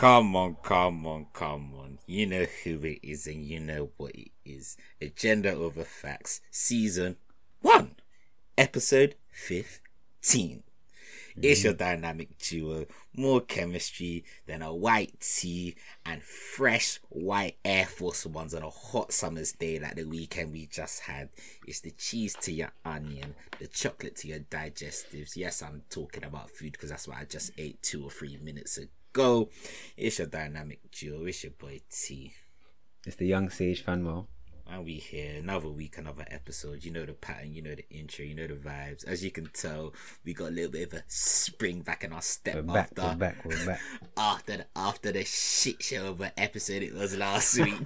Come on, come on, come on. You know who it is and you know what it is. Agenda over Facts, Season 1, Episode 15. It's your mm-hmm. dynamic duo, more chemistry than a white tea and fresh white Air Force Ones on a hot summer's day like the weekend we just had. It's the cheese to your onion, the chocolate to your digestives. Yes, I'm talking about food because that's what I just ate two or three minutes ago. It's your dynamic duo, it's your boy T. It's the young sage Fanwell. And we here another week, another episode. You know the pattern, you know the intro, you know the vibes. As you can tell, we got a little bit of a spring back in our step We're back, after we're back, we're back. after the, after the shit show of an episode it was last week.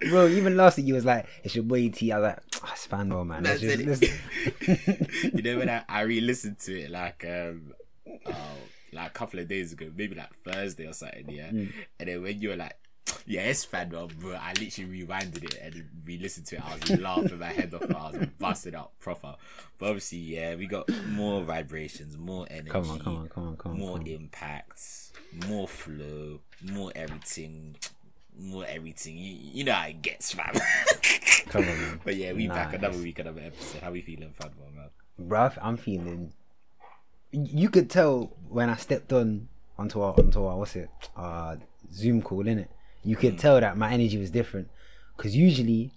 Bro, even last week you was like, it's your boy T. I was like, oh, it's Fanwell, man. That's just- it. you know when I, I re-listened to it like um oh, like a couple of days ago, maybe like Thursday or something, yeah. Mm. And then when you were like, yeah, it's fan bro, I literally rewinded it and re-listened to it. I was laughing my head off. I was busting up proper. But obviously, yeah, we got more vibrations, more energy, Come on, come on, come on, come on. more come on. impacts, more flow, more everything, more everything. You, you know how it gets, fam. Come on, man. But yeah, we back Nice. another week, another episode. How we feeling, fam, man? Bruv, I'm feeling. You could tell when I stepped on onto our onto our what's it uh Zoom call in it. You Mm. could tell that my energy was different because usually,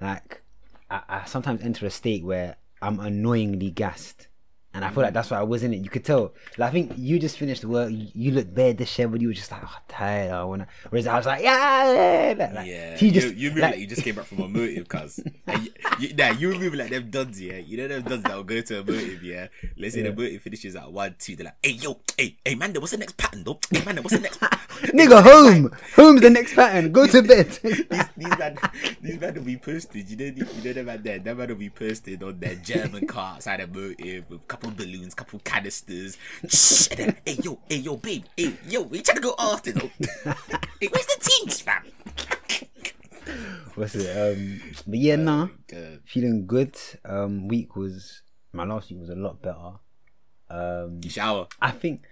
like, I, I sometimes enter a state where I'm annoyingly gassed, and I feel like that's why I was in it. You could tell. Like, I think you just finished work. You, you looked bare disheveled. You were just like, oh, tired. I wanna. Whereas I was like, yeah, yeah. Like, like, Yeah, you, just you move like- like, you just came back from a motive, cuz. You, you, nah, you move like them duds, yeah. You know them duds that will go to a motive, yeah. Let's say the motive finishes at one, two. They're like, hey yo, hey, hey, man, what's the next pattern though? Hey, man, what's the next? pattern? Nigga, home. Home's the next pattern. Go to bed. these, these man, these man will be posted. You know, you know them man there. Them man will be posted on their German car outside a motive with a couple balloons, couple canisters. And then, hey yo, hey yo, babe, hey yo, we trying to go after though. hey, where's the teams, fam? What's it? Um, but yeah, nah. Good. feeling good. Um, week was my last week was a lot better. Um, You shower. I think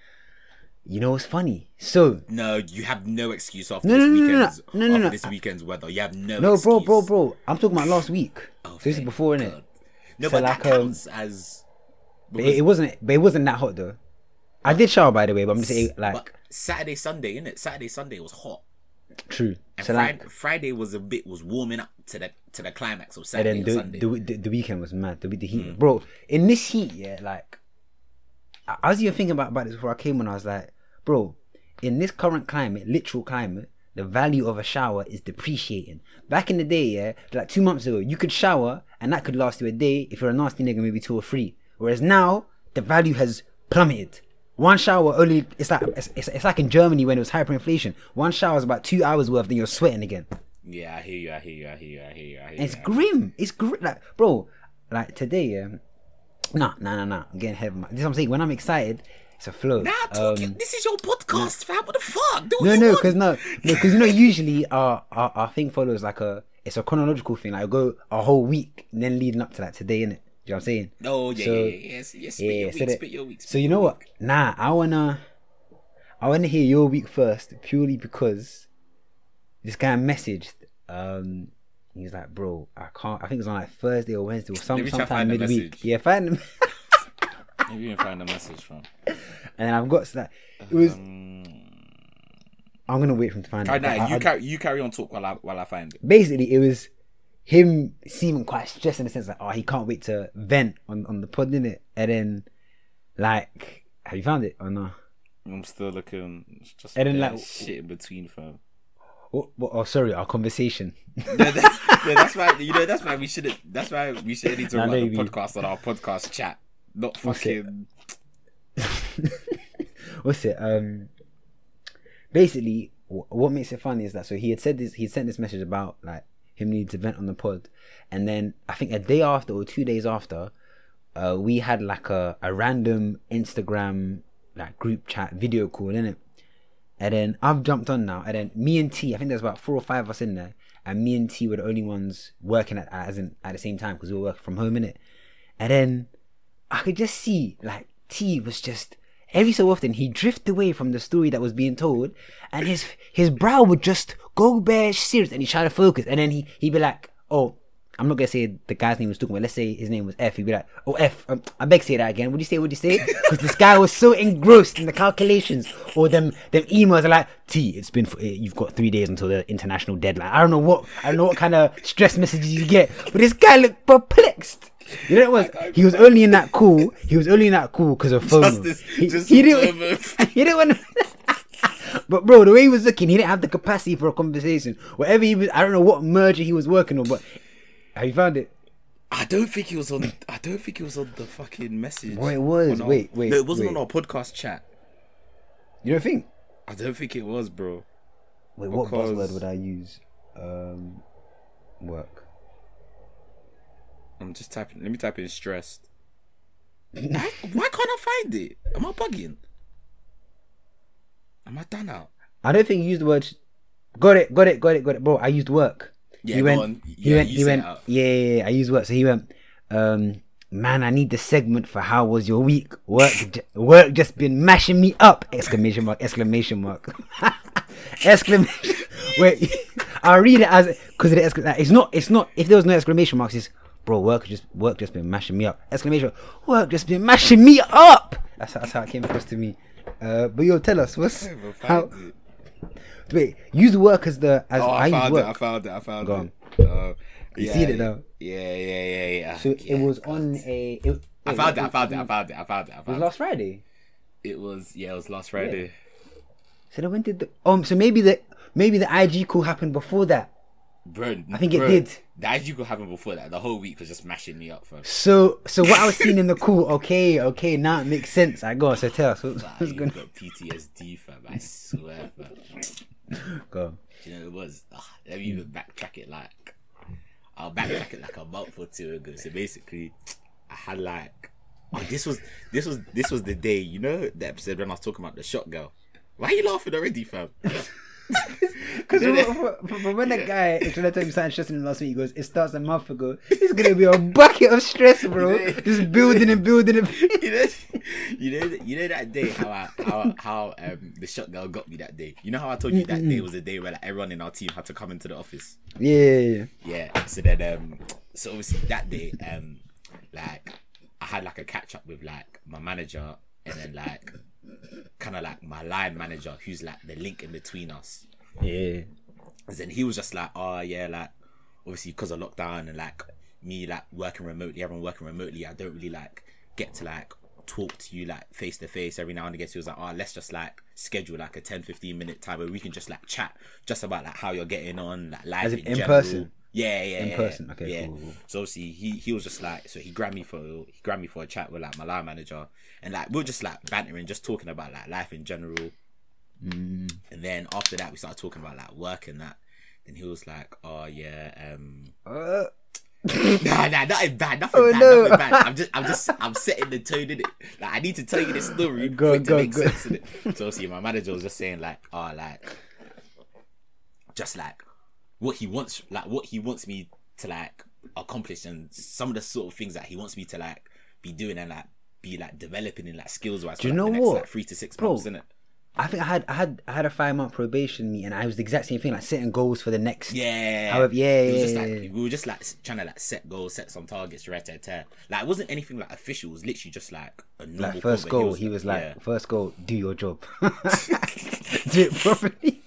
you know what's funny. So No, you have no excuse after No, this no, no, no, no. weekend's No, no, after no. this weekend's weather. You have no. no, bro, bro, bro. I'm talking about last week. Oh, so this is before, innit? No, So, but like, that um, counts as. But it, it wasn't. But it wasn't that hot though. I did shower by the way, but I'm just saying like but Saturday, Sunday, innit? Saturday, Sunday was hot. true. And So Friday, like, Friday was a bit was warming up to the to the climax of and Saturday then and the, Sunday. the, the the weekend was mad. The the heat, Mm. bro. In this heat, yeah, like was even thinking about, about this before I came on. I was like, bro, in this current climate, literal climate, the value of a shower is depreciating. Back in the day, yeah, like two months ago, you could shower and that could last you a day. If you're a nasty nigga, maybe two or three. Whereas now, the value has plummeted. One shower only it's like it's, it's, it's like in Germany when it was hyperinflation. One shower is about two hours worth, then you're sweating again. yeah, I hear you. I hear you. I hear you. I hear you. I hear And it's you. grim. It's grim. Like, bro, like today, yeah. Nah, nah, nah, nah. I'm getting ahead of my. This is what I'm saying. When I'm excited, it's a flow. Nah, talk, Um, this is your podcast, fam. What the fuck? Do no, you no, because no, no, because you know, usually our, our our thing follows like a it's a chronological thing. Like I go a whole week and then leading up to that today, innit? You know what I'm saying? Oh yeah, So- yeah, yeah, yes, yes. Spit your so week. that- week. So you know what? Nah, I wanna, I wanna hear your week first, purely because this guy messaged. Um, he was like, "Bro, I can't. I think it was on like Thursday or Wednesday or some sometime find the midweek. message. Yeah, find them. Maybe you can find a message from. and then I've got that. It was. Um, I'm gonna wait for him to find Right it. now, I- you I- carry you carry on talk while I while I find it. basically, it was him seeming quite stressed in the sense like, oh, he can't wait to vent on on the pod, in it? And then, like, have you found it or no? I'm still looking. It's just And then, like- shit in between, fam. Oh, oh, oh, sorry, our conversation. no, that's, no, that's why you know. That's why we shouldn't. That's why we should need to Nah, run the podcast on our podcast chat, not What's it? fucking. What's it? Um, basically, what makes it funny is that so he had said this. He sent this message about like him needing to vent on the pod, and then I think a day after or two days after, uh, we had like a a random Instagram like group chat video call in it. And then I've jumped on now, and then me and T, I think there's about four or five of us in there, and me and T were the only ones working at as in at the same time because we were working from home in it. And then I could just see like T was just every so often he'd drift away from the story that was being told, and his his brow would just go bare serious, and he'd try to focus, and then he he'd be like, "Oh, I'm not gonna say the guy's name was talking about. Let's say his name was F. He'd be like, "Oh F, um, I beg say that again. Would you say? Would you say?" Because this guy was so engrossed in the calculations or them them emails are like, "T, it's been for, you've got three days until the international deadline." I don't know what I don't know what kind of stress messages you get, but this guy looked perplexed. You know what it was? He was only in that call. He was only in that call because of FOMO. Just this- he, just he didn't. He didn't want. But bro, the way he was looking, he didn't have the capacity for a conversation. Whatever he was, I don't know what merger he was working on, but have you found it? I don't think he was on. I don't think he was on the fucking message. Well, it was. our- Wait, wait, No, it wasn't wait. on our podcast chat. You don't think? I don't think it was, bro. Wait, what Because- buzzword would I use? Um, work. I'm just typing. Let me type in stressed. why, why can't I find it? Am I bugging? Am I done out? I don't think you used the word. Got it, got it, got it, got it, bro. I used work. Yeah, he go went. on. He Yeah, went. He went. it. Yeah, yeah, yeah, I used work. So he went. Um, man, I need the segment for how was your week? Work, j- work just been mashing me up! Exclamation mark! Exclamation mark! exclamation. Wait, I'll read it as because it excla- it's not. It's not. If there was no exclamation marks, it's bro. Work just work just been mashing me up! Exclamation! Work just been mashing me up! That's that's how it came across to me. Uh, but yo, tell us what's how. it. Wait, use work as the as Oh, I, I, use found work. it. I found it. I found Go it. on. Uh, You yeah, seen it now? Yeah, yeah, yeah, yeah. So yeah. it was on a. It, I found it. I found it. I found it. I found it. I It was last Friday. It was yeah. It was last Friday. So then when did the um? So maybe the maybe the IG call happened before that. Bro, I think it bro, did. That you could happen before that. The whole week was just mashing me up, fam. So so what I was seeing in the call. Okay, okay, now it makes sense. I go. So tell us what's you going. got PTSD, fam. I swear, fam. Go. Do you know it was? Ugh, let me even backtrack it like I'll backtrack it like a month or two ago. So basically, I had like oh, this was this was this was the day. You know the episode when I was talking about the shot girl. Why are you laughing already, fam? Because when that guy is trying to tell me something stressing last week, he goes, "It starts a month ago. It's gonna be a bucket of stress, bro. Just building and building and." you know, you know, you know that day how I, how how um the shot girl got me that day. You know how I told you that day was the day where like everyone in our team had to come into the office. Yeah, yeah, yeah. Yeah. So then um so obviously that day um like I had like a catch up with like my manager and then like kind of like my line manager who's like the link in between us. yeah. And then he was just like, oh yeah, like obviously because of lockdown and like me like working remotely, everyone working remotely, I don't really like get to like talk to you like face to face every now and again. So he was like, oh, let's just like schedule like a 10, 15 minute time where we can just like chat just about like how you're getting on, like life As in in, person? Yeah, yeah, In yeah, person, okay, yeah. cool, cool. So obviously he he was just like, so he grabbed me for he grabbed me for a chat with like my line manager, and like we were just like bantering, just talking about like life in general. Mm. And then after that, we started talking about like work and that. Then he was like, "Oh yeah, um, Uh, nah, nah, nothing bad, nothing Oh, bad, no. nothing bad. I'm just, I'm just, I'm setting the tone in it. Like I need to tell you this story Go, for it to go, make go. sense in it. So obviously, my manager was just saying like, "Oh, like, just like what he wants, like what he wants me to like accomplish, and some of the sort of things that he wants me to like be doing and like be like developing in like skills wise. Do you like, know next, what? Like three to six Bro, months, it. I think I had I had I had a five month probation meeting. And I was the exact same thing, like setting goals for the next. Yeah. However, yeah, It was yeah, just yeah, like yeah. we were just like trying to like set goals, set some targets, right there, there. Like it wasn't anything like official. It was literally just like a normal. Like first call, but goal, he was like, yeah. first goal, do your job, do it properly.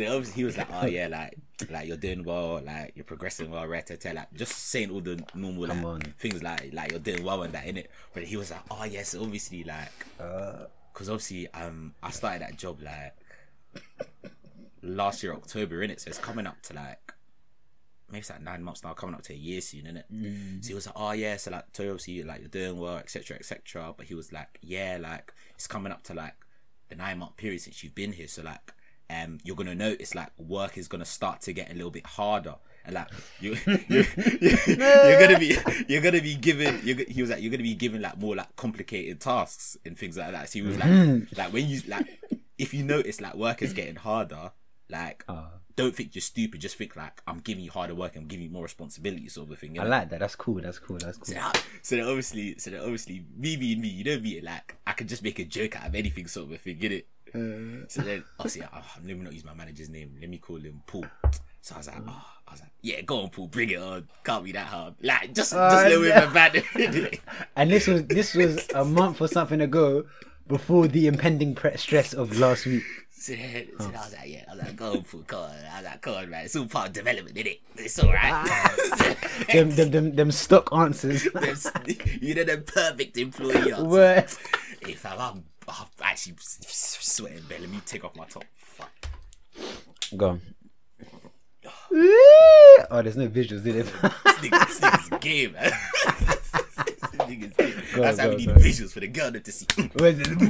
So obviously he was like, oh yeah, like like you're doing well, like you're progressing well, right there, like just saying all the normal like things like like you're doing well and that in it. But he was like, oh yes, obviously like Uh, because obviously um I started that job like last year October in it, so it's coming up to like maybe it's like nine months now, coming up to a year soon, innit? Mm. So he was like, oh yeah, so like so obviously like you're doing well, etc. etc. But he was like, yeah, like it's coming up to like the nine month period since you've been here, so like um you're gonna notice like work is gonna start to get a little bit harder. And like you, you, you're gonna be, you're gonna be given. You're, he was like, you're gonna be given like more like complicated tasks and things like that. So he was like, Mm. like when you like, if you notice like work is getting harder, Like, Oh. don't think you're stupid. Just think like I'm giving you harder work. I'm giving you more responsibility, sort of thing. I like that. That's cool. That's cool. That's cool. So then, so then obviously, so then obviously, me being me, you know me, like I could just make a joke out of anything, sort of a thing, get it? Uh, So then, obviously, oh, let me not use my manager's name. Let me call him Paul. So I was like, oh, I was like, yeah, go on, Paul, bring it on. Can't be that hard. Like, just, Oh, just little bit no. of bad. and this was this was a month or something ago, before the impending pre- stress of last week. So then, so then I was like, yeah, I was like, go on, Paul, come on. I was like, come on, man. It's all part of development, isn't it? It's all right. Ah. Them them them, them stock answers. There's- you know, the perfect employee. answer. Where- Hey, fam, I'm, I'm actually s- s- sweating, man. Let me take off my top. Fuck. Go on. Oh, there's no visuals, did it? This nigga's gay, man. This nigga's gay. Go, That's how we need go. visuals for the girl to see. Where's it?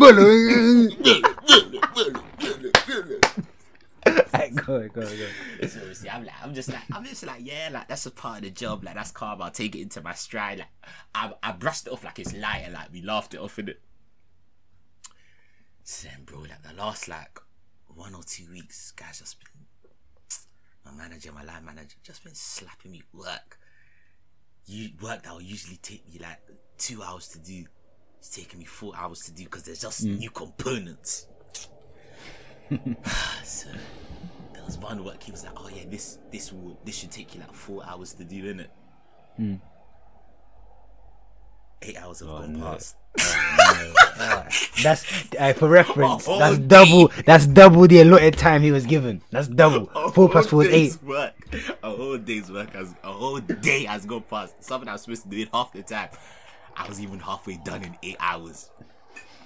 Alright, go, go, go. so obviously, I'm like, I'm just like, I'm just like, yeah, like that's a part of the job. Like that's calm. I'll take it into my stride. Like I, I brushed it off like it's light, and like we laughed it off in it. So then, bro, like the last like one or two weeks, guys just been my manager, my line manager, just been slapping me work. You work that will usually take me like two hours to do. It's taking me four hours to do because there's just mm. new components. so there was one work he was like, oh yeah, this this will this should take you like four hours to do, innit? Mm. Eight hours have gone no. past. That's uh, for reference. Oh, that's day. double. That's double the allotted time he was given. That's double. Four plus four is eight. Work. A whole day's work has a whole day has gone past. Something I was supposed to do in half the time. I was even halfway done in eight hours.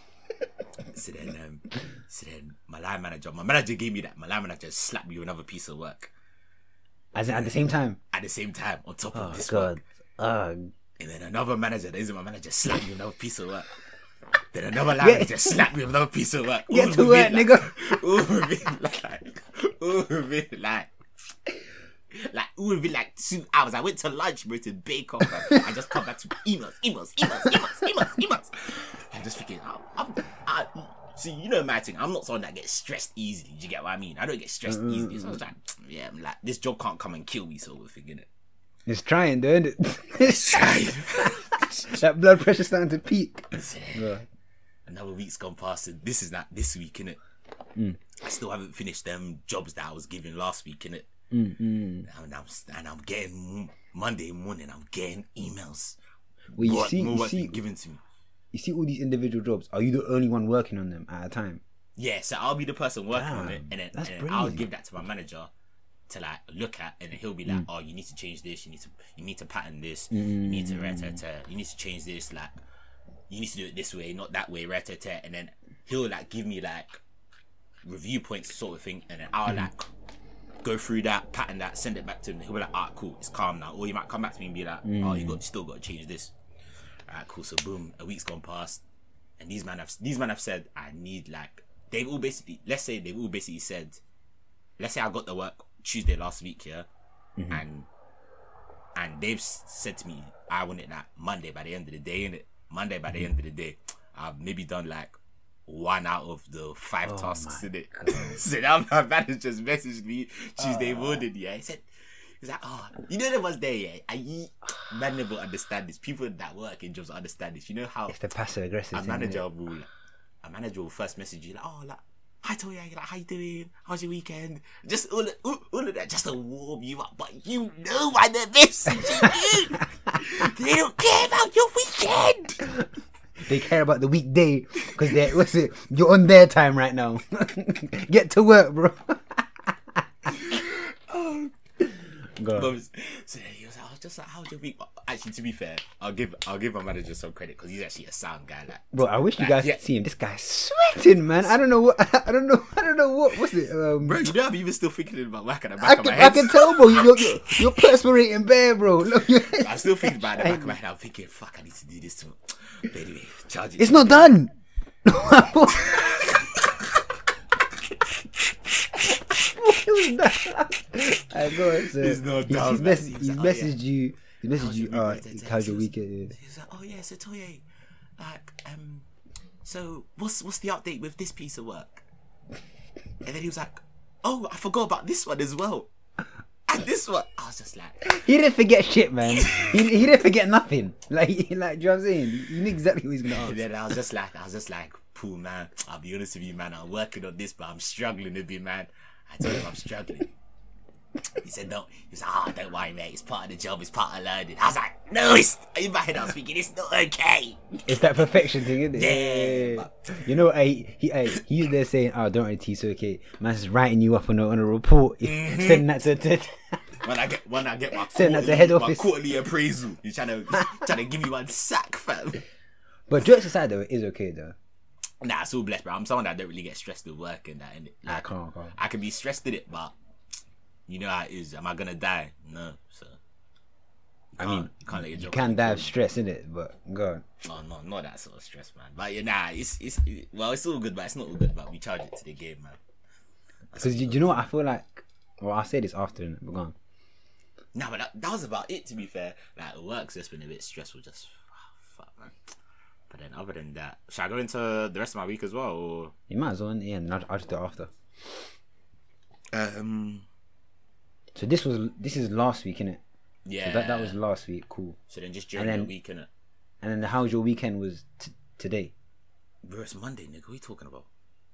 so then, um, so then my line manager, my manager gave me that. My line manager slapped me with another piece of work As in, at the same time. at the same time on top Oh of this God. work. Uh, And then another manager, that isn't my manager, me with another piece of work. Then another line manager slapped me with another piece of work. Get to work, like- nigga. All within like, all within like, like all within like two hours. I went to lunch, bro, to bake off. I just come back to emails, emails, emails, emails, emails, emails. I'm just thinking, I'm, I'm, I, see, you know my thing. I'm not someone that gets stressed easily. Do you get what I mean? I don't get stressed mm-hmm. easily. So I was like, yeah, I'm like, this job can't come and kill me, sort of thing, innit? It's trying, though, isn't it? Let's try. that blood pressure starting to peak. Yeah. another week's gone past and this is not this week in it i still haven't finished them jobs that i was given last week in it Mm, mm. and i'm and i'm getting monday morning i'm getting emails Well, you Work- see, more you see, given to me you see all these individual jobs. Are you the only one working on them at a time? yeah so i'll be the person working on it and then, and then i'll give that to my manager to like look at and he'll be like mm. oh you need to change this. You need to you need to pattern this. You need to rat mm. you need to change this. Like you need to do it this way not that way rat and then he'll like give me like review points sort of thing. And then I'll mm. like go through that pattern that send it back to him. He'll be like ah cool. It's calm now. Or he might come back to me and be like oh you got still got to change this. Alright cool. So boom a week's gone past. And these men have these men have said I need like they've all basically let's say they've all basically said let's say I got the work Tuesday last week yeah? Mm-hmm. And and they've said to me I want it that Monday by the end of the day innit? Monday by the mm-hmm. end of the day. I've maybe done like one out of the five oh tasks in it so now my manager just messaged me Tuesday uh. morning yeah? He said He's like, oh, you know there was there, yeah. I you, man never understand this. People that work in jobs understand this. You know how It's the passive aggressive. a manager will a manager will first message you like, oh like hi Toya, like, how you doing? How's your weekend? Just all of, all, of that just to warm you up. But you know why they're messaging you. they don't care about your weekend. They care about the weekday because they what's it? You're on their time right now. Get to work, bro. Go. on. So like, I just like, how's your week? Actually, to be fair, I'll give I'll give my manager some credit because he's actually a sound guy. Like, Bro, I wish you guys yeah. could see him. This guy's sweating, man. I don't know what. I don't know. I don't know what. was it? Um, bro, you know I'm even still thinking about work at the I back of my head. I can tell, bro. You're, you're, you're perspirating bare, bro. Look, I'm still thinking about the back of my head. I'm thinking, fuck, I need to do this too. But anyway, charge it. It's not done. What was that? I go on, so It's not he's, done, he's, mess- He's he's like, oh, yeah. messaged you. He messaged you. Uh, how's your weekend? He was like, oh yeah, so Toye, like, um, so what's what's the update with this piece of work? And then he was like, oh, I forgot about this one as well. And this one, I was just like, He didn't forget shit, man. he, he didn't forget nothing. Like, like, do you know what I'm saying? You knew exactly what he's gonna and ask. then I was just like, I was just like, Pooh, man, I'll be honest with you, man, I'm working on this, but I'm struggling a bit, man. I told him I'm struggling. He said, no. He was like, ah, don't worry, mate. It's part of the job. It's part of learning. I was like, no, it's, in my head, I was thinking, it's not okay. It's that perfection thing, isn't it? Yeah, Yeah. You know, I, he, I, he's there saying, "Oh, don't worry, T, it's okay." Man's just writing you up on a, on a report, Mm-hmm. sending that to, to When I get, when I get my Send that to head my quarterly appraisal, he's trying to, trying to give me one sack, fam. But jokes aside, though, it is okay though. Nah, it's all blessed, bro. I'm someone that don't really get stressed with work and that. And Nah, come on, come on. I can be stressed in it, but you know how it is. Am I gonna die? No. So I mean, you can't let your you can die of stress in it, but go on. No, no, not that sort of stress, man. But yeah, nah, it's it's it- well, it's all good, but it's not all good. But we charge it to the game, man. Because you, you know what? I feel like, well, I'll say this after, but go on. Nah, but that, that was about it. To be fair, like work's just been a bit stressful. Just ah, fuck, man. But then, other than that, should I go into the rest of my week as well? Or You might as well, yeah, and I'll, I'll just do it after. um, So this was this is last week, innit? yeah, So that that was last week. Cool. So then, just during and the then- week, innit? And then how was your weekend? Was t- today? Bro, it's Monday, nigga. What are you talking about?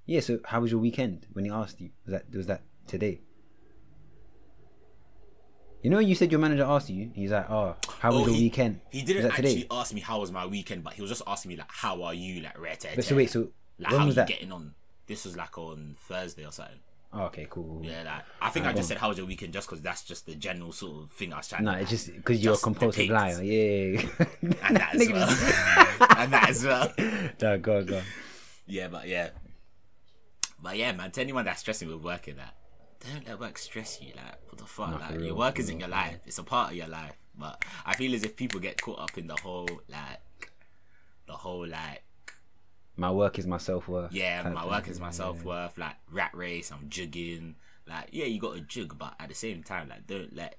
Yeah. So how was your weekend? When he asked you, was that was that today? You know, you said your manager asked you. He's like, "Oh, how was Oh, your he- weekend?" He didn't actually ask me how was my weekend, but he was just asking me like, "How are you?" Like, rare But so wait, so like when how was you that? getting on? This was like on Thursday or something. Oh, okay, cool. Yeah, like I think I just said how was your weekend just because that's just the general sort of thing I was trying. No, it's just because you're a compulsive depict. liar. Yeah. and that as well, and that as well. no, go on, go on. Yeah, but yeah, but yeah, man. To anyone that's stressing with working, that don't let work stress you. Like, what the fuck? Like, real, your work isn't real, your life; it's a part of your life. But I feel as if people get caught up in the whole like, the whole like. My work is my self worth. Yeah, my work is my self worth. Like rat race, I'm jugging. Like, yeah, you got to jug, but at the same time, like, don't let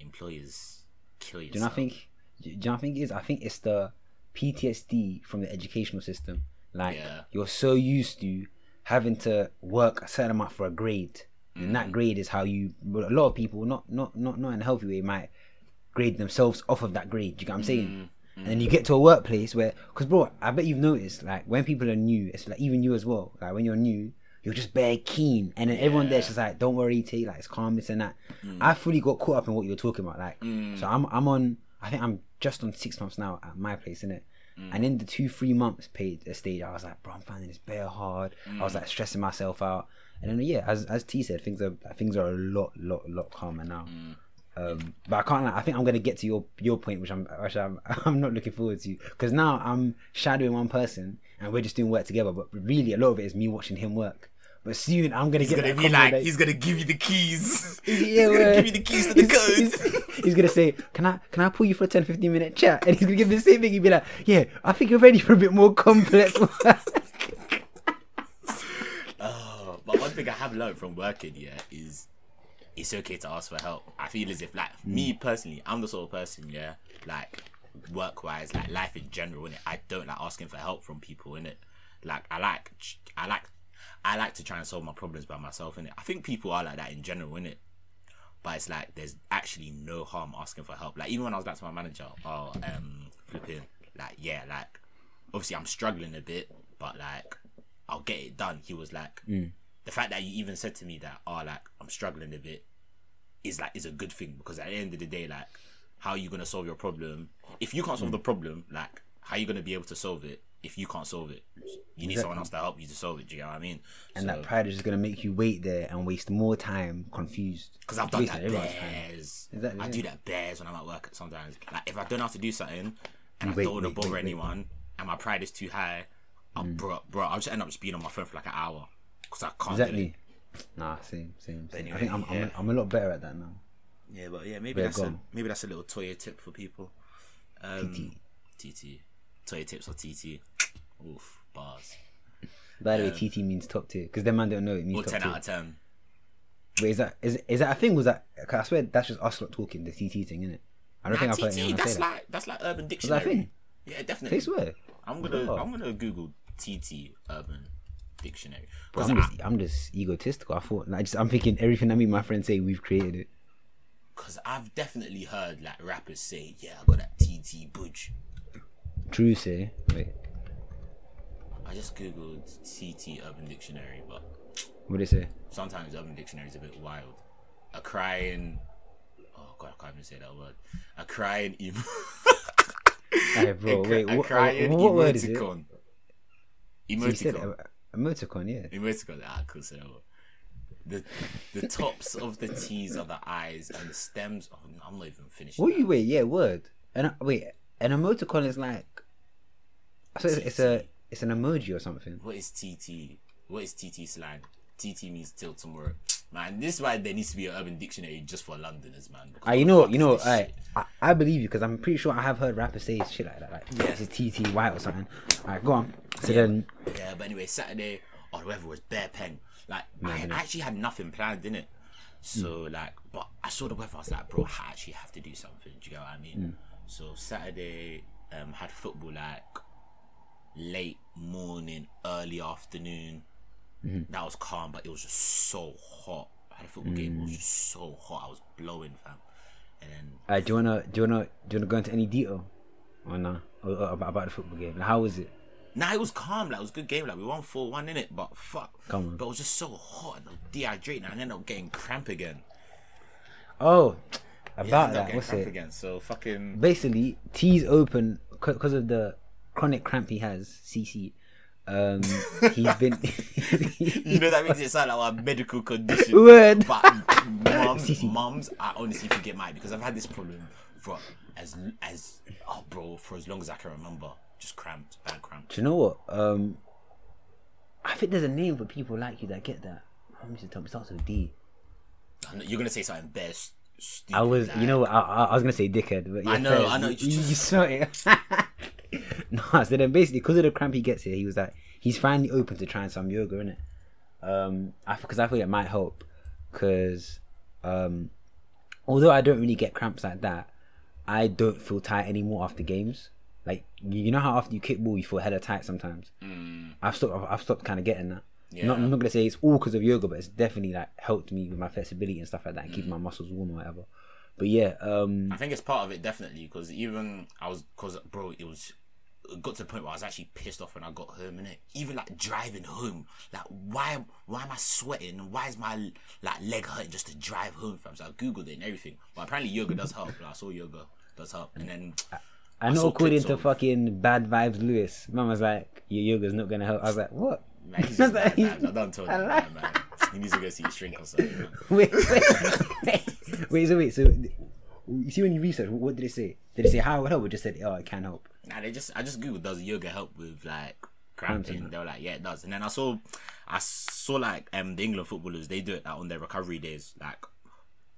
employers kill yourself. Do you know I think? Do you know I think it is? I think it's the PTSD from the educational system. Like Yeah. you're so used to having to work a certain amount for a grade, and Mm. that grade is how you. A lot of people, not not not not in a healthy way, might grade themselves off of that grade. You get what I'm saying? Mm, And then you get to a workplace where, because bro, I bet you've noticed, like when people are new, it's like even you as well. Like when you're new, you're just bare keen, and then everyone there's just like, "Don't worry, T, like it's calm, this and that." Mm. I fully got caught up in what you were talking about, like. So I'm I'm on. I think I'm just on six months now at my place, innit? Mm. And in the two three months paid a stage, I was like, "Bro, I'm finding this bare hard." I Mm. was like stressing myself out, and then yeah, as as T said, things are things are a lot lot lot calmer now. Mm. Um, but I can't. Like, I think I'm gonna get to your your point, which I'm which I'm I'm not looking forward to because now I'm shadowing one person and we're just doing work together. But really, a lot of it is me watching him work. But soon I'm gonna He's get gonna be like, he's gonna give you the keys. yeah, he's gonna give you the keys to the he's- code. He's, he's gonna say, "Can I can I pull you for a 10, 15 minute chat?" And he's gonna give me the same thing. He'd be like, "Yeah, I think you're ready for a bit more complex." work." Oh, but one thing I have learned from working yeah is it's okay to ask for help. I feel as if like me personally, I'm the sort of person yeah, like work wise, like life in general, and I don't like asking for help from people in it. Like I like I like I like to try and solve my problems by myself in it. I think people are like that in general in it. But it's like there's actually no harm asking for help. Like even when I was back to my manager, oh um flipping like yeah, like obviously I'm struggling a bit, but like I'll get it done. He was like the fact that you even said to me that oh like I'm struggling a bit is like is a good thing because at the end of the day like how are you gonna solve your problem if you can't solve the hmm. problem like how are you gonna be able to solve it if you can't solve it you need someone else to help you to solve it do you know what I mean and So- that pride is just gonna make you wait there and waste more time confused. Because I've done that bears. That- I yeah. do that bears when I'm at work sometimes. Like if I don't have to do something and I wait, don't want to bother wait, wait. anyone and my pride is too high, I'll hmm. bro, bro, I'll just end up just being on my phone for like an hour because I can't. Exactly. it. Nah, same, same. same. Anyway, I think I'm, I'm, yeah. a, I'm a lot better at that now. Yeah, but yeah, maybe Yeah, that's go a maybe that's a little Toya tip for people. Um, TT, Toya tips or TT. Oof, bars. By the way, TT means top tier because them man don't know it means Or top ten tier. out of ten. Wait, is that is is that a thing? Was that? 'cause I swear that's just us lot talking the TT thing, innit? I don't Nah, think I've heard TT, that's that. like that's like Urban that Dictionary. thing? Yeah, definitely. They swear. I'm gonna Oh. I'm gonna Google TT Urban Dictionary. 'Cause I'm just, I'm just egotistical. I thought, like, just, I'm thinking everything I meet my friends say, we've created it. Because I've definitely heard like rappers say, yeah, I got that TT budge. True, say. Wait, I just googled TT Urban Dictionary, but what did it say? sometimes Urban Dictionary is a bit wild. A crying. Oh god, I can't even say that word. A crying emo. Hey, bro, a, wait, a what, crying what, what word is it? emoticon. So Emoticon. yeah. Emoticon. Ah, cool. So the the tops of the T's are the eyes, and the stems. Oh, I'm not even finished. What you wait? Yeah, word. And wait, an emoticon is like, so it's, it's a it's an emoji or something. What is TT? What is TT slang? TT means till tomorrow. Man, this is why there needs to be an urban dictionary just for Londoners, man. Ah, you know, you know, I. I I believe you because I'm pretty sure I have heard rappers say shit like that. Like, Yeah. this is TT White or something. Alright, go on. So Yeah. then, Yeah, but anyway, Saturday or the weather was bare pen. Like I. I actually had nothing planned in it. So like, but I saw the weather. I was like, bro, I actually have to do something. Do you get what I mean? So Saturday, um, had football like late morning, early afternoon. That was calm, but it was just so hot. I had a football game. It was just so hot. I was blowing, fam. And then uh, do you wanna do you wanna do you wanna go into any detail or or about, about the football game? Like, how was it? Nah, it was calm. Like it was a good game. Like we won four one in it, but fuck. Come on. But it was just so hot and I was dehydrated, and I ended up getting cramp again. Oh, about up that. getting What's it? again. So fucking. Basically, T's open because of the chronic cramp he has. CC. Um, he's been. You know that makes it sound like a medical condition. Word. But mums, CC. mums, I honestly forget it might because I've had this problem for as as oh bro for as long as I can remember. Just cramped, bad cramps. Do you know what? Um, I think there's a name for people like you that get that. i'm How much it starts with D. I know- You're gonna say something best. I was, like- you know, I, I, I was gonna say dickhead, but yeah, I know, fair. I know, You, you you, saw it. no, so then basically, because of the cramp he gets here, he was like, he's finally open to trying some yoga, innit? Um, I because I feel it might help, because um, although I don't really get cramps like that, I don't feel tight anymore after games. Like you know how after you kick ball you feel hella tight sometimes. I've stopped. I've- I've stopped kind of getting that. Yeah. Not, I'm not gonna say it's all because of yoga, but it's definitely like helped me with my flexibility and stuff like that, and keeping my muscles warm or whatever. But yeah, um, I think it's part of it definitely because even I was because bro, it was it got to the point where I was actually pissed off when I got home and it even like driving home, like why why am I sweating? Why is my like leg hurting just to drive home from? So I googled it and everything, but apparently yoga does help. Like, I saw yoga does help, and then I know according to of- fucking Bad Vibes Lewis, man was like, your yoga's not gonna help. I was like, what? man, he's just bad, man. I told him, man, man. He needs to go see a shrink or something. Wait, wait, wait, wait, so wait, so you see when you research, what did they say? Did they say how it would help? Or just said, oh, it can help. Nah, they just I just googled does yoga help with like cramping? They were like, yeah, it does. And then I saw I saw like um the England footballers they do it like, on their recovery days, like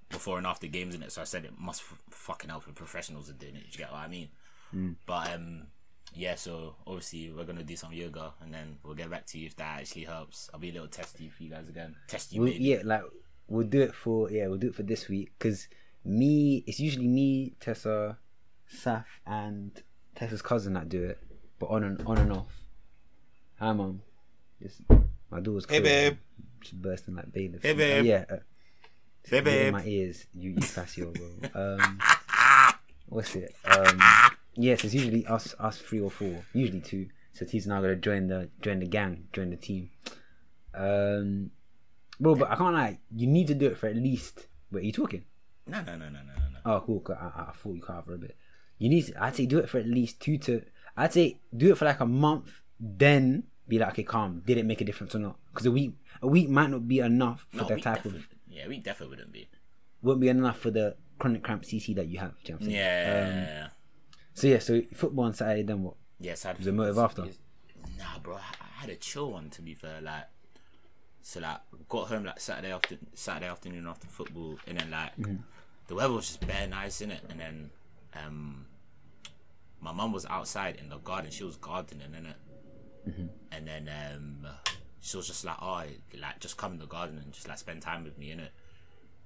before and after games in it. So I said it must f- fucking help if professionals are doing it. You get what I mean? But um yeah, so obviously we're gonna do some yoga and then we'll get back to you if that actually helps. I'll be a little testy for you guys again. Test you, We'll, yeah, like we'll do it for yeah, we'll do it for this week because me, it's usually me, Tessa, Saf, and Tessa's cousin that do it, but on and on and off. Hi, mom. Just my daughter's Hey, babe. She's bursting like bailiffs. Hey, Uh, babe. yeah. Uh, Hey, get in babe. my ears, you you Casio, bro. Um, what's it? Um, yes, it's usually us us three or four, usually two. So T's now gonna join the join the gang, join the team. Um, bro, but I can't like you need to do it for at least. Wait, are you talking? No, no, no, no, no, no. Oh, cool. I, I, thought you cut out for a bit. You need. To, I'd say do it for at least two to. I'd say do it for like a month, then be like, okay, calm. Did it make a difference or not? Because a week, a week might not be enough for No, the type of. yeah, we definitely wouldn't be. Won't be enough for the chronic cramp CC that you have. Do you know what I'm saying? Yeah. Um, so yeah, so football on Saturday, then what? Yes, I had Was it motive after? Nah, bro, I I had a chill one to be fair. Like, so like got home like Saturday after Saturday afternoon after football, and then like Mm-hmm. the weather was just bare nice in it, and then um my mum was outside in the garden. She was gardening in it, Mm-hmm. and then um she was just like, oh, like just come in the garden and just like spend time with me in it.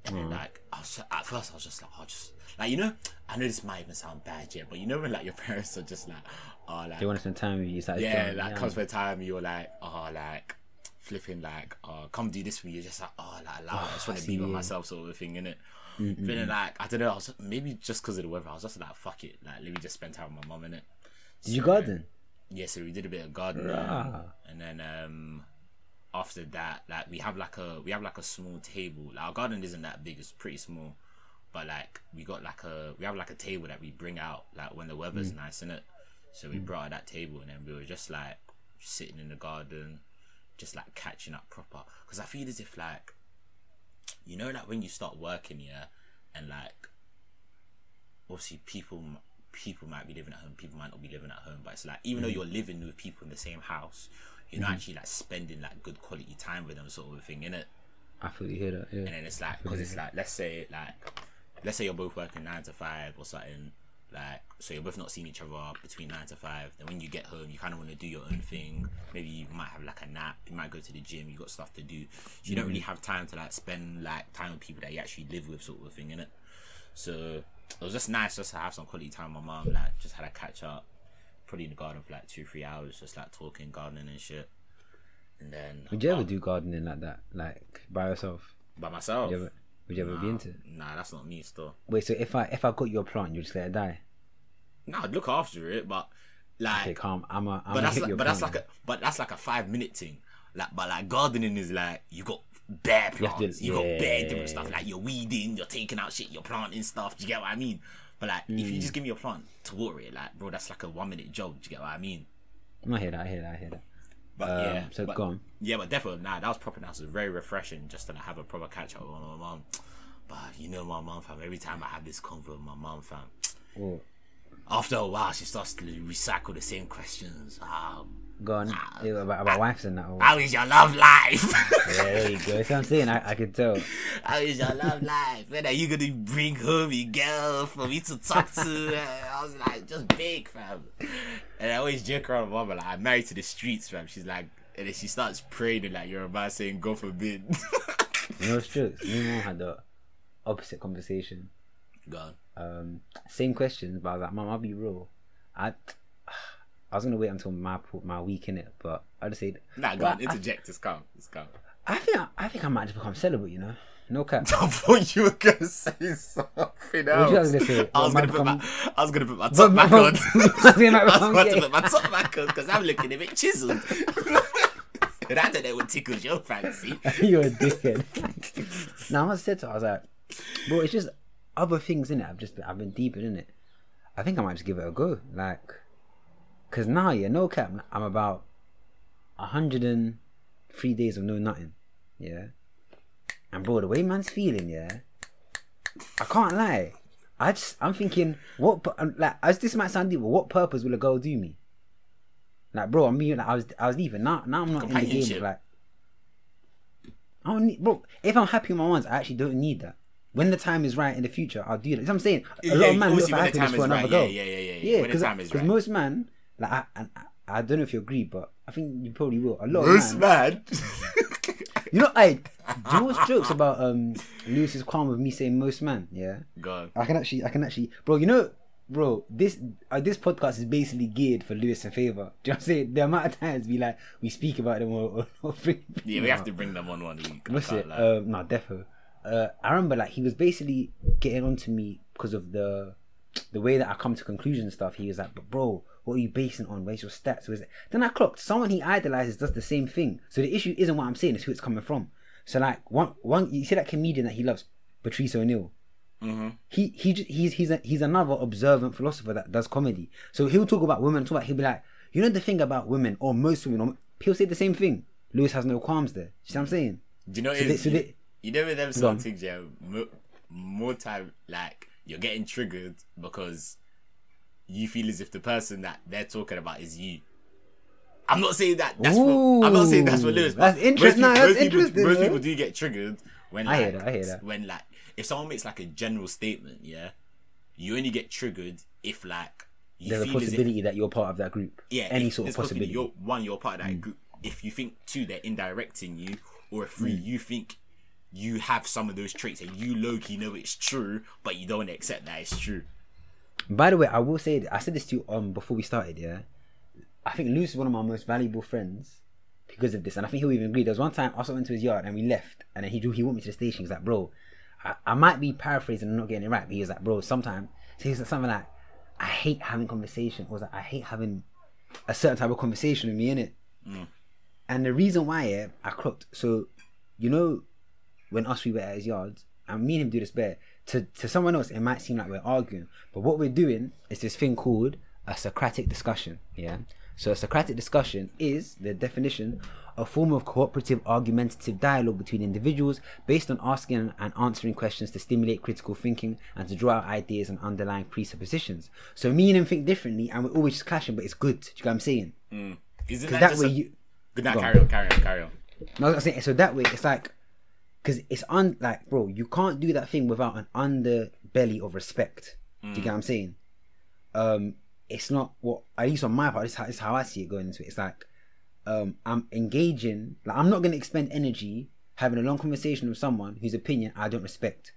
And then like I was at first I was just like oh just like you know I know this might even sound bad yeah but you know when like your parents are just like oh like They want to spend time with you. It's like, yeah, done, like yeah. comes for a time you're like, oh, like flipping like, oh, come do this for me. You're just like, oh, like, allow it. I just want to be with myself, sort of thing, innit? Feeling like I don't know. I was maybe just because of the weather. I was just like, fuck it. Like, let me just spend time with my mum, innit? Did you garden? Yeah, so we did a bit of gardening, and then um after that, like we have like a we have like a small table. Like our garden isn't that big; it's pretty small. But like we got like a we have like a table that we bring out like when the weather's Mm. nice, in it. So we brought out that table, and then we were just like sitting in the garden, just like catching up proper. Because I feel as if like you know like when you start working, yeah, and like obviously people people might be living at home, people might not be living at home, but it's like even though you're living with people in the same house, you're not actually like spending like good quality time with them, sort of a thing, innit? I fully hear that. Yeah. And then it's like because it's like let's say like let's say you're both working nine to five or something. Like so, you're both not seeing each other between nine to five. Then when you get home, you kind of want to do your own thing. Maybe you might have like a nap. You might go to the gym. You got stuff to do. So you don't really mm. have time to like spend like time with people that you actually live with, sort of a thing, innit? So it was just nice just to have some quality time with my mom. Like just had a catch up, probably in the garden for like two three hours, just like talking, gardening and shit. And then Would you ever do gardening like that, like by yourself? by myself? Would you ever, would you ever be into it? Nah, that's not me still. Wait, so if I if I got your plant, you just let it die? No, I'd look after it, but like, Okay, calm. I'm a. I'm but that's like, but that's plant like a, but that's like a five minute thing. Like, but like gardening is like you got bare You to- plants, you, got bare yeah. different stuff. Like you're weeding, you're taking out shit, you're planting stuff. Do you get what I mean? But like, if Mm. you just give me a plant to water it, like, bro, that's like a one minute job. Do you get what I mean? I hear that. I hear that. I hear that. But Um, yeah, so but, go on. Yeah, but definitely, nah, that was proper nice. It was very refreshing just to like, have a proper catch up with my mom. But you know, my mom, fam. Every time I have this convo with my mom, fam, Oh, after a while, she starts to recycle the same questions. Um, go on. Yeah, about about wives and that. or- how is your love life? Yeah, there you go. That's what I'm saying. I, I could tell. how is your love life? When are you gonna bring home your girl for me to talk to? I was like, just big, fam. And I always joke around with mama like, I'm married to the streets, fam. She's like, and then she starts praying like you're about saying, "God forbid." you know, No strokes. Me and mom had the opposite conversation. Gone. Um, same questions, but I was like, Mom, I'll be real. I, I was gonna wait until my my week in it, but I just said, Nah, go on. Interject. It's calm. It's calm. I think I, I think I might just become celibate. You know, no cap. I thought you were gonna say something else. guys gonna say? I was gonna put my, I was gonna put my top back on. I was gonna I was become about to put my top back on because I'm looking a bit chiseled. and I don't know what tickles your fancy. You're a dickhead. now I said to her, I was like, bro, it's just other things in it. I've just been, I've been deep in it. I think I might just give it a go, like, cause now yeah, no cap, I'm about hundred and three days of no nothing, yeah. And bro, the way man's feeling, yeah, I can't lie. I just I'm thinking, what um, like as this might sound deep, but what purpose will a girl do me? Like, bro, I'm being like, I was I was leaving. Now now I'm not in the game. Like, I don't need, bro. If I'm happy with my ones, I actually don't need that. When the time is right in the future, I'll do that. You know what I'm saying? A Yeah, lot of men look for happiness for another right. girl. Yeah, yeah, yeah, yeah, yeah. Yeah, When the time is because right. most men, like, I, I, I don't know if you agree, but I think you probably will. A lot Most of man. you know, I, do you know jokes about um Lewis's qualm of me saying most man? Yeah, God. I can actually, I can actually, bro. You know, bro, this uh, this podcast is basically geared for Lewis and Favor. Do you know what I'm saying? The amount of times we like we speak about them or, or, or bring Yeah, we have to bring them on one week. What's it? lie. Um, no, defo. Uh, I remember like he was basically getting onto me because of the the way that I come to conclusion stuff. He was like, "But bro, what are you basing on? Where's your stats? Where's it?" Then I clocked someone he idolizes does the same thing. So the issue isn't what I'm saying; it's who it's coming from. So like one one, you see that comedian that he loves, Patrice O'Neal. Mhm. He he he's he's a, he's another observant philosopher that does comedy. So he'll talk about women. Talk about he'll be like, you know the thing about women or most women. Or, he'll say the same thing. Lewis has no qualms there. You see what I'm saying? Do you know? So they- so you, they- you know with them some on. things, yeah. More, more time, like you're getting triggered because you feel as if the person that they're talking about is you. I'm not saying that. That's for. I'm not saying that's for Ooh, Lewis. that's interest- most people- that's most people- interesting, Most people do get triggered when I like, hear that, I hear that. when like if someone makes like a general statement, yeah, you only get triggered if like you There's a feel as if that you're part of that group. yeah, any sort of possibility. Mm. You're, one, you're part of that group. If you think two, they're indirecting you, or if three, Mm. you think you have some of those traits and you low key know it's true, but you don't accept that it's true. By the way, I will say I said this to you um before we started. Yeah, I think Lewis is one of my most valuable friends, because of this, and I think he'll even agree. There was one time I also went to his yard and we left, and then he drew, he went me to the station. He's like, bro, I, I might be paraphrasing and not getting it right, but he was like, bro, sometimes so he's like something like, I hate having conversation, or was like, I hate having a certain type of conversation with me in it. And the reason why yeah, I crooked, so you know, when us we were at his yard, and me and him do this bear. To to someone else, it might seem like we're arguing, but what we're doing is this thing called a Socratic discussion. Yeah. So a Socratic discussion is the definition a form of cooperative argumentative dialogue between individuals based on asking and answering questions to stimulate critical thinking and to draw out ideas and underlying presuppositions. So me and him think differently and we're always just clashing, but it's good. Do you get what I'm saying? Mm. Isn't Because that, that way a... you Good night, carry on, carry on, carry on. No, I was saying, so that way it's like, because it's un like, bro, you can't do that thing without an underbelly of respect. Do you get what I'm mm. saying? Um, it's not what at least on my part. This is how, is how I see it going into it. It's like, um, I'm engaging. Like, I'm not gonna expend energy having a long conversation with someone whose opinion I don't respect.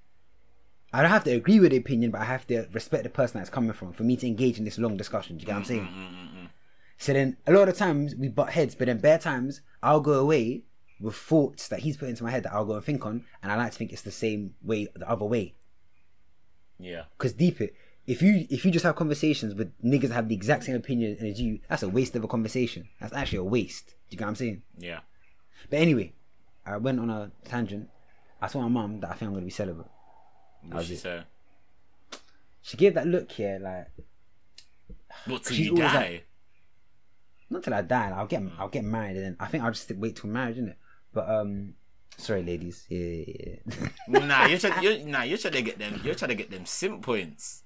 I don't have to agree with the opinion, but I have to respect the person that's coming from for me to engage in this long discussion. Do you get what I'm mm, saying? Mm, so then a lot of times we butt heads, but then bare times I'll go away with thoughts that he's put into my head that I'll go and think on, and I like to think it's the same way the other way. Yeah. Cause deep it, if you if you just have conversations with niggas that have the exact same opinion as you, that's a waste of a conversation. That's actually a waste. Do you get what I'm saying? Yeah. But anyway, I went on a tangent. I told my mum that I think I'm gonna be celibate. What she say? She gave that look here, like What till you die? like- not till I die. Like, I'll get mm. I'll get married, and then I think I'll just wait till marriage, innit? But um, sorry, ladies. Yeah, yeah, yeah. nah, you're trying. You're, nah, you're trying to get them. You're trying to get them sim points.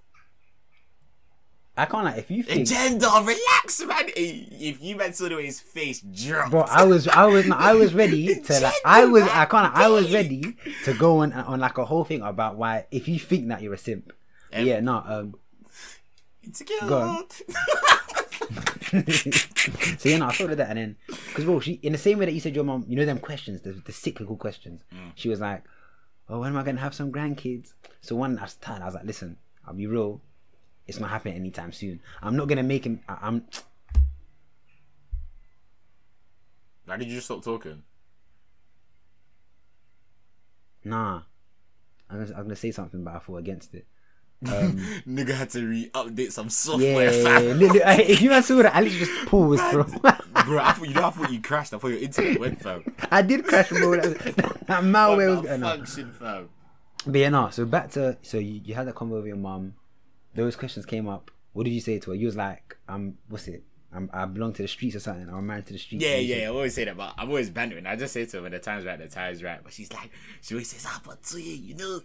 I can't like if you think, Agenda, relax, man. If you man saw the way his face dropped, bro. I was I was I was ready to like I was I can't I was ready to go on on like a whole thing about why if you think that you're a simp. Um, yeah, no. Um. insecure. Go on. so you know, I thought of that, and then because bro, she in the same way that you said your mom, you know them questions, the, the cyclical questions. Mm. She was like, "Oh, when am I gonna have some grandkids?" So one I was tired. I was like, "Listen, I'll be real. It's not happening anytime soon. I'm not gonna make him. I, I'm Why did you just stop talking? nah. I was, I was gonna say something, but I fought against it. Um, Nigga had to re-update some Yeah, software, fam. li- li- if you guys saw that, literally just paused, bro. Bro, I thought you know. I thought you crashed. I thought your internet went, fam. I did crash, bro. That, that malware was going on. function, fam. But yeah, no. So back to so you, you had that convo with your mum. Those questions came up. What did you say to her? You was like, "I'm what's it? I'm, I belong to the streets or something. I'm married to the streets." Yeah, yeah, I always say that, but I'm always bantering. I just say to her when the time's right, the time's right. But she's like, she always says, ah, but to you you know,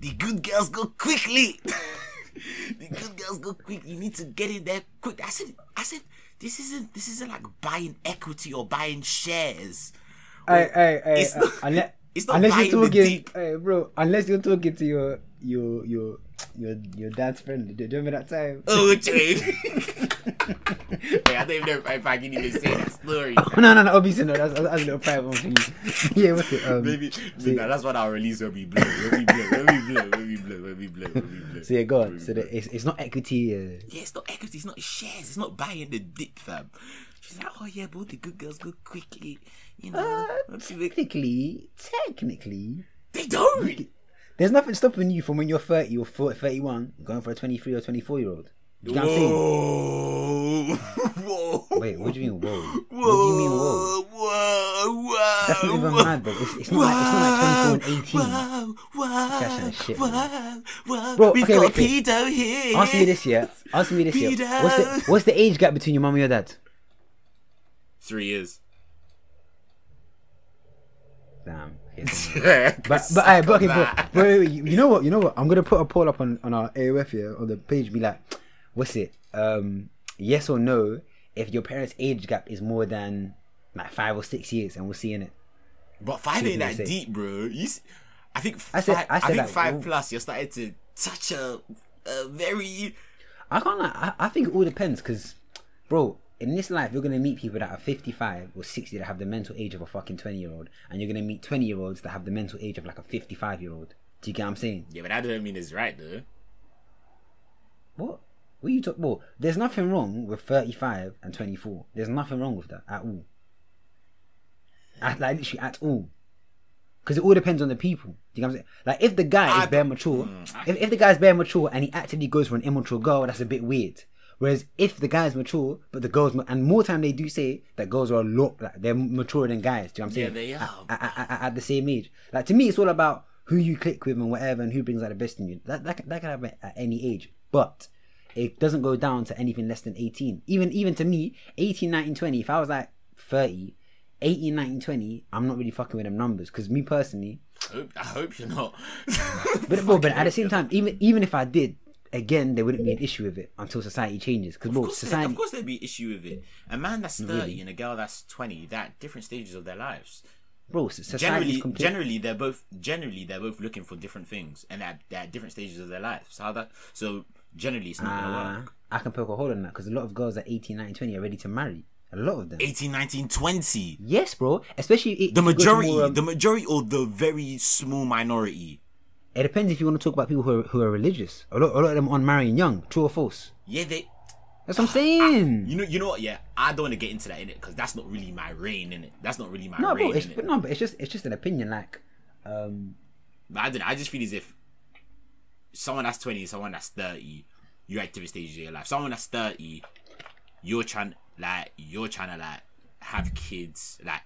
the good girls go quickly. the good girls go quick. You need to get in there quick. I said, I said, this isn't, this isn't like buying equity or buying shares. Hey, hey, hey, It's uh, not- unless, it's not unless buying you're the talking, deep. hey, bro. Unless you're talking to your your your your your dad's friend. Do you remember that time? Oh, Jay. Wait, I don't even know if I can even say that story. no, no, no. Obviously, no. That's, that's a little private one for you. yeah, what's it? Um, Maybe so, that's what I'll release when we blow. When we blow. When we blow. When we blow. When we blow. When we blow. so yeah, go on. So the, it's it's not equity. Uh, Yeah, it's not equity, it's not shares, it's not buying the dip, fam. She's like, oh yeah, but the good girls go quickly, you know. uh, Let's see what- technically, technically, they don't. there's nothing stopping you from when you're 30 or 40, 31 going for a 23 or 24 year old. You know what I'm saying? Whoa, whoa. Wait, what do you mean, whoa? Whoa, What do you mean, whoa? Whoa, whoa. That's not even whoa. mad, bro. It's, it's not like it's not like 24 and 18. Whoa, whoa, That kind of shit, whoa, whoa. Bro, We've okay, got wait, wait. here. Answer me this year. Answer me this year. What's the what's the age gap between your mum and your dad? Three years. Damn. But but, aye, but okay, but, wait, wait, wait, you you know what? You know what? I'm gonna put a poll up on, on our AOF here on the page. Be like, what's it? Um, yes or no? If your parents' age gap is more than like five or six years, and we'll see in it. But five ain't that say. deep, bro. You, s- I think I said- I I, said think that- five plus. You're starting to touch a, a very. I can't. Like, I, I think it all depends because, bro, in this life you're gonna meet people that are 55 or 60 that have the mental age of a fucking 20 year old, and you're gonna meet 20 year olds that have the mental age of like a 55 year old. Do you get what I'm saying? Yeah, but that doesn't mean it's right though. What? What are you talking? Well, there's nothing wrong with 35 and 24. There's nothing wrong with that at all. at, like literally at all. Because it all depends on the people. Do you know what I'm saying? Like if the guy is bare mature, Mm, if, if the guy's bare mature and he actively goes for an immature girl, that's a bit weird. Whereas if the guy's mature, but the girls, and more time they do say that girls are a lot, like they're maturer than guys. Do you know what I'm saying? Yeah, they are. At, at, at, at the same age. Like to me, it's all about who you click with and whatever, and who brings out the best in you. That that, that can happen at any age, but it doesn't go down to anything less than 18. Even even to me, 18, 19, 20. If I was like 30, 18, 19, 20, I'm not really fucking with them numbers. Because me personally, I hope, I hope you're not. but bro, but at the same time, even even if I did, again, there wouldn't be an issue with it until society changes. Because Of bro, there- society. of course, there'd be issue with it. A man that's thirty and a girl that's twenty, that different stages of their lives. bro, society Generally, complete. generally, they're both generally they're both looking for different things, and at, they're at different stages of their lives. How that? So generally, it's not gonna Uh, work. I can poke a hole in that because a lot of girls at 18, 19, 20 are ready to marry. A lot of them. 18, 19, 20. Yes, bro. Especially if The if you go to majority, more, um, the majority, or the very small minority. It depends if you want to talk about people who are, who are religious. A lot, a lot of them on marrying young. True or false? Yeah, they. That's what I'm saying. You know, you know what? Yeah, I don't want to get into that in it because that's not really my reign in it. That's not really my no, bro. reign It's, but no, but it's just it's just an opinion. Like, um, But I don't know. I just feel as if someone that's 20, someone that's 30, you're at different stages of your life. Someone that's 30, you're trying like you're trying to like have kids. Like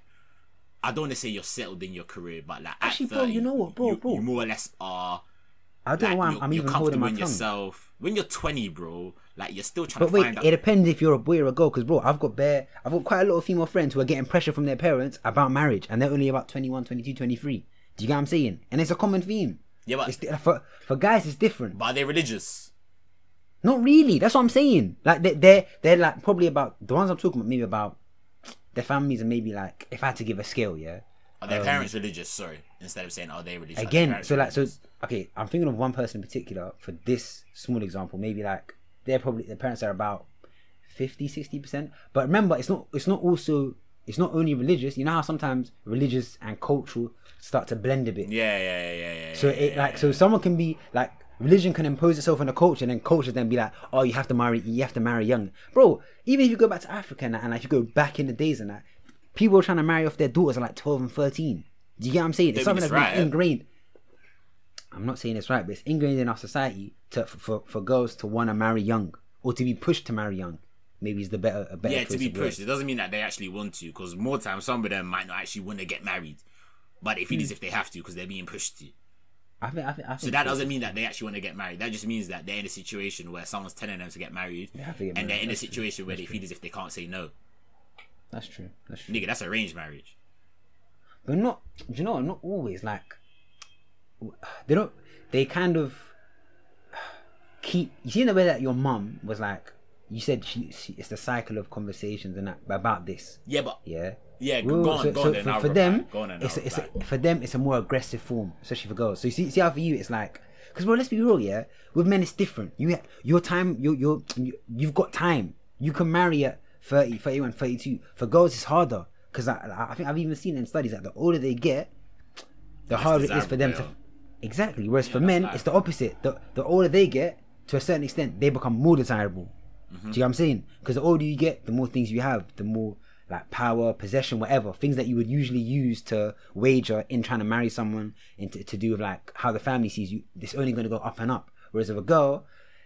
I don't want to say you're settled in your career, but like Actually, at bro, you know what, bro, you, bro. you more or less are. I don't Like, know why I'm, you're, I'm you're even holding comfortable my in tongue. yourself. When you're 20, bro, like you're still trying But to wait, find out. it depends if you're a boy or a girl. Because bro, I've got bare, I've got quite a lot of female friends who are getting pressure from their parents about marriage, and they're only about 21, 22, 23. Do you get what I'm saying? And it's a common theme. Yeah, but, It's for for guys, it's different. but they're they religious? Not really. That's what I'm saying. Like they, they're they're like probably about the ones I'm talking about. Maybe about their families, and maybe like if I had to give a scale, yeah. Are their parents religious? Sorry, instead of saying are they religious? Um, Again, so like so religious? okay, I'm thinking of one person in particular for this small example. Maybe like they're probably their parents are about 50 60 percent. But remember, it's not it's not also it's not only religious. You know how sometimes religious and cultural start to blend a bit. Yeah, yeah, yeah, yeah. yeah So it like so someone can be like religion can impose itself on a culture and then culture then be like, oh you have to marry you have to marry young. Bro, even if you go back to Africa and, that, and like you go back in the days and that, people are trying to marry off their daughters at like twelve and thirteen. Do you get what I'm saying? It's something that's right. ingrained. I'm not saying it's right, but it's ingrained in our society to for, for girls to want to marry young or to be pushed to marry young. Maybe is the better a better yeah, to be pushed. It doesn't mean that they actually want to, because more times some of them might not actually want to get married, but they feel Hmm. as if they have to because they're being pushed to. I think I think I think So that doesn't mean that they actually want to get married. That just means that they're in a situation where someone's telling them to get married, have to get and they're married. in a That's true. situation where they feel as if they can't say no. that's true. That's true. Nigga, that's arranged marriage. but not do you know not always like they don't they kind of keep you see in the way that your mum was like you said she, she it's the cycle of conversations and that about this. Yeah, but yeah? Yeah, go, go on, so- go so on. Then for, for them go on and it's, a, it's a, for them it's a more aggressive form especially for girls. So you see see how for you it's like because bro let's be real yeah? With men it's different. You your time, you you you've got time. You can marry at 30 31 32 for girls it's harder because I, I think I've even seen in studies that the older they get the harder it is for them to exactly whereas for men life. it's the opposite. The, the older they get to a certain extent they become more desirable Mm-hmm. do you know what I'm saying? Because the older you get, the more things you have, the more like power, possession, whatever things that you would usually use to wager in trying to marry someone, and to, to do with like how the family sees you. It's only going to go up and up. Whereas with a girl,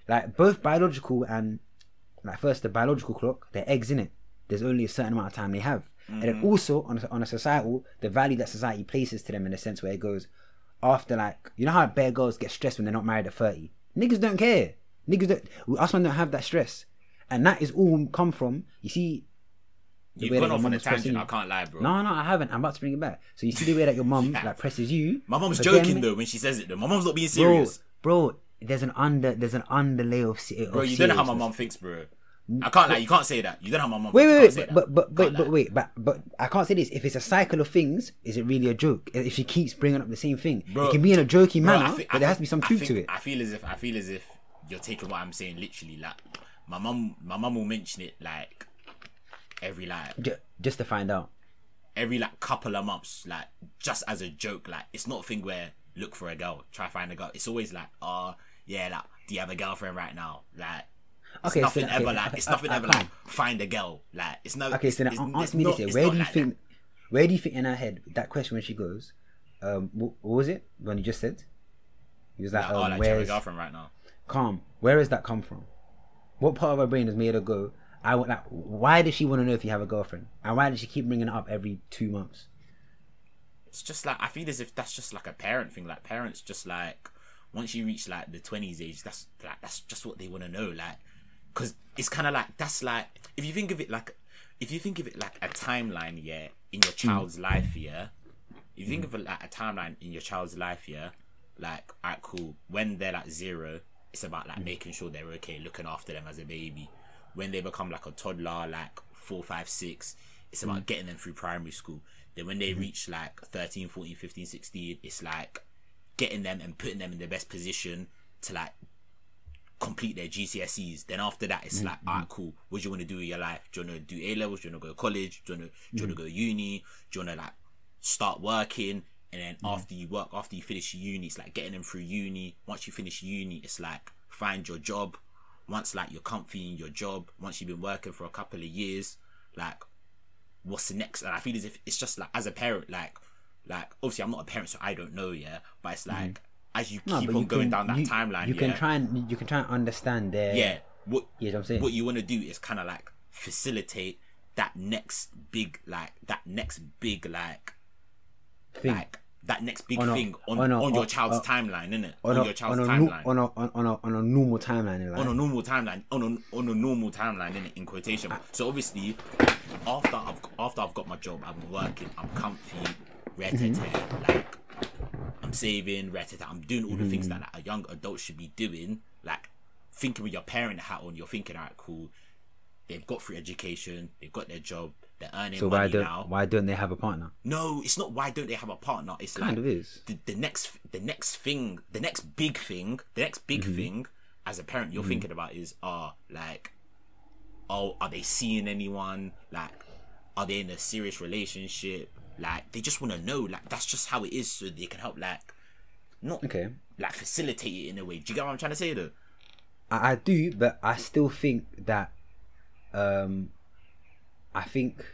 like both biological and like first the biological clock, their eggs in it. There's only a certain amount of time they have, and then also on a, on a societal, the value that society places to them in a sense where it goes after like you know how bare girls get stressed when they're not married at 30 niggas don't care niggas don't us men don't have that stress and that is all come from you see the You've gone off on mum a tangent. you. I can't lie, bro. no no i haven't i'm about to bring it back so you see the way that your mum like presses you My mom's joking though when she says it though. My mom's not being serious. bro there's an under there's an underlay of, se- Bro, you don't know how my mom thinks, bro. I can't lie. You can't say that. You don't know how my mom. Wait, wait, wait, but but but wait, but wait, but but I can't say this. If it's a cycle of things, is it really a joke? If she keeps bringing up the same thing, Bro, it can be in a jokey Bro, manner, but there has to be some truth to it. I feel as if I feel as if you're taking what I'm saying literally. Like my mom, my mom will mention it like every like Ju- just to find out. every like couple of months, like just as a joke. Like it's not a thing where look for a girl, try find a girl. It's always like, oh yeah, like do you have a girlfriend right now? Like. It's Okay, so- nothing okay, ever I- like it's nothing I ever can't. like find a girl like it's no Okay, so now it's, an- it's me not- this: here. Where do you like think? that. Where do you think in her head that question when she goes, um, what, what was it when you just said? He was like, Like, oh, um, like, do you where's girlfriend right now? calm? Where has that come from? What part of her brain has made her go? I want like. Why does she want to know if you have a girlfriend? And why does she keep bringing it up every two months? It's just like I feel as if that's just like a parent thing. Like parents just like once you reach like the twenties age, that's like that's just what they want to know. Like, because it's kind of like that's like if you think of it like if you think of it like a timeline, yeah, in your hmm. child's life, yeah. If you think hmm. of it like a timeline in your child's life, yeah, like alright, cool. When they're like zero, it's about like making sure they're okay, looking after them as a baby. When they become like a toddler, like four, five, six, it's about mm. getting them through primary school. Then when they mm-hmm. reach like 13, 14, 15, 16, it's like getting them and putting them in the best position to like complete their GCSEs. Then after that, it's mm-hmm. like, alright, cool. What do you want to do with your life? Do you want to do A levels? Do you want to go to college? Do you want to, do you want to mm. go to uni? Do you want to like start working? And then mm. after you work, after you finish uni, it's like getting them through uni. Once you finish uni, it's like find your job. Once like you're comfy in your job, once you've been working for a couple of years, like what's the next? And I feel as if it's just like as a parent, like like obviously I'm not a parent, so I don't know, yeah. But it's mm. like as you No, keep on you going can- down that you- timeline, You yeah, can try and you can try and understand their yeah. What You know what I'm saying? what you want to do is kind of like facilitate that next big like that next big like thing. like that next big On a- thing on, on on, your child's timeline, innit? on, On, a, your child's on, a, timeline. on, a, on, a, on a normal timeline in on a normal timeline on a, on a normal timeline in in quotation so obviously after I've after I've got my job I'm working I'm comfy ready mm-hmm. like I'm saving ready I'm doing all the things mm-hmm. that like, a young adult should be doing like thinking with your parent hat on you're thinking alright cool. They've got free education they've got their job they're earning so why don't now why don't they have a partner? no it's not why don't they have a partner it's Kind like of is. the, the next the next thing the next big thing the next big Mm-hmm. thing as a parent you're thinking about is uh like oh are they seeing anyone like are they in a serious relationship like they just want to know like that's just how it is so they can help like not Okay. like facilitate it in a way do you get what i'm trying to say though I, I do, but I still think that um I think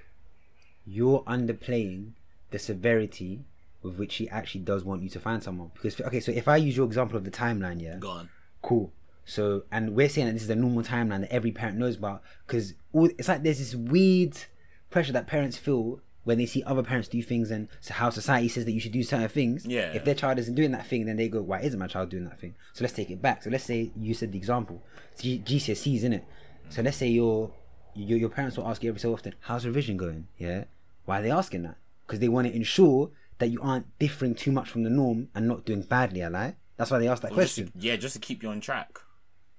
you're underplaying the severity with which he actually does want you to find someone. Because okay, so if I use your example of the timeline, yeah, go on cool. So and we're saying that this is a normal timeline that every parent knows about because it's like there's this weird pressure that parents feel when they see other parents do things and so how society says that you should do certain things. Yeah. If their child isn't doing that thing, then they go, "Why isn't my child doing that thing?" So let's take it back. So let's say you said the example, G- GCSEs, in it. So let's say your your your parents will ask you every so often, "How's revision going?" Yeah. Why are they asking that? Because they want to ensure that you aren't differing too much from the norm and not doing badly. I lie. That's why they ask that Or just to- question. yeah just to keep you on track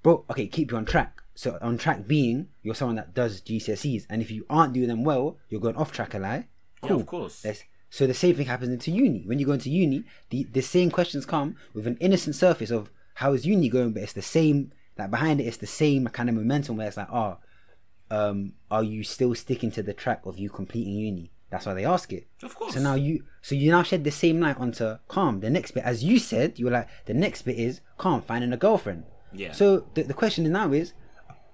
Bro, okay, keep you on track. So on track being you're someone that does GCSEs, and if you aren't doing them well, you're going off track a lie. Yeah, of course. So the same thing happens into uni. When you go into uni, the the same questions come with an innocent surface of how is uni going, but it's the same. Like behind it, it's the same kind of momentum where it's like, oh, um, are you still sticking to the track of you completing uni? That's why they ask it. Of course. So now you, so you now shed the same light onto calm. The next bit, as you said, you were like, the next bit is calm finding a girlfriend. Yeah. So the, the question now is,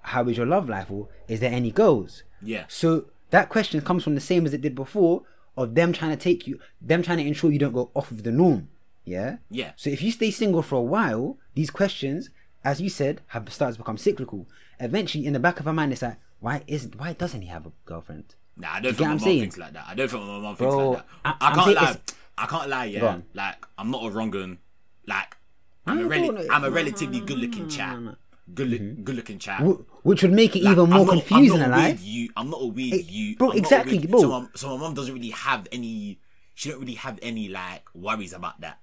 how is your love life, or is there any goals? Yeah. So that question comes from the same as it did before, of them trying to take you, them trying to ensure you don't go off of the norm. Yeah. Yeah. So if you stay single for a while, these questions, as you said, have started to become cyclical. Eventually, in the back of our mind, it's like, why is why doesn't he have a girlfriend? Nah, I don't think my I'm mom saying? thinks like that. I don't think my mom thinks Bro, like that. I- I, can't lie. it's- I can't lie. Yeah, like I'm not a wrong un. Like I'm a rel- no, I'm a relatively good looking no, chap. Good look, good looking chap. Wh- Which would make it Like, even more not- confusing, I'm not a weird you. I'm not a weird Eh, you. bro, I'm exactly, weird- bro. So, my, so my mom doesn't really have any. She don't really have any like worries about that.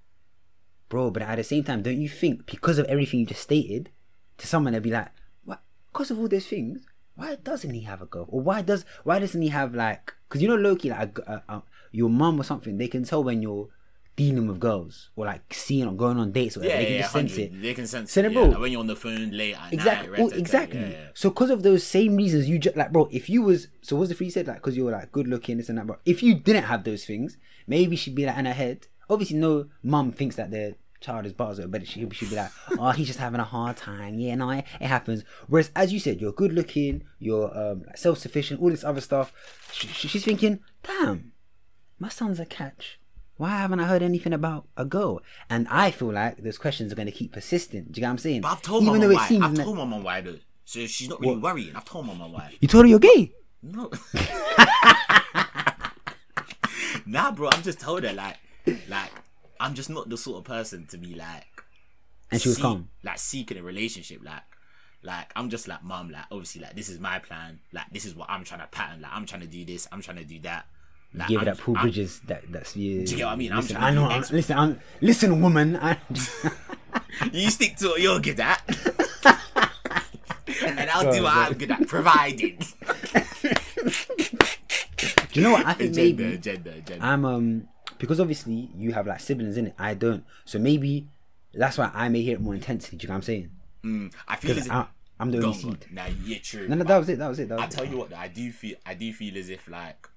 Bro, but at the same time, don't you think because of everything you just stated, to someone they'd be like, what? Because of all those things, why doesn't he have a girl? Or why does why doesn't he have like? Because you know lowkey, like uh, uh, your mum or something, they can tell when you're dealing with girls or like seeing or going on dates or whatever. Yeah, they can yeah, just sense it. They can sense it. yeah. bro- Like when you're on the phone late at Exactly. night. Oh, exactly. Yeah, yeah. So because of those same reasons, you just like, bro. If you was so, what's the free said like? Because you were like good looking, this and that. But if you didn't have those things, maybe she'd be like in her head. Obviously, no mum thinks that their child is butters, but she she'd be like, oh, he's just having a hard time. Yeah, no, it, it happens. Whereas, as you said, you're good looking, you're um, self sufficient, all this other stuff. Sh- sh- she's thinking, damn, my son's a catch. Why haven't I heard anything about a girl? And I feel like those questions are going to keep persisting. Do you get what I'm saying? But I've told my Even mum though it why. I've told my mum why though. So she's not really worrying. I've told my mum why. you told her you're gay. No. nah, bro. I'm just told her like, like I'm just not the sort of person to be like. And she was seek- calm. Like seeking a relationship, like. Like I'm just like mum, like obviously like this is my plan, like this is what I'm trying to pattern, like I'm trying to do this, I'm trying to do that. Like, Give I'm- that Paul I'm- Bridges. That that's yeah. Do you get what I mean? I'm Listen, trying I know. I'm, listen, I'm, listen, woman. I, You stick to what you're good at. and I'll do what Sorry, I'm good at, providing. do you know what? I think agenda, maybe agenda, agenda. I'm um because obviously you have like siblings in it. I don't. So maybe that's why I may hear it more intensely. Do you know what I'm saying? Mm, I feel as if I, I'm the only on, go on. seed. Nah, yeah, true. No, no, that was it. That was it. That was I it. tell you what, I do feel, I do feel as if like,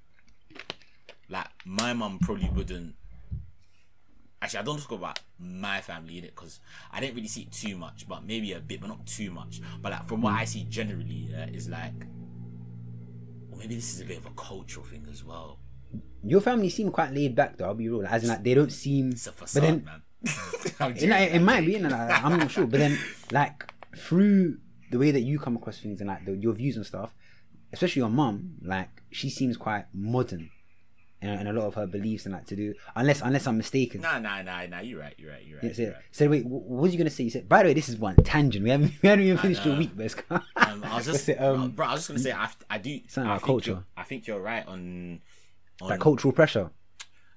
like my mum probably wouldn't. Actually, I don't talk about my family in it because I didn't really see it too much, but maybe a bit, but not too much. But like from what I see generally, uh, is like, or maybe this is a bit of a cultural thing as well. Your family seem quite laid back, though. I'll be real. As in, like they don't seem. It's a facade, But then man. I'm it, it, might be. Know, like, I'm not sure. But then, like through the way that you come across things and like the, your views and stuff, especially your mum, like she seems quite modern. In, in a lot of her beliefs and like to do, unless unless I'm mistaken. Nah, nah, nah, nah. You're right. You're right. You're right. You're right. So wait, wh- what was you gonna say? You said, by the way, this is one tangent. We haven't, we haven't even finished your week, but it's Um, I was just, it, um, bro. I was just gonna say, I, I do. I think culture. I think you're right on. On like cultural pressure.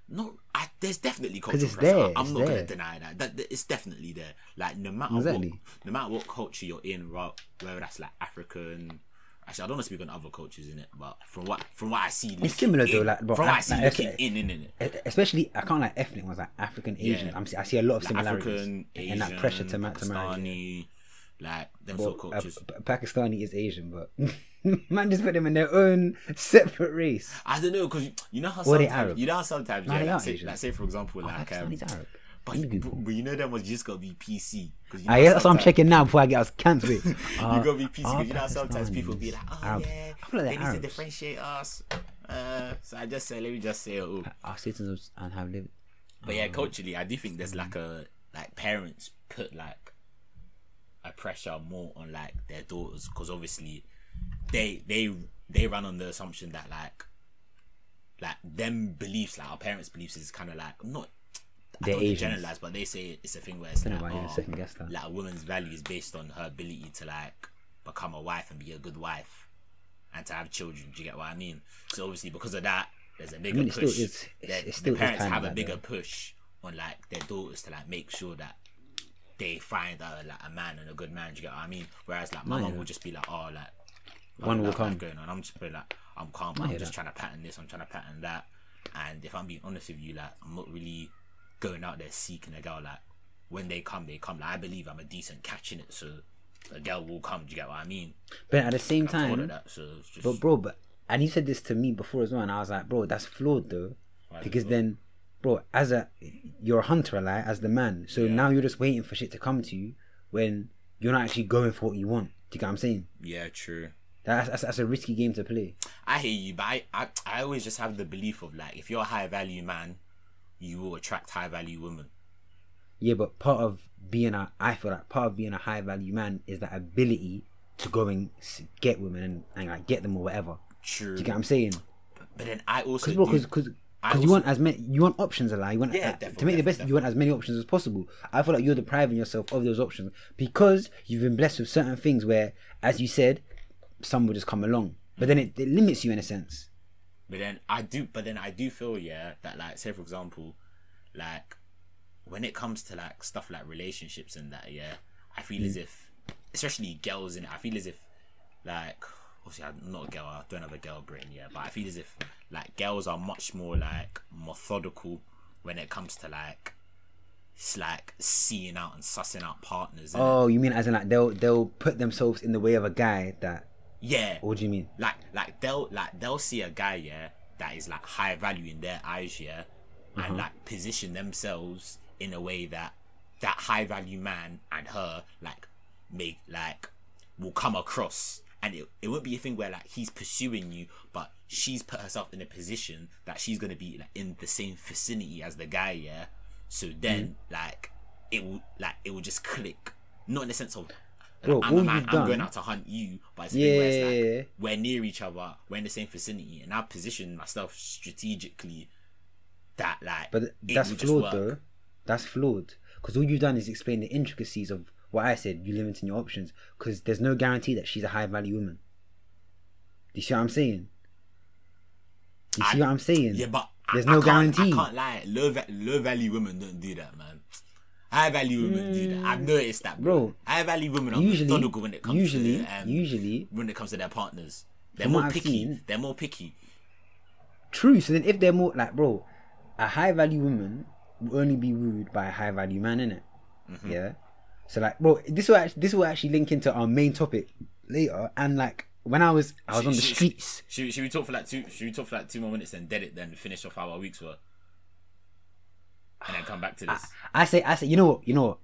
No, I, there's definitely cultural it's pressure. there, I- I'm it's not there. gonna deny that. that. that- It's definitely there. Like no matter Exactly. what, no matter what culture you're in, right, whether that's like African. Actually, I don't want to speak on other cultures in it, but from what from what I see, looking similar though, like, from what I- see like, looking in, in, in it. Especially, I can't like ethnic ones like African, Asian. Yeah. I'm, see- I see a lot of Like similarities African, Asian, and that pressure to ma- to marry. Pakistani, like them Well, sort of uh, cultures. P- Pakistani is Asian, but man just put them in their own separate race. I don't know because you know how Or sometimes you know how sometimes No, yeah, like, say, like say for example like um, Arab. but, but, you know them was just gotta be PC you Ah, know yeah, that's what I'm checking now before I get us cancelled. you gotta be PC because you know how sometimes people be like, oh Arab. yeah, I like they they're need to Arabs. differentiate us. Uh, so I just say, let me just say, oh, Our citizens and have lived. but yeah, culturally, I do think there's like a like parents put like a pressure more on like their daughters because obviously they they they run on the assumption that like like them beliefs like our parents' beliefs is kind of like not. I They're don't wanna Asians. generalize, but they say it's a thing where it's like, I oh, second guessed that. like a woman's value is based on her ability to like become a wife and be a good wife and to have children. Do you get what I mean? So obviously because of that, there's a bigger mean, it still push. is- the, it's- it the parents have a like bigger that. push on like their daughters to like make sure that they find uh, like a man and a good man. Do you get what I mean? Whereas like my No, mum yeah. will just be like, oh like One will come. going on. I'm just putting like I'm calm. I'm just that. trying to pattern this. I'm trying to pattern that. And if I'm being honest with you, like I'm not really going out there seeking a girl. Like when they come, they come. Like I believe I'm a decent catch in it, so a girl will come. Do you get what I mean? But at the same of time, that, so just but bro, but and you said this to me before as well, and I was like, bro, that's flawed though, Why because then, bro, as a you're a hunter, like as the man, so Yeah. now you're just waiting for shit to come to you when you're not actually going for what you want. Do you get what I'm saying? yeah, true. That's that's, that's a risky game to play. I hear you, but I, I I always just have the belief of like if you're a high value man, you will attract high value women. Yeah, but part of being a, I feel like part of being a high value man is that ability to go and get women and, and like get them or whatever. True. Do you get what I'm saying? But then I also Because do, because you want as many you want options alive. You want Yeah, uh, definitely, to make the best. definitely, You want as many options as possible. I feel like you're depriving yourself of those options because you've been blessed with certain things where, as you said, some will just come along. But then it, it limits you in a sense. But then I do, but then I do feel yeah that like say for example, like when it comes to like stuff like relationships and that yeah, I feel Mm. as if, especially girls in it, I feel as if like obviously I'm not a girl, I don't have a girl brain yeah, but I feel as if like girls are much more like methodical when it comes to like it's like seeing out and sussing out partners. Oh, you mean as in like they'll they'll put themselves in the way of a guy that? Yeah, What do you mean? like like they'll like they'll see a guy yeah that is like high value in their eyes yeah Uh-huh. and like position themselves in a way that that high value man and her like make like will come across and it, it won't be a thing where like he's pursuing you, but she's put herself in a position that she's gonna be like in the same vicinity as the guy, yeah. So then Mm. like it will like it will just click, not in the sense of. Bro, I'm a man. I'm going out to hunt you, but it's thing where it's like Yeah. we're near each other, we're in the same vicinity, and I position myself strategically that like But that's flawed though. That's flawed because all you've done is explain the intricacies of what I said. You limiting your options because there's no guarantee that she's a high value woman. Do you see what I'm saying? Do you see I- what I'm saying? Yeah, but there's I no guarantee. I can't lie. Low low value women don't do that, man. High value women that. I've noticed that, bro. Bro, High value women are usually, methodical when it comes usually, to um, usually, when it comes to their partners. They're more picky. seen- They're more picky. true. So then, if they're more like, bro, a high value woman will only be wooed by a high value man, innit? Mm-hmm. Yeah. So like, bro, this will actually, this will actually link into our main topic later. And like, when I was, I was on the Should- should- streets. Should, should we talk for like two? Should we talk for like two more minutes and dead it? Then finish off how our weeks were, and then come back to this. I say, I say, you know what, you know what?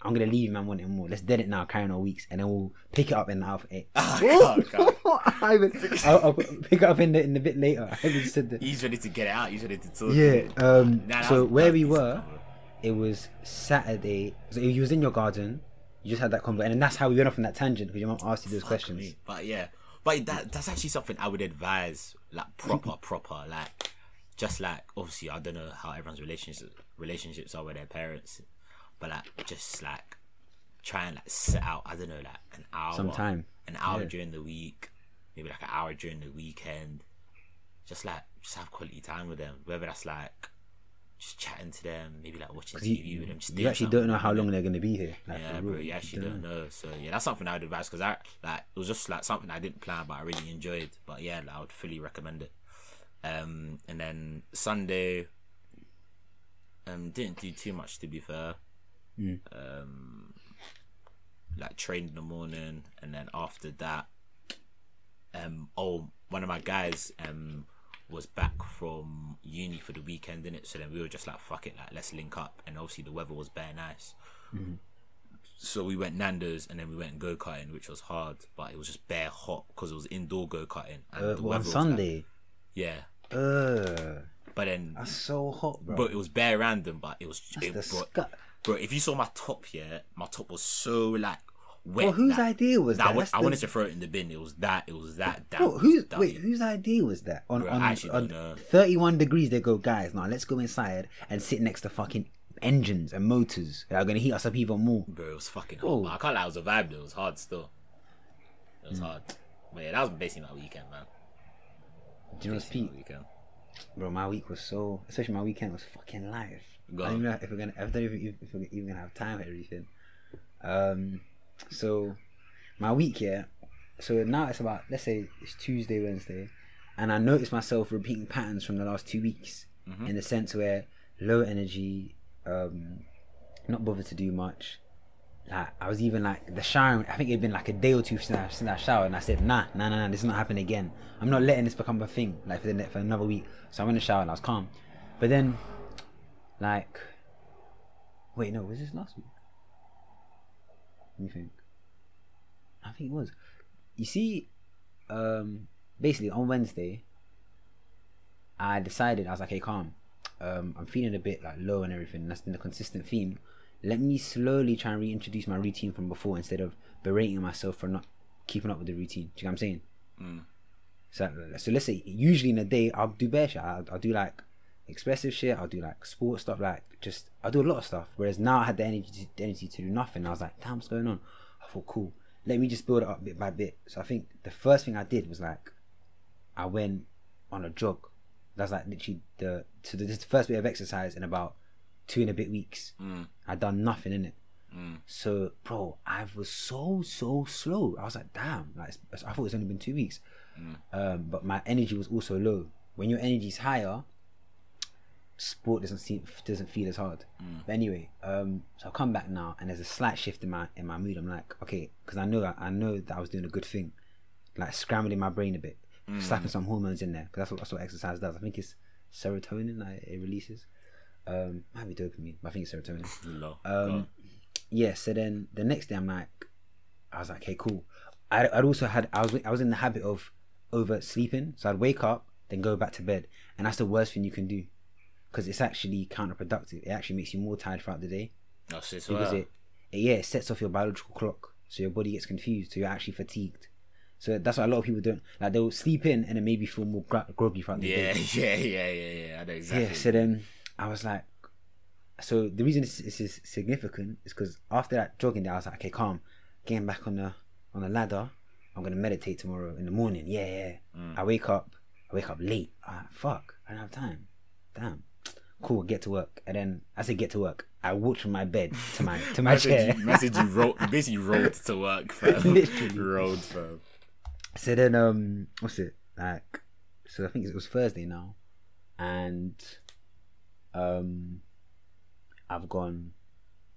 I'm gonna leave man wanting more. Let's dead it now, carrying on weeks, and then we'll pick it up in the alpha eight. God, God. I haven't- I'll, I'll pick it up in the in a bit later. I said that. He's ready to get it out. He's ready to talk. Yeah. Um. Nah, so where we were, it was Saturday. So you was in your garden. You just had that convo, and then that's how we went off on that tangent because your mom asked you those questions. me. But yeah, but that that's actually something I would advise, like proper, proper, like just like obviously I don't know how everyone's relationships relationships are with their parents, but like just like try and like sit out I don't know like an hour, Some time. an hour Yeah. during the week, maybe like an hour during the weekend, just like just have quality time with them, whether that's like just chatting to them, maybe like watching You, TV with them. Just you actually don't know how them. long they're gonna be here. Like, Yeah, bro, you actually don't know. So yeah, that's something I would advise because I like it was just like something I didn't plan, but I really enjoyed. But yeah, like, I would fully recommend it. Um, and then Sunday, um, didn't do too much to be fair. Mm. Um, like trained in the morning, and then after that, um, oh, one of my guys, um, was back from uni for the weekend, in it. So then we were just like, fuck it, like let's link up. And obviously the weather was bare nice. So we went Nando's and then we went go karting, which was hard, but it was just bare hot because it was indoor go karting. Uh, on was, like- Sunday. yeah, Uh, but then, that's so hot, bro. bro, it was bare random, but it was, it, bro, bro, if you saw my top here, my top was so like wet. Bro, whose that- idea was that that? I, wa- I the- wanted to throw it in the bin. It was that. It was that. that Bro, was who's that- wait? Whose idea was that? On Bro, on, on 31 degrees, they go, guys. Now let's go inside and sit next to fucking engines and motors that are gonna heat us up even more. Bro, it was fucking hot. But I can't lie, it was a vibe. though. It was hard still. It was hmm. hard. But yeah, that was basically my weekend, man. Do you know what's Basically peak, my weekend. Bro? My week was so, especially my weekend was fucking live. Go I don't know if we're gonna, I don't even if if we're even gonna have time for everything. Um, so my week, yeah. So now it's about let's say it's Tuesday, Wednesday, and I noticed myself repeating patterns from the last two weeks in the sense where low energy, um, not bothered to do much. Like I was even like the shower. I think it'd been like a day or two since I, since I showered, and I said, "Nah, nah, nah, nah, this is not happening again. I'm not letting this become a thing like for the for another week." So I went to shower and I was calm. But then, like, wait, no, was this last week? Let me think. I think it was. You see, um, basically on Wednesday, I decided I was like, "Hey, calm. Um, I'm feeling a bit like low and everything. And that's been a consistent theme. Let me slowly try and reintroduce my routine from before instead of berating myself for not keeping up with the routine. Do you know what I'm saying? Mm. So, so let's say usually in a day I'll do bare shit. I'll, I'll do like expressive shit. I'll do like sports stuff. Like just I'll do a lot of stuff. Whereas now I had the energy, to, the energy to do nothing. I was like, damn, what's going on? I thought, cool. Let me just build it up bit by bit. So I think the first thing I did was like, I went on a jog. That's like literally the so this is the first bit of exercise in about two and a bit weeks. Mm. I'd done nothing in it. Mm. So, bro, I was so so slow. I was like, damn. Like, it's- I thought it's only been two weeks, mm. um, but my energy was also low. When your energy's higher, sport doesn't seem doesn't feel as hard. But anyway, um, so I come back now, and there's a slight shift in my in my mood. I'm like, okay, because I know I know that I was doing a good thing, like scrambling my brain a bit, slapping some hormones in there. Because that's what that's what exercise does. I think it's serotonin that it releases. Um, might be dopamine, but I think it's serotonin Low. um yeah so then the next day i'm like i was like okay cool I, I'd also had I was I was in the habit of over sleeping, so I'd wake up then go back to bed, and that's the worst thing you can do because it's actually counterproductive. It actually makes you more tired throughout the day Oh, shit, because well. it, it yeah it sets off your biological clock, so your body gets confused, so you're actually fatigued. So that's why a lot of people don't like they'll sleep in and then maybe feel more gro- groggy throughout the Yeah, day. yeah, yeah, yeah, yeah. I know exactly. Yeah. So then I was like, so the reason this, this is significant is because after that jogging day, I was like, okay, calm, getting back on the on the ladder. I'm gonna meditate tomorrow in the morning. Yeah, yeah. I wake up. I wake up late. Ah, fuck, I don't have time. Damn. Cool. Get to work, and then I say get to work. I walked from my bed to my to my chair. you, message you rolled, basically rolled to work, fam. Literally. rolled, fam. So then, um, what's it like? So I think it was Thursday now, and um, I've gone.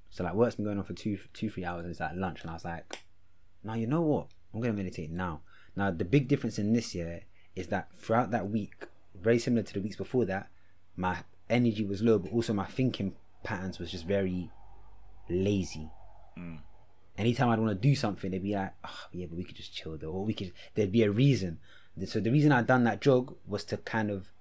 So like work's been going on for two, two, three hours, and it's like lunch, and I was like, "Now you know what? I'm gonna meditate now." Now the big difference in this year is that throughout that week, very similar to the weeks before that, my energy was low, but also my thinking patterns was just very lazy anytime I'd want to do something, they'd be like, oh, yeah, but we could just chill though, or we could. There'd be a reason. So the reason I'd done that jog was to kind of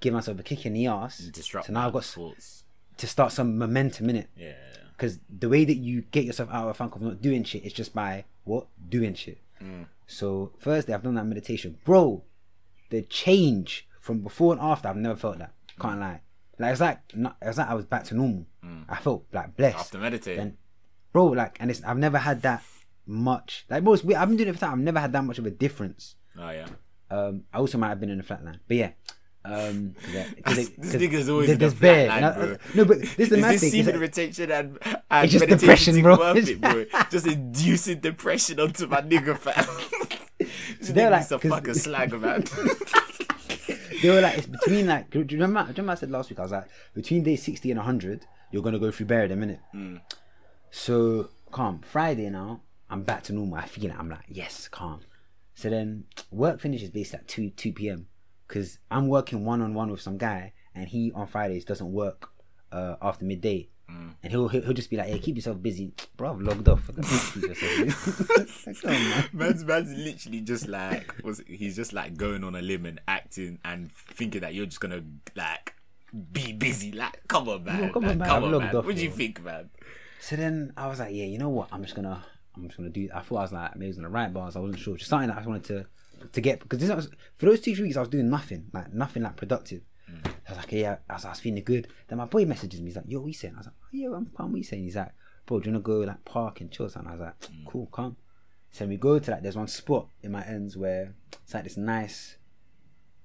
give myself a kick in the ass. Disrupt So now I've got s- thoughts. to start some momentum in it. Yeah. Because the way that you get yourself out of a funk of not doing shit is just by what doing shit. Mm. So Thursday I've done that meditation, bro. The change from before and after I've never felt that. Can't mm. lie. Like it's like not, it's like I was back to normal. Mm. I felt like blessed After meditating. then bro like and it's i've never had that much like most, i've been doing it for time i've never had that much of a difference oh, yeah. um i also might have been in a flatline but yeah um 'cause it- 'cause it- This nigga's always there- there's bear. flatline, no, bro. no but this is the Is mad this thing semen retention and, and just meditation depression, bro. worth it, bro? Just inducing depression onto my nigga, fam. this they're like- needs fucking fuck a slag, man. they were like it's between like do you remember, do you remember i said last week i was like between day 60 and 100 you're gonna go through in a minute so calm friday now i'm back to normal i feel it i'm like yes calm so then work finishes basically at 2 2 p.m because i'm working one-on-one with some guy and he on fridays doesn't work uh, after midday and he'll, he'll just be like, "Hey, keep yourself busy, bro. I've logged off. Keep yourself busy." Like, on, man. man's, man's literally just like was he's just like going on a limb and acting and thinking that you're just gonna like be busy. Like, come on, man. No, come on, Like, man, Come I've on, logged man. off, What do you think, man? So then I was like, yeah, you know what? I'm just gonna, I'm just gonna do. I thought I was like, maybe I was gonna write bars. I wasn't sure. Just something that I wanted to, to get because this was for those two weeks I was doing nothing, like nothing like productive. Mm. I was like, yeah, I was, I was feeling good. Then my boy messages me. He's like, yo, what you saying? I was like, oh, yeah, I'm calm. What you saying? He's like, bro, do you wanna go like park and chill? And? I was like, mm. cool, come. So we go to like, there's one spot in my ends where it's like this nice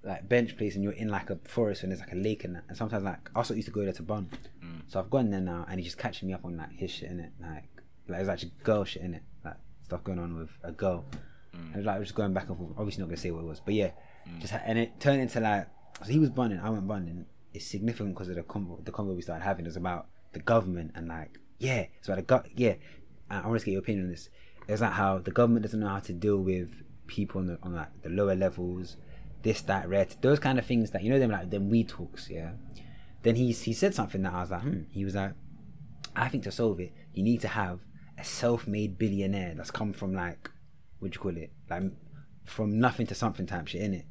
like bench place and you're in like a forest and there's like a lake and that. And sometimes like I also used to go there to bun. Mm. So I've gone there now and he's just catching me up on like his shit in it. Like like there's actually girl shit in it. Like stuff going on with a girl. And it was like just going back and forth. Obviously not gonna say what it was. But yeah. Just ha- and it turned into like so he was bunning, I went bunning. It's significant because of the convo the convo we started having is about the government and like yeah, it's about the go- yeah. I, I want to get your opinion on this. It's like how the government doesn't know how to deal with people on the on like the lower levels, this, that, red, those kind of things that you know them like them we talks, yeah. Then he he said something that I was like, hmm. He was like, I think to solve it, you need to have a self-made billionaire that's come from like, what do you call it, like from nothing to something type shit in it.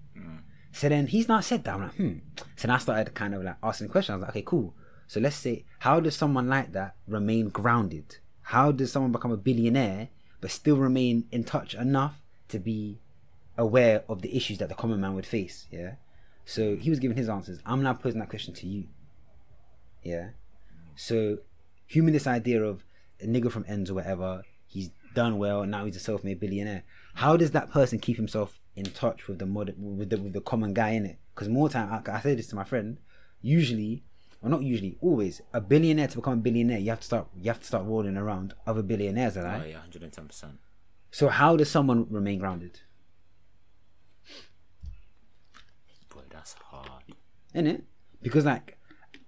So then he's not said that. I'm like, hmm. So then I started kind of like asking questions. I was like, okay, cool. So let's say, how does someone like that remain grounded? How does someone become a billionaire but still remain in touch enough to be aware of the issues that the common man would face? Yeah. So he was giving his answers. I'm now posing that question to you. Yeah. So, human this idea of a nigga from ends or whatever, he's done well, now he's a self-made billionaire. How does that person keep himself in touch with the mod- with the with the common guy in it? Because more time, I, I say this to my friend. Usually, or not usually, always, a billionaire to become a billionaire, you have to start you have to start rolling around other billionaires, Oh right? yeah, hundred and ten percent. So how does someone remain grounded? Boy, that's hard. in it because like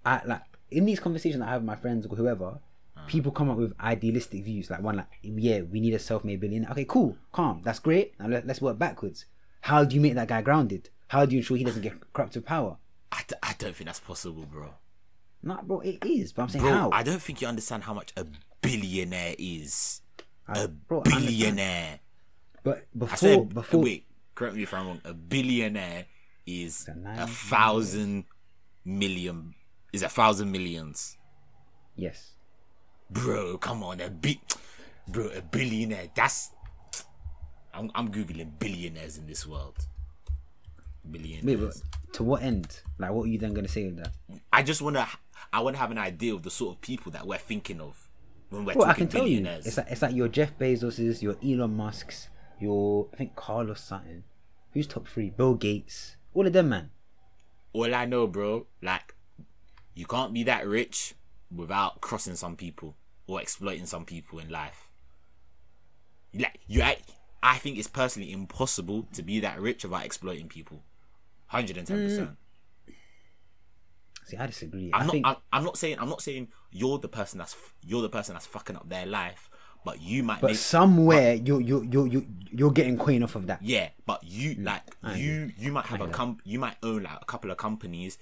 I like in these conversations I have with my friends or whoever, people come up with idealistic views. Like one, like yeah, we need a self-made billionaire. Okay, cool, calm, that's great. Now let, let's work backwards. How do you make that guy grounded? How do you ensure he doesn't get corrupt with power? I, d- I don't think that's possible, bro. Nah, bro, it is. But I'm saying Bro, how. I don't think you understand how much a billionaire is. I- A bro, billionaire. But before said before wait, correct me if I'm wrong. A billionaire is a a thousand million is a thousand millions. yes. Bro, come on, a bit bro, a billionaire. That's I'm I'm googling billionaires in this world. Billionaires. but to what end? Like, what are you then gonna say with that? I just wanna I wanna have an idea of the sort of people that we're thinking of when we're Well, I talking can tell you, billionaires. it's like it's like your Jeff Bezos's, your Elon Musk's, your I think Carlos Sutton. Who's top three? Bill Gates. All of them, man. All I know, bro, like you can't be that rich without crossing some people or exploiting some people in life. Like you, I, I think it's personally impossible to be that rich without exploiting people. Hundred and ten percent. See, I disagree. I'm I not. think I'm, I'm not saying. I'm not saying you're the person that's you're the person that's fucking up their life, but you might but make somewhere you're you're you're you're you're getting coin off of that. yeah. But you like Mm. I you you might have a agree. com you might own like a couple of companies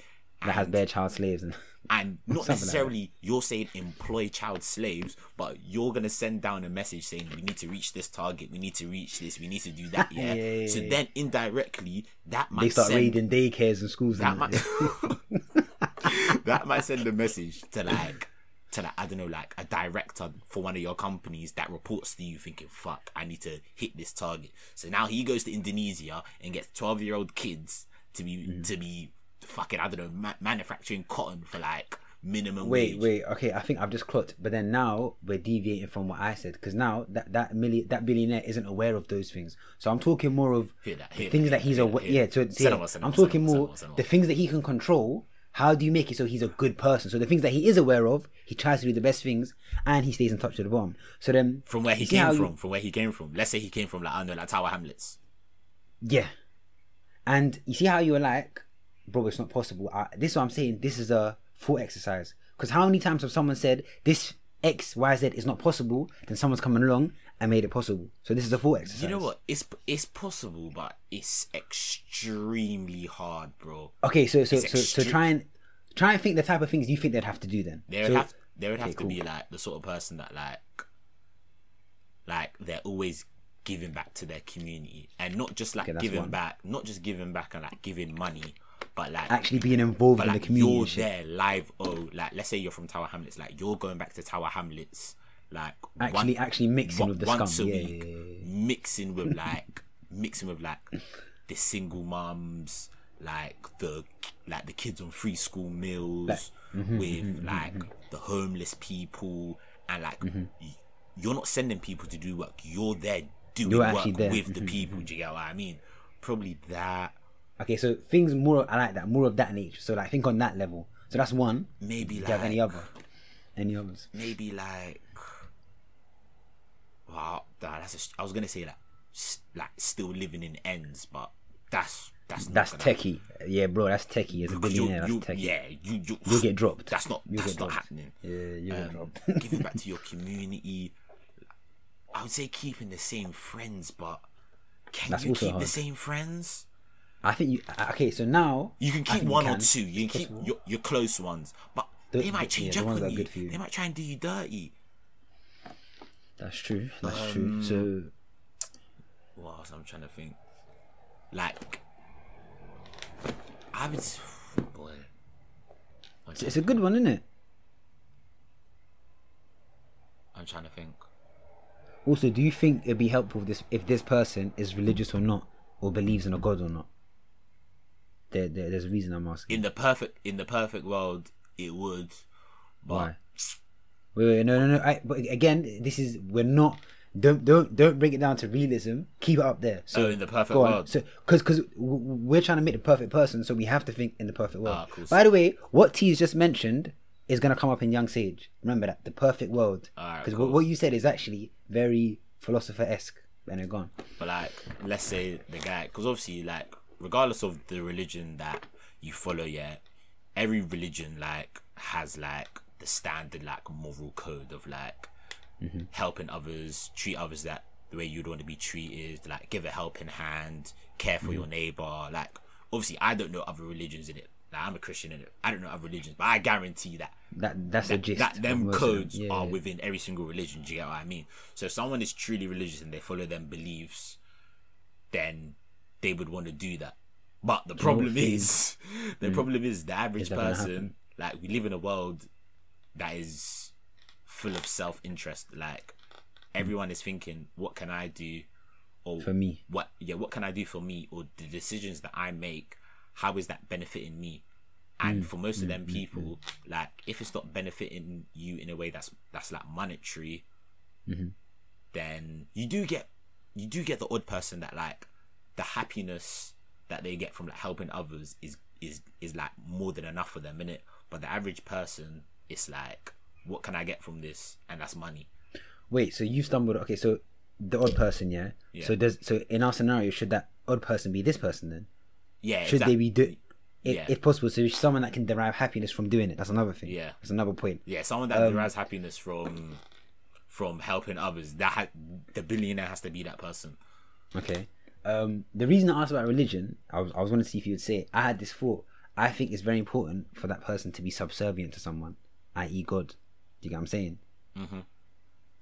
That has bare child slaves and and not Something like necessarily you're saying employ child slaves, but you're gonna send down a message saying we need to reach this target, we need to reach this, we need to do that. Yeah. Yeah, yeah, so yeah. then indirectly that might they start send, raiding daycares and schools. that might that. might send a message to like to like I don't know like a director for one of your companies that reports to you thinking fuck I need to hit this target. So now he goes to Indonesia and gets twelve year old kids to be Mm-hmm. to be fucking I don't know ma- manufacturing cotton for like minimum Wait, wage. wait. Okay, I think I've just clocked. But then now we're deviating from what I said because now that that million that billionaire isn't aware of those things. So I'm talking more of Hear that, hear things that, that he's aware. Yeah, so yeah, I'm no talking more, more say the things that he can control. How do you make it so he's a good person? So the things that he is aware of, he tries to do the best things, and he stays in touch with the bomb. So then, from where he you see how came you- from, from where he came from. Let's say he came from like I don't know, like Tower Hamlets. Yeah. And you see how you were like, bro, it's not possible. I, this is what I'm saying. This is a full exercise. Because how many times have someone said this X, Y, Z is not possible, then someone's coming along and made it possible. So this is a full exercise. You know what? It's it's possible, but it's extremely hard, bro. Okay, so so It's so, so try and try and think the type of things you think they'd have to do then. They would So- have they would have to cool. be like the sort of person that like like they're always giving back to their community and not just like Okay, giving one. back, not just giving back and like giving money, but like actually being involved in like the community. you're there live. Oh, like let's say you're from Tower Hamlets, like you're going back to Tower Hamlets, like Actually, one- actually mixing one- with the once scum. a Yeah, week, yeah, yeah, mixing with like mixing with like the single mums, like the like the kids on free school meals, mm-hmm, with like the homeless people, and like Mm-hmm. y- you're not sending people to do work. You're there doing You're work there. Mm-hmm, with the people. Do you get what I mean? Probably that. Okay, so things more I like that, more of that nature. So like think on that level. So that's one. Maybe Do like you have any other? Any others? maybe like wow that, that's a, I was gonna say like s- like still living in ends but that's that's That's techie. Yeah, bro, that's techie. As a because you- billionaire, that's you- techie. yeah you, you You'll get dropped. that's not You'll that's not dropped. happening Yeah, you get um, dropped. giving back to your community I would say keeping the same friends but can That's you keep the same friends I think you. uh, Okay, so now you can keep one you or two you can keep your, your close ones but The- they might change yeah, up the ones on you. you. they might try and do you dirty That's true. That's Um, true. So what else I'm trying to think. Like, I would. Boy. It's, it's a good one, isn't it? I'm trying to think. Also, do you think it'd be helpful if this if this person is religious or not, or believes in a god or not? There, there there's a reason I'm asking. In the perfect, in the perfect world, it would. But Why? Wait, wait, no, no, no. I, but again, this is we're not. Don't don't don't bring it down to realism. Keep it up there. So Oh, in the perfect world. So because because we're trying to make the perfect person, so we have to think in the perfect world. Ah, cool. By the way, what T's just mentioned is gonna come up in Young Sage. Remember that the perfect world. Because cool. what, what you said is actually very philosopher esque. And they're gone. but like, let's say the guy, because obviously, like, regardless of the religion that you follow, yeah, every religion like has like the standard like moral code of like mm-hmm. helping others, treat others that the way you'd want to be treated, like give a helping hand, care for your mm-hmm. neighbor. Like, obviously, I don't know other religions in it. Like, I'm a Christian in it. I don't know other religions, but I guarantee that That that's the gist. that them. codes Yeah, are yeah. within every single religion. Do you get what I mean? So if someone is truly religious and they follow them beliefs, then they would want to do that. But the problem is, the problem is the average person. Like we live in a world that is full of self interest. Like everyone is thinking, what can I do, or For me. what yeah, what can I do for me, or the decisions that I make, how is that benefiting me? And for most of them people, like if it's not benefiting you in a way that's that's like monetary, then you do get you do get the odd person that like the happiness that they get from like helping others is is is like more than enough for them in it. But the average person, it's like, what can I get from this? And that's money. Wait, so you stumbled. Okay, so the odd person, yeah. Yeah. So does so in our scenario, should that odd person be this person then? Yeah, Should they be do? If, Yeah. if possible, so someone that can derive happiness from doing it. That's another thing. Yeah. that's another point. Yeah, someone that Um, derives happiness from from helping others. That ha- the billionaire has to be that person. Okay. Um, the reason I asked about religion, I was I was going to see if you would say it. I had this thought. I think it's very important for that person to be subservient to someone, i.e., God. Do you get what I'm saying? Mm-hmm.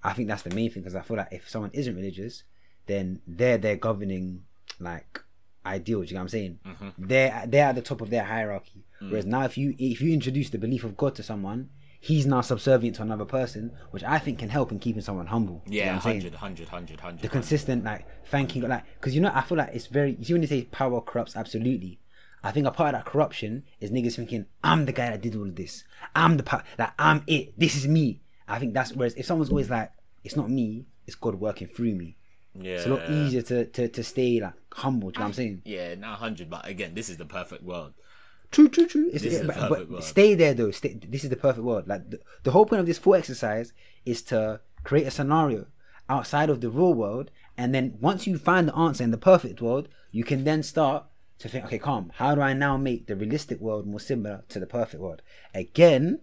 I think that's the main thing because I feel like if someone isn't religious, then they're their governing like ideal. Do you get what I'm saying? Mm-hmm. They're they're at the top of their hierarchy. Mm. Whereas now, if you if you introduce the belief of God to someone, he's now subservient to another person, which I think can help in keeping someone humble. Do you Yeah, what 100, 100, 100, 100. the consistent like thanking like because you know I feel like it's very you see when they say power corrupts absolutely I think a part of that corruption is niggas thinking I'm the guy that did all of this I'm the part like I'm it this is me I think that's whereas if someone's always like it's not me it's God working through me yeah. it's a lot easier to, to, to stay like humble do you know what I'm saying Yeah, not 100, but again, this is the perfect world. True, true, true. It's, but, but stay there though. Stay, this is the perfect world. Like the, the whole point of this full exercise is to create a scenario outside of the real world, and then once you find the answer in the perfect world, you can then start to think, okay, calm. How do I now make the realistic world more similar to the perfect world? Again,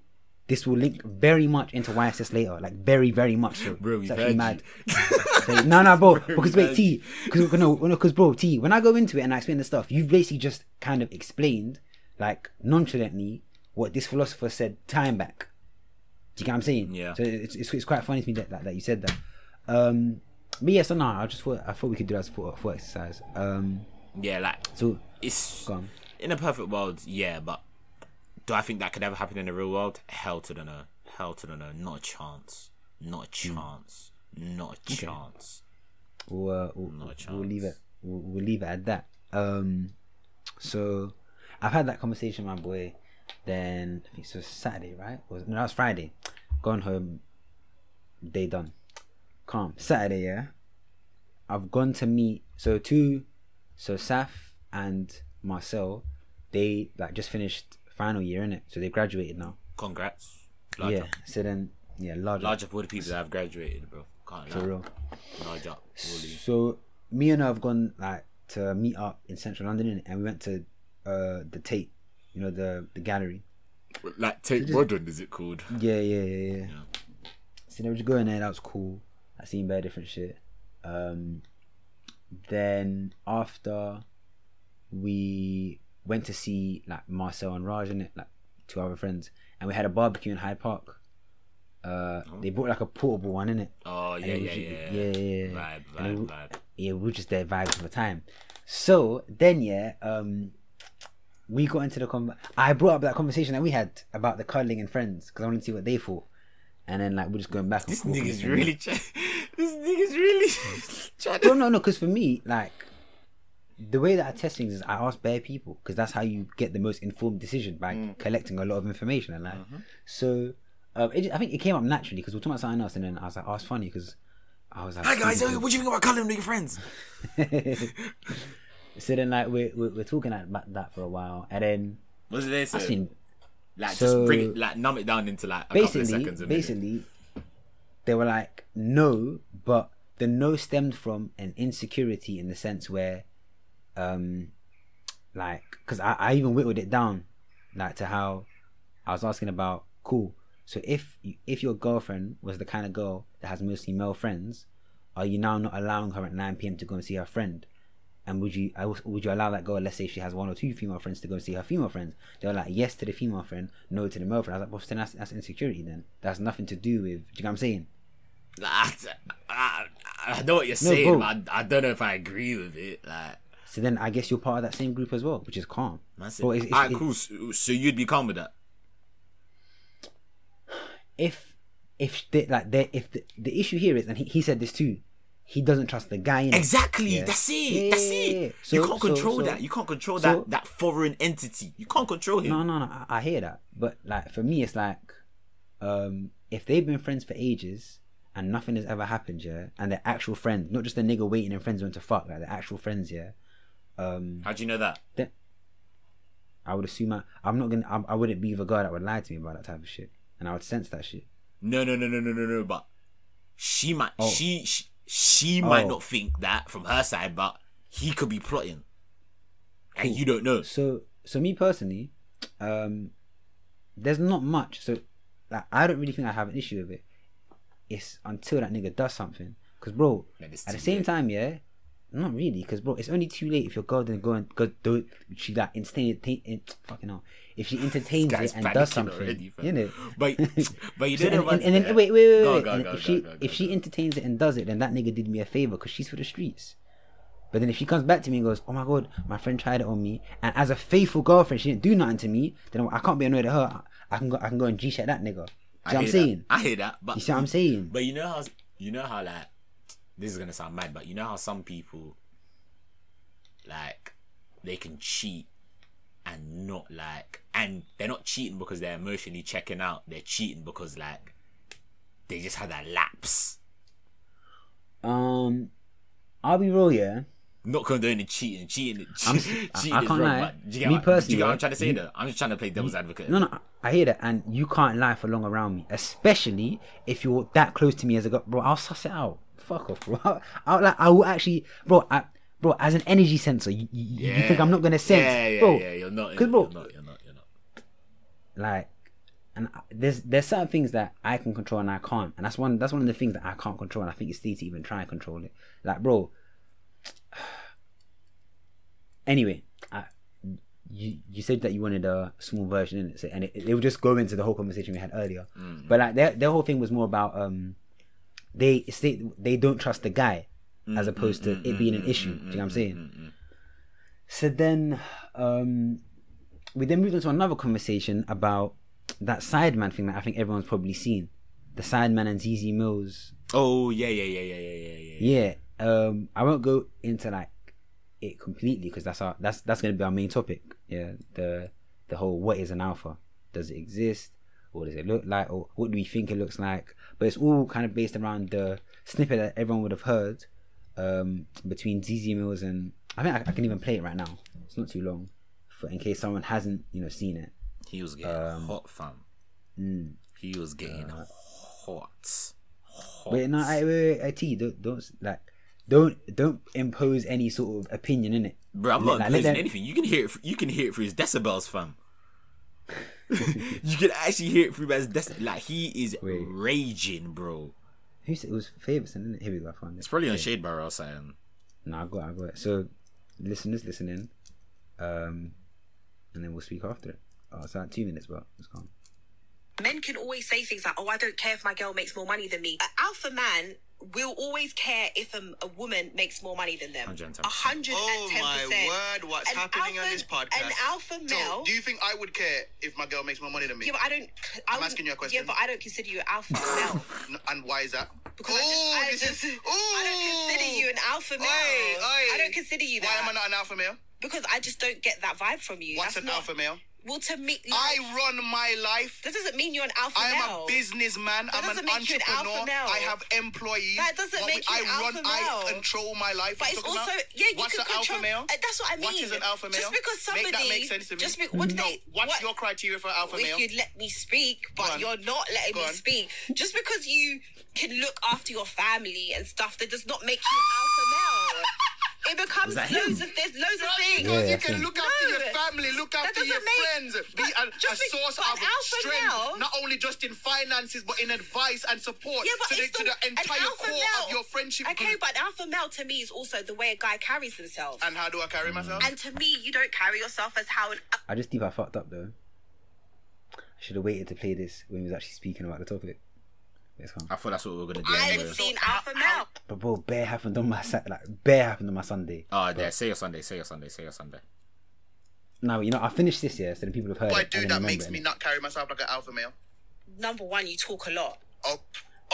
this will link very much into YSS later, like very, very much so. Bro, it's actually mad. Like, no, no, bro. Because Bro, wait, T. Because no, because bro, T. When I go into it and I explain the stuff, you've basically just kind of explained, like nonchalantly, what this philosopher said time back. Do you get what I'm saying? Yeah. So it's, it's, it's quite funny to me that, that, that you said that. Um, but yeah, so no, I just thought I thought we could do that thought, thought exercise. Um, Yeah, like, so it's in a perfect world, yeah, but do I think that could ever happen in the real world? Hell to the no. Hell to the no. Not a chance. Not a chance. Not a chance. we'll, uh, we'll, Not a we'll leave it. We'll, we'll leave it at that. Um, so I've had that conversation, with my boy. Then I think so Saturday, right? Or was no, that was Friday. Gone home. Day done. Calm. Saturday, yeah. I've gone to meet so two, so Saf and Marcel, they like just finished final year in it, so they graduated now. Congrats. Large yeah. up. So then, yeah, large, Large up all the people that have graduated, bro. Can't for lie. real. Large up. So me and her have gone like to meet up in central London and we went to uh the Tate, you know the the gallery. Like Tate Modern, is it called? Yeah, yeah, yeah, yeah. So they were just going there. That was cool. I seen very different shit. Um, then after we went to see like Marcel and Raj and it, like two other friends, and we had a barbecue in Hyde Park. Uh, they brought like a portable one in it. Oh, yeah, it yeah, was yeah. yeah, yeah. Vibe, vibe, it- vibe. yeah, we were just there vibes for the time. So then, yeah, um, we got into the con. I brought up that conversation that we had about the cuddling and friends because I wanted to see what they thought, and then like we're just going back. This nigga's really try- This nigga's really trying No, to. no, no. Because for me, like the way that I test things is I ask bare people because that's how you get the most informed decision by Mm. collecting a lot of information and like. Mm-hmm. So, um, it, I think it came up naturally because we were talking about something else, and then I was like, "Oh, it's funny," because I was like, Hi guys, what do you think about cuddling with your friends? so then like we're, we're, we're talking about that for a while and then What did they say? seen like, so- just bring it, like, numb it down into like a couple of basically seconds. A minute. basically they were like no but the no stemmed from an insecurity in the sense where um like because I, I even whittled it down like to how I was asking about cool so if you, if your girlfriend was the kind of girl that has mostly male friends are you now not allowing her at 9 p.m to go and see her friend and would you would you allow that girl let's say she has one or two female friends to go and see her female friends they were like yes to the female friend no to the male friend I was like well then that's, that's insecurity then that's nothing to do with do you know what I'm saying I, I, I know what you're saying, bro. but I, I don't know if I agree with it. Like, So then I guess you're part of that same group as well, which is calm. man said, Bro, it's- it's- alright, cool. So, so you'd be calm with that? If if the, like if the, the issue here is, and he, he said this too, he doesn't trust the guy. Exactly. Yeah. That's it. Yeah, That's it. yeah. you can't control so- that. You can't control so- that that foreign entity. You can't control him. No, no, no. I, I hear that, but like for me, it's like, um, if they've been friends for ages and nothing has ever happened, yeah, and they're actual friends, not just a nigga waiting and friends want to fuck, like they're actual friends, yeah. Um, How do you know that? then I would assume I, I'm not gonna, I, I wouldn't be the guy that would lie to me about that type of shit, and I would sense that shit. No, no, no, no, no, no, no. But she might. Oh. She she, she might Oh. not think that from her side, but he could be plotting, and you don't know. So, so me personally, um, there's not much. So, like, I don't really think I have an issue with it. It's until that nigga does something. Cause, bro, Man, at the same late. time, yeah, not really. Cause, bro, it's only too late if your girl didn't go and go do it. She like instant, in, fucking hell. If she entertains it and does something, already, you know. But but you So, didn't. and, and, and then wait, wait, wait, Go, wait. go, go, if she if she entertains it and does it, then that nigga did me a favor because she's for the streets. But then if she comes back to me and goes, "Oh my god, my friend tried it on me," and as a faithful girlfriend, she didn't do nothing to me, then I can't be annoyed at her. I can go, I can go and g check that nigga. I what I'm hear saying? That. I hear that, but You see what I'm saying? But you know how you know how like this is gonna sound mad, but you know how some people like they can cheat and not like and they're not cheating because they're emotionally checking out. They're cheating because like they just had that lapse. Um, I'll be real, yeah. Not condoning cheating, cheating, cheating, I- cheating I is can't wrong. lie. Do you get Me what, do personally, you get what I'm trying to say you- though? I'm just trying to play devil's advocate. No, no, I hear that, and you can't lie for long around me, especially if you're that close to me as a girl, bro. I'll suss it out. Fuck off, bro. I'll like, I will actually, bro. I, bro, as an energy sensor, you, you, you think I'm not gonna sense, Yeah, yeah, bro? yeah. You're not. 'cause, bro, You're not. You're not. You're not. like and I- there's there's certain things that I can control and I can't, and that's one that's one of the things that I can't control, and I think it's silly to even try and control it. Like, bro. Anyway, I, you you said that you wanted a small version in it, so, and it, it would just go into the whole conversation we had earlier. But like their their whole thing was more about um, they say they don't trust the guy mm, as opposed to mm, mm, it being an issue. Do you know what I'm saying? So then, um, we then moved on to another conversation about that Sidemen thing that I think everyone's probably seen. The Sidemen and ZZ Mills. Oh yeah, yeah, yeah, yeah, yeah, yeah, yeah. Yeah. Um, I won't go into like it completely because that's our that's that's gonna be our main topic. Yeah. The the whole what is an alpha? Does it exist? What does it look like? Or what do we think it looks like? But it's all kind of based around the snippet that everyone would have heard um, between ZZ Mills and I think I, I can even play it right now. It's not too long, for in case someone hasn't you know seen it. He was getting Um, hot, fam. Mm. He was getting hot. Hot. Wait, no, I, wait, wait, I you, don't, don't like, don't, don't impose any sort of opinion in it. Bro, I'm not like, imposing anything. You can hear it. You can hear it through his decibels, fam. you can actually hear it through his dec- Like he is Wait. raging, bro. Who said it was Favorson, isn't it? Here we go, I found it. It's probably on Shade Bar or something. No, I got, it, I got it. So, listeners, listen in, um, and then we'll speak after it. Oh, it's like two minutes, but it's gone. men can always say things like, "Oh, I don't care if my girl makes more money than me." An alpha man will always care if a, a woman makes more money than them. 110%. A hundred Oh and ten my word, what's An happening on this podcast? An alpha male. So, do you think I would care if my girl makes more money than me? yeah, but I don't. I I'm asking you a question. Yeah, but I don't consider you an alpha male And why is that? because I just, I, just, is- I don't consider you an alpha male. Oi, oi. I don't consider you Why that am I not an alpha male? because I just don't get that vibe from you. What's That's an not- alpha male? Well, to me, I run my life. that doesn't mean you're an alpha male. I am male. a businessman. That I'm an doesn't you an alpha entrepreneur. male. I have employees. That doesn't make we- you an I run. alpha I male. control my life. But What it's also about? yeah, you What's can an control. alpha male? Uh, that's what I mean. What is an alpha male? Just because somebody make that make sense to me. Just be, what do no. they? What's what, your criteria for alpha if male? you'd let me speak, but you're not letting Go me on. speak. Just because you can look after your family and stuff, that does not make you an alpha male. It becomes that loads him? of there's loads of Just things. because Yeah, you can look after your family, look after your make- friends, be a, a source of alpha strength, male- not only just in finances but in advice and support Yeah, but to, the, it's to the, the entire alpha core male, of your friendship Okay, group. but alpha male to me is also the way a guy carries himself. And how do I carry myself? And to me, you don't carry yourself as how an I just think I fucked up though. I should have waited to play this when he was actually speaking about the topic. It's calm. I thought that's what we were gonna do. I anyway. was seeing alpha male. But bro, bear happened on my Sat like bear happened on my Sunday. Oh, yeah. Say your Sunday. Say your Sunday. Say your Sunday. Now you know I finished this year, so then people have heard What I it. do and that remember makes it. me not carry myself like an alpha male. Number one, you talk a lot. Oh,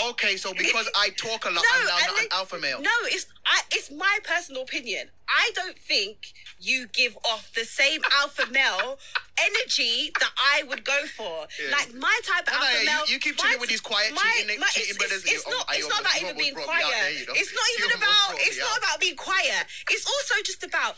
okay. So because I talk a lot, No, I'm now not then- an alpha male. No, it's I, it's my personal opinion. I don't think you give off the same alpha male energy that I would go for. Yeah. Like my type of No, no, alpha you- male. you keep my- with these quiet, cheating- my- cheating it's, brothers. It's, it's You- not. It's not about even being almost brought me out quiet. there, you know. It's not You even almost about. It's not about being quiet. It's also just about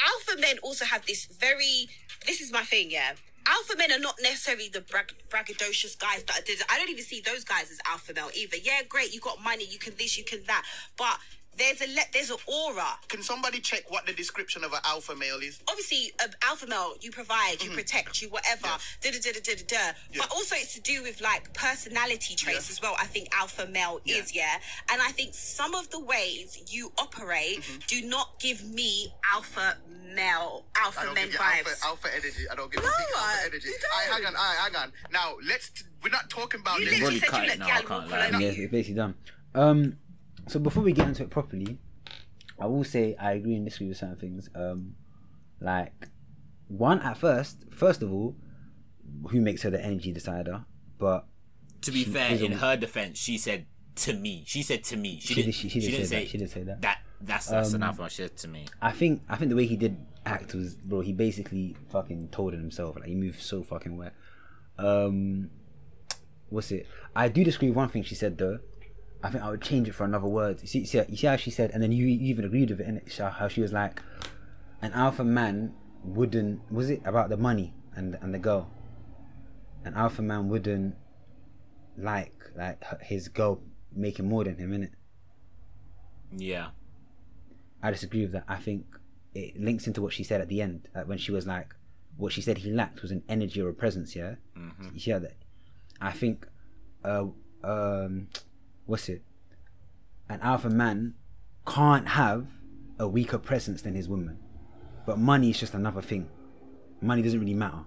alpha men. Also have this very. This is my thing. Yeah. Alpha men are not necessarily the brag- braggadocious guys that did. I don't even see those guys as alpha male either. Yeah, great, you got money, you can this, you can that, but there's a le- there's an aura. Can somebody check what the description of an alpha male is? Obviously, um, alpha male, you provide, you protect, you whatever. Mm-hmm. Yeah. Da da da da da da. Yeah. But also, it's to do with like personality traits Yeah. as well. I think alpha male Yeah. is yeah, and I think some of the ways you operate Mm-hmm. do not give me alpha male, alpha men vibes. alpha, alpha energy. I don't give No, you big alpha energy. you I don't. hang on, I hang on. Now let's. T- we're not talking about You this. literally Really said cut you it let now, I gal can't walk lie. all over Yeah, you. it's basically done. Um, so before we get into it properly, I will say I agree and disagree with certain things. Um, like one at first, first of all, who makes her the energy decider? But To be fair, in her defense, she said to me. She said to me. She, she didn't. did, she, she did didn't say, that. She did say that. That that's that's Um, enough. She said to me. I think I think the way he did act was, bro. He basically fucking told it himself. Like he moved so fucking wet. Um, what's it? I do disagree with one thing she said though. I think I would change it for another word. You see, see, you see how she said, and then you, you even agreed with it, innit? Sha- How she was like, an alpha man wouldn't. Was it about the money and and the girl? An alpha man wouldn't like like his girl making more than him, innit? Yeah. I disagree with that. I think it links into what she said at the end uh, when she was like, what she said he lacked was an energy or a presence. Yeah, you hear that? I think, uh, um, what's it? An alpha man can't have a weaker presence than his woman, but money is just another thing. Money doesn't really matter.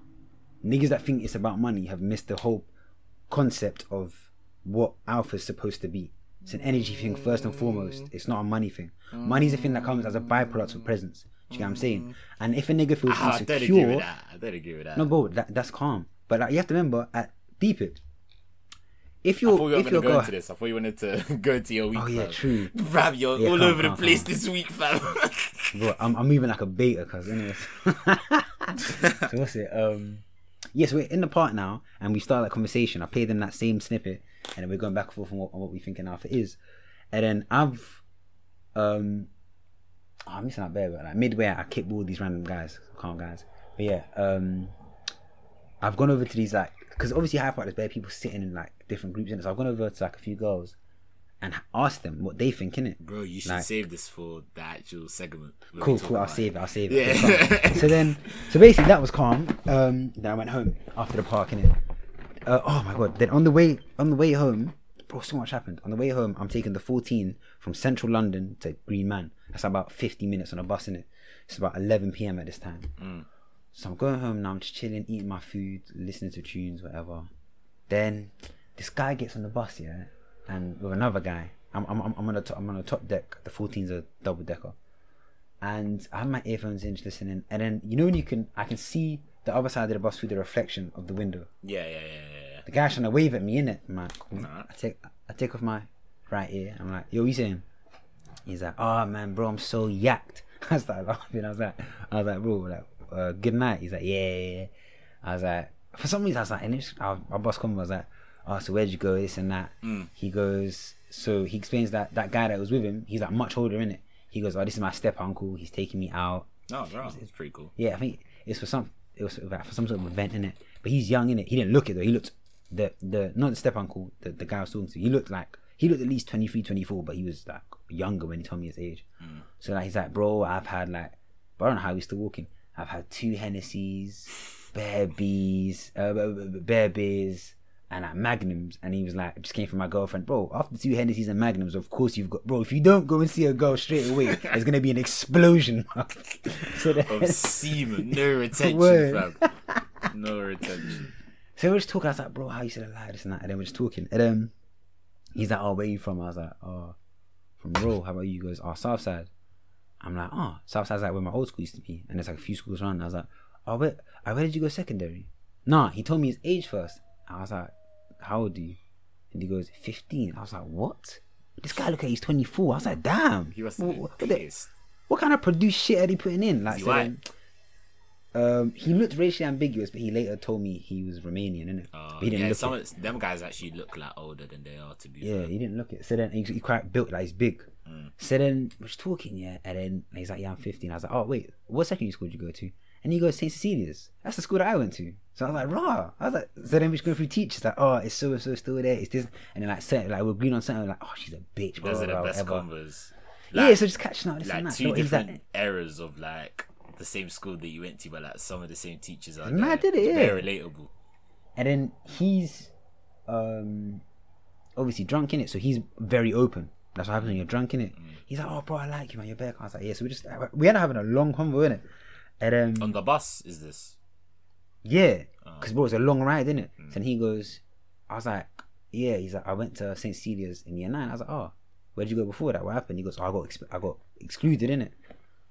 Niggas that think it's about money have missed the whole concept of what alpha is supposed to be. It's an energy thing first and foremost. It's not a money thing. Money's a thing that comes as a byproduct of presence. Do you get what I'm saying? And if a nigga feels Ah, I don't agree insecure, that. I don't agree with that. no, bro, that, that's calm. But like, you have to remember, at deep it. If you're, thought you were if going to you're go into this. I thought you wanted to go into your week. oh yeah, fam. true, Fam, you're Yeah, all over the place this week, fam. bro. I'm, I'm moving like a beta, cause anyways. so what's it? Um, yes, we're in the part now, and we start that conversation. I played them that same snippet, and then we're going back and forth on what, on what we think an alpha is. And then I've, um, oh, I'm missing out there, but like midway, I kickball these random guys, calm guys. But yeah, um, I've gone over to these like, because obviously Hyde Park, there's bare people sitting in like different groups in it. So I've gone over to like a few girls and asked them what they think in it. Bro, you should Like- save this for the actual segment. Cool, cool. I'll save it. I'll save it. Yeah. So then, so basically that was calm. Um, then I went home after the park in it. Uh, oh my god! Then on the way, on the way home, bro, so much happened. On the way home, I'm taking the 14 from central London to Green Man. That's about 50 minutes on a bus in it. It's about 11 p.m. at this time. So I'm going home now. I'm just chilling, eating my food, listening to tunes, whatever. Then this guy gets on the bus, yeah, and with another guy. I'm I'm I'm on the top, I'm on the top deck. The 14's a double decker, and I have my earphones in, just listening. And then you know when you can, I can see the other side of the bus through the reflection of the window. Yeah, yeah, yeah, yeah, yeah. The guy's trying to wave at me, innit? I'm like, cool. Nah. I take I take off my right ear. I'm like, yo, what you saying? He's like, oh man, bro, I'm so yacked. I started laughing. I was like, I was like, bro, like, uh, good night. He's like, yeah, yeah, yeah. I was like, for some reason, I was like, and it's, our, our boss come, I was like, oh, so where'd you go? This and that. He goes, so he explains that that guy that was with him, he's like much older, in it. He goes, oh, this is my step uncle. He's taking me out. No, bro, it's pretty cool. Yeah, I think it's for some it was for some sort of event in it. But he's young in it. He didn't look it though. He looked the the not the step uncle, the, the guy I was talking to. He looked like he looked at least 23, 24, but he was like younger when he told me his age. So like he's like, bro, I've had like, but I don't know how he's still walking. I've had two Hennessy's, bare bees, uh, b- b- b- bare beers, and like magnums. And he was like, just came from my girlfriend, bro. After two Hennessy's and magnums, of course you've got, bro. If you don't go and see a girl straight away, there's gonna be an explosion. so Of semen, no retention, fam. No retention. So we're just talking. I was like, bro, how you said a lie, this and that. And then we're just talking. And um, He's like, oh, where you from? I was like, oh, from Row. How about you? He goes, oh, Southside. I'm like, oh, Southside's like where my old school used to be, and there's like a few schools around. I was like, oh, where, uh, where did you go secondary? Nah, he told me his age first. I was like, how old are you? And he goes, 15. I was like, what? This guy look like he's 24. I was like, damn. He was What- what the- what kind of produced shit are he putting in? Like, then, um, he looked racially ambiguous, but he later told me he was Romanian, innit? Uh, he didn't yeah, look some it. of them guys actually look like older than they are. To be Yeah, fair. he didn't look it. So then he, he quite built like he's big. Mm. So then we're just talking, yeah, and then he's like, "Yeah, I'm 15." I was like, "Oh wait, what secondary school did you go to?" And he goes, "St Cecilia's." That's the school that I went to. So I was like, "Raw." I was like, so then we're just going through teachers like, "Oh, it's so and so still there. It's this," and then like, certain, like we're agreeing on something like, "Oh, she's a bitch." Blah, Those are the blah, best whatever. combos. yeah, so just catching up. This like and that. two So different like- eras of like the same school that you went to, but like some of the same teachers are. Mad, did it? It's Yeah. Very relatable. and then he's um obviously drunk in it, so he's very open. That's what happens when you're drunk in it. He's like, "Oh, bro, I like you, man. You're back." I was like, "Yeah." So we just we ended up having a long convo in it, and um, On the bus, is this? yeah, Oh. because bro, it's a long ride, isn't it? Mm. So then he goes, I was like, "Yeah." He's like, "I went to St. Cecilia's in year nine. I was like, "Oh, where'd you go before that? What happened?" He goes, oh, "I got I got excluded in it."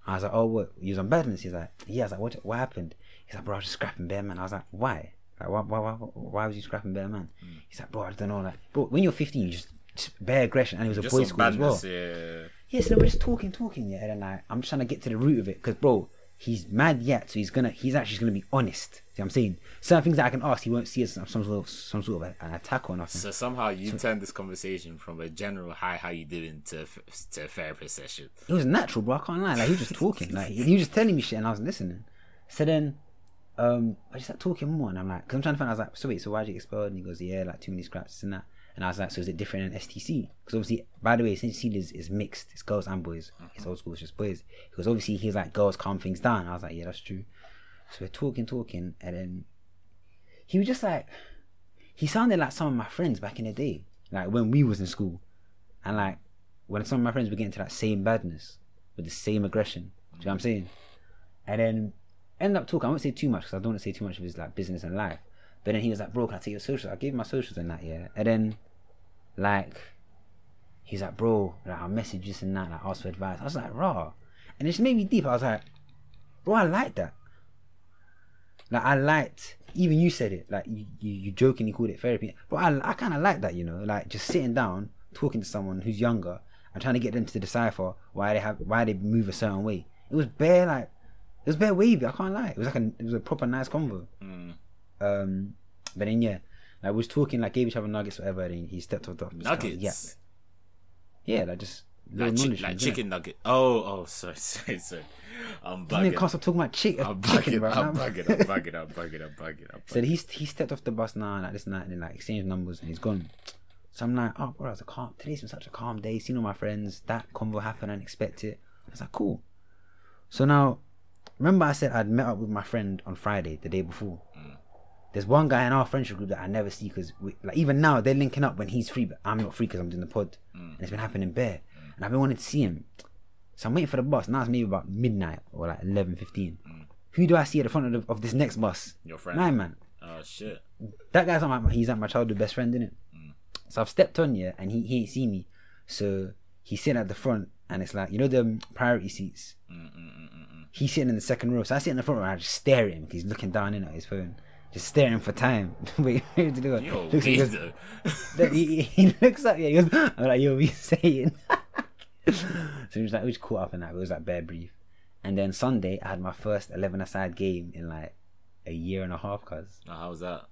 I was like, "Oh, what? You was on badness?" He's like, "Yeah." I was like, "What? What happened?" He's like, "Bro, I was just scrapping bare man." I was like, "Why? Like, why? Why? Why, why was you scrapping bare man?" Mm. He's like, "Bro, I don't know." Like, bro, when you're 15, you just, just bare aggression, and it was a Just some school as well. yeah. Yeah, so we're just talking, talking, yeah, and then like I'm just trying to get to the root of it, because bro, he's mad yet, so he's gonna, he's actually gonna be honest. See what I'm saying? Certain things that I can ask, he won't see as some sort of, some sort of an attack or nothing. So somehow you turned this conversation from a general hi, how you doing to to a therapist session. it was natural, bro. I can't lie. Like he was just talking, like he, he was just telling me shit, and I was listening. So then, um, I just started talking more, and I'm like, because I'm trying to find. out, I was like, so wait, so why'd you get expelled? And he goes, yeah, like too many scraps and that. And I was like, so is it different in STC? Because obviously, by the way, STC Cecilia's is mixed. It's girls and boys. It's mm-hmm. old school. It's just boys. Because obviously, he's like, girls calm things down. I was like, yeah, that's true. So we're talking, talking, and then he was just like, he sounded like some of my friends back in the day, like when we was in school, and like when some of my friends were getting to that same badness with the same aggression. Do you know what I'm mm-hmm. saying? And then ended up talking. I won't say too much because I don't want to say too much of his like business and life. But then he was like, "Bro, can I take your socials?" I gave him my socials and that, yeah. And then like he's like, "Bro, like I'll message this and that, like ask for advice." I was like, "Raw," and it just made me deep. I was like, "Bro, I like that." Like I liked even you said it like you you, you jokingly called it therapy, but I I kind of like that you know like just sitting down talking to someone who's younger and trying to get them to decipher why they have why they move a certain way. It was bare like it was bare wavy. I can't lie. It was like a it was a proper nice convo. Mm. Um, but then yeah, like we was talking like gave each other nuggets whatever. And he stepped off the bus. Nuggets. Yeah, yeah, like just Like, chi- like chicken nugget. Oh, oh, sorry, sorry, sorry. I'm bugging. can't stop talking about chick, I'm chicken, bugging. bro. I'm bugging. I'm bugging. I'm bugging. I'm bugging. I'm So bugging. he's he stepped off the bus now, like this and that, and then like exchanged numbers, and he's gone. So I'm like, oh, bro, it's a calm. Today's been such a calm day. Seen all my friends. That convo happened. I didn't expect it. I was like, cool. So now, remember I said I'd met up with my friend on Friday, the day before. There's one guy in our friendship group that I never see because, like, even now they're linking up when he's free, but I'm not free because I'm doing the pod, mm. and it's been happening bare. And I've been wanting to see him, so I'm waiting for the bus. Now it's maybe about midnight or like 11:15. Mm. Who do I see at the front of, the, of this next bus? Your friend. Nine man Oh shit. that guy's not my he's like my childhood best friend, innit? Mm. So I've stepped on yeah, and he he ain't see me. So he's sitting at the front, and it's like you know the priority seats. He's sitting in the second row, so I sit in the front row. and I just stare at him because he's looking down in at his phone, just staring for time. Wait, to do it. Yo, Looks he goes- he, he looks up, yeah, he goes, I'm like, yo, what are you saying? so he was like, we just caught up in that. It was like bare brief. And then Sunday, I had my first 11 aside game in like a year and a half, cuz Oh, how was that?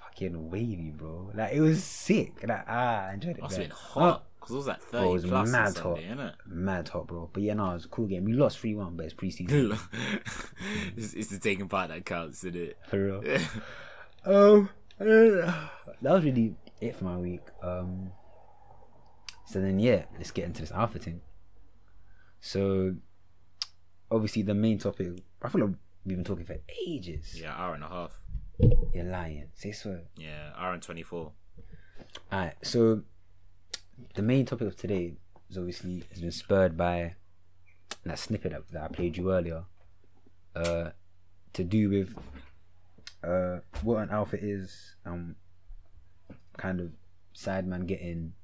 fucking wavy, bro. Like it was sick. Like ah, I enjoyed it. Must been hot. Because it was like 30 Bro, it was plus mad Sunday, hot. innit? Mad top, bro. But yeah, no, it was a cool game. We lost three one, but it's preseason it's, it's the taking part that counts, isn't it? for real. Um, that was really it for my week. Um, so then yeah, let's get into this alpha thing. So, obviously the main topic. I feel like we've been talking for ages. Yeah, hour and a half. You're lying. Say so. Yeah, hour and 24. Alright, so the main topic of today is obviously has been spurred by that snippet that, that I played you earlier. Uh, to do with uh what an alpha is, um, kind of Sidemen getting.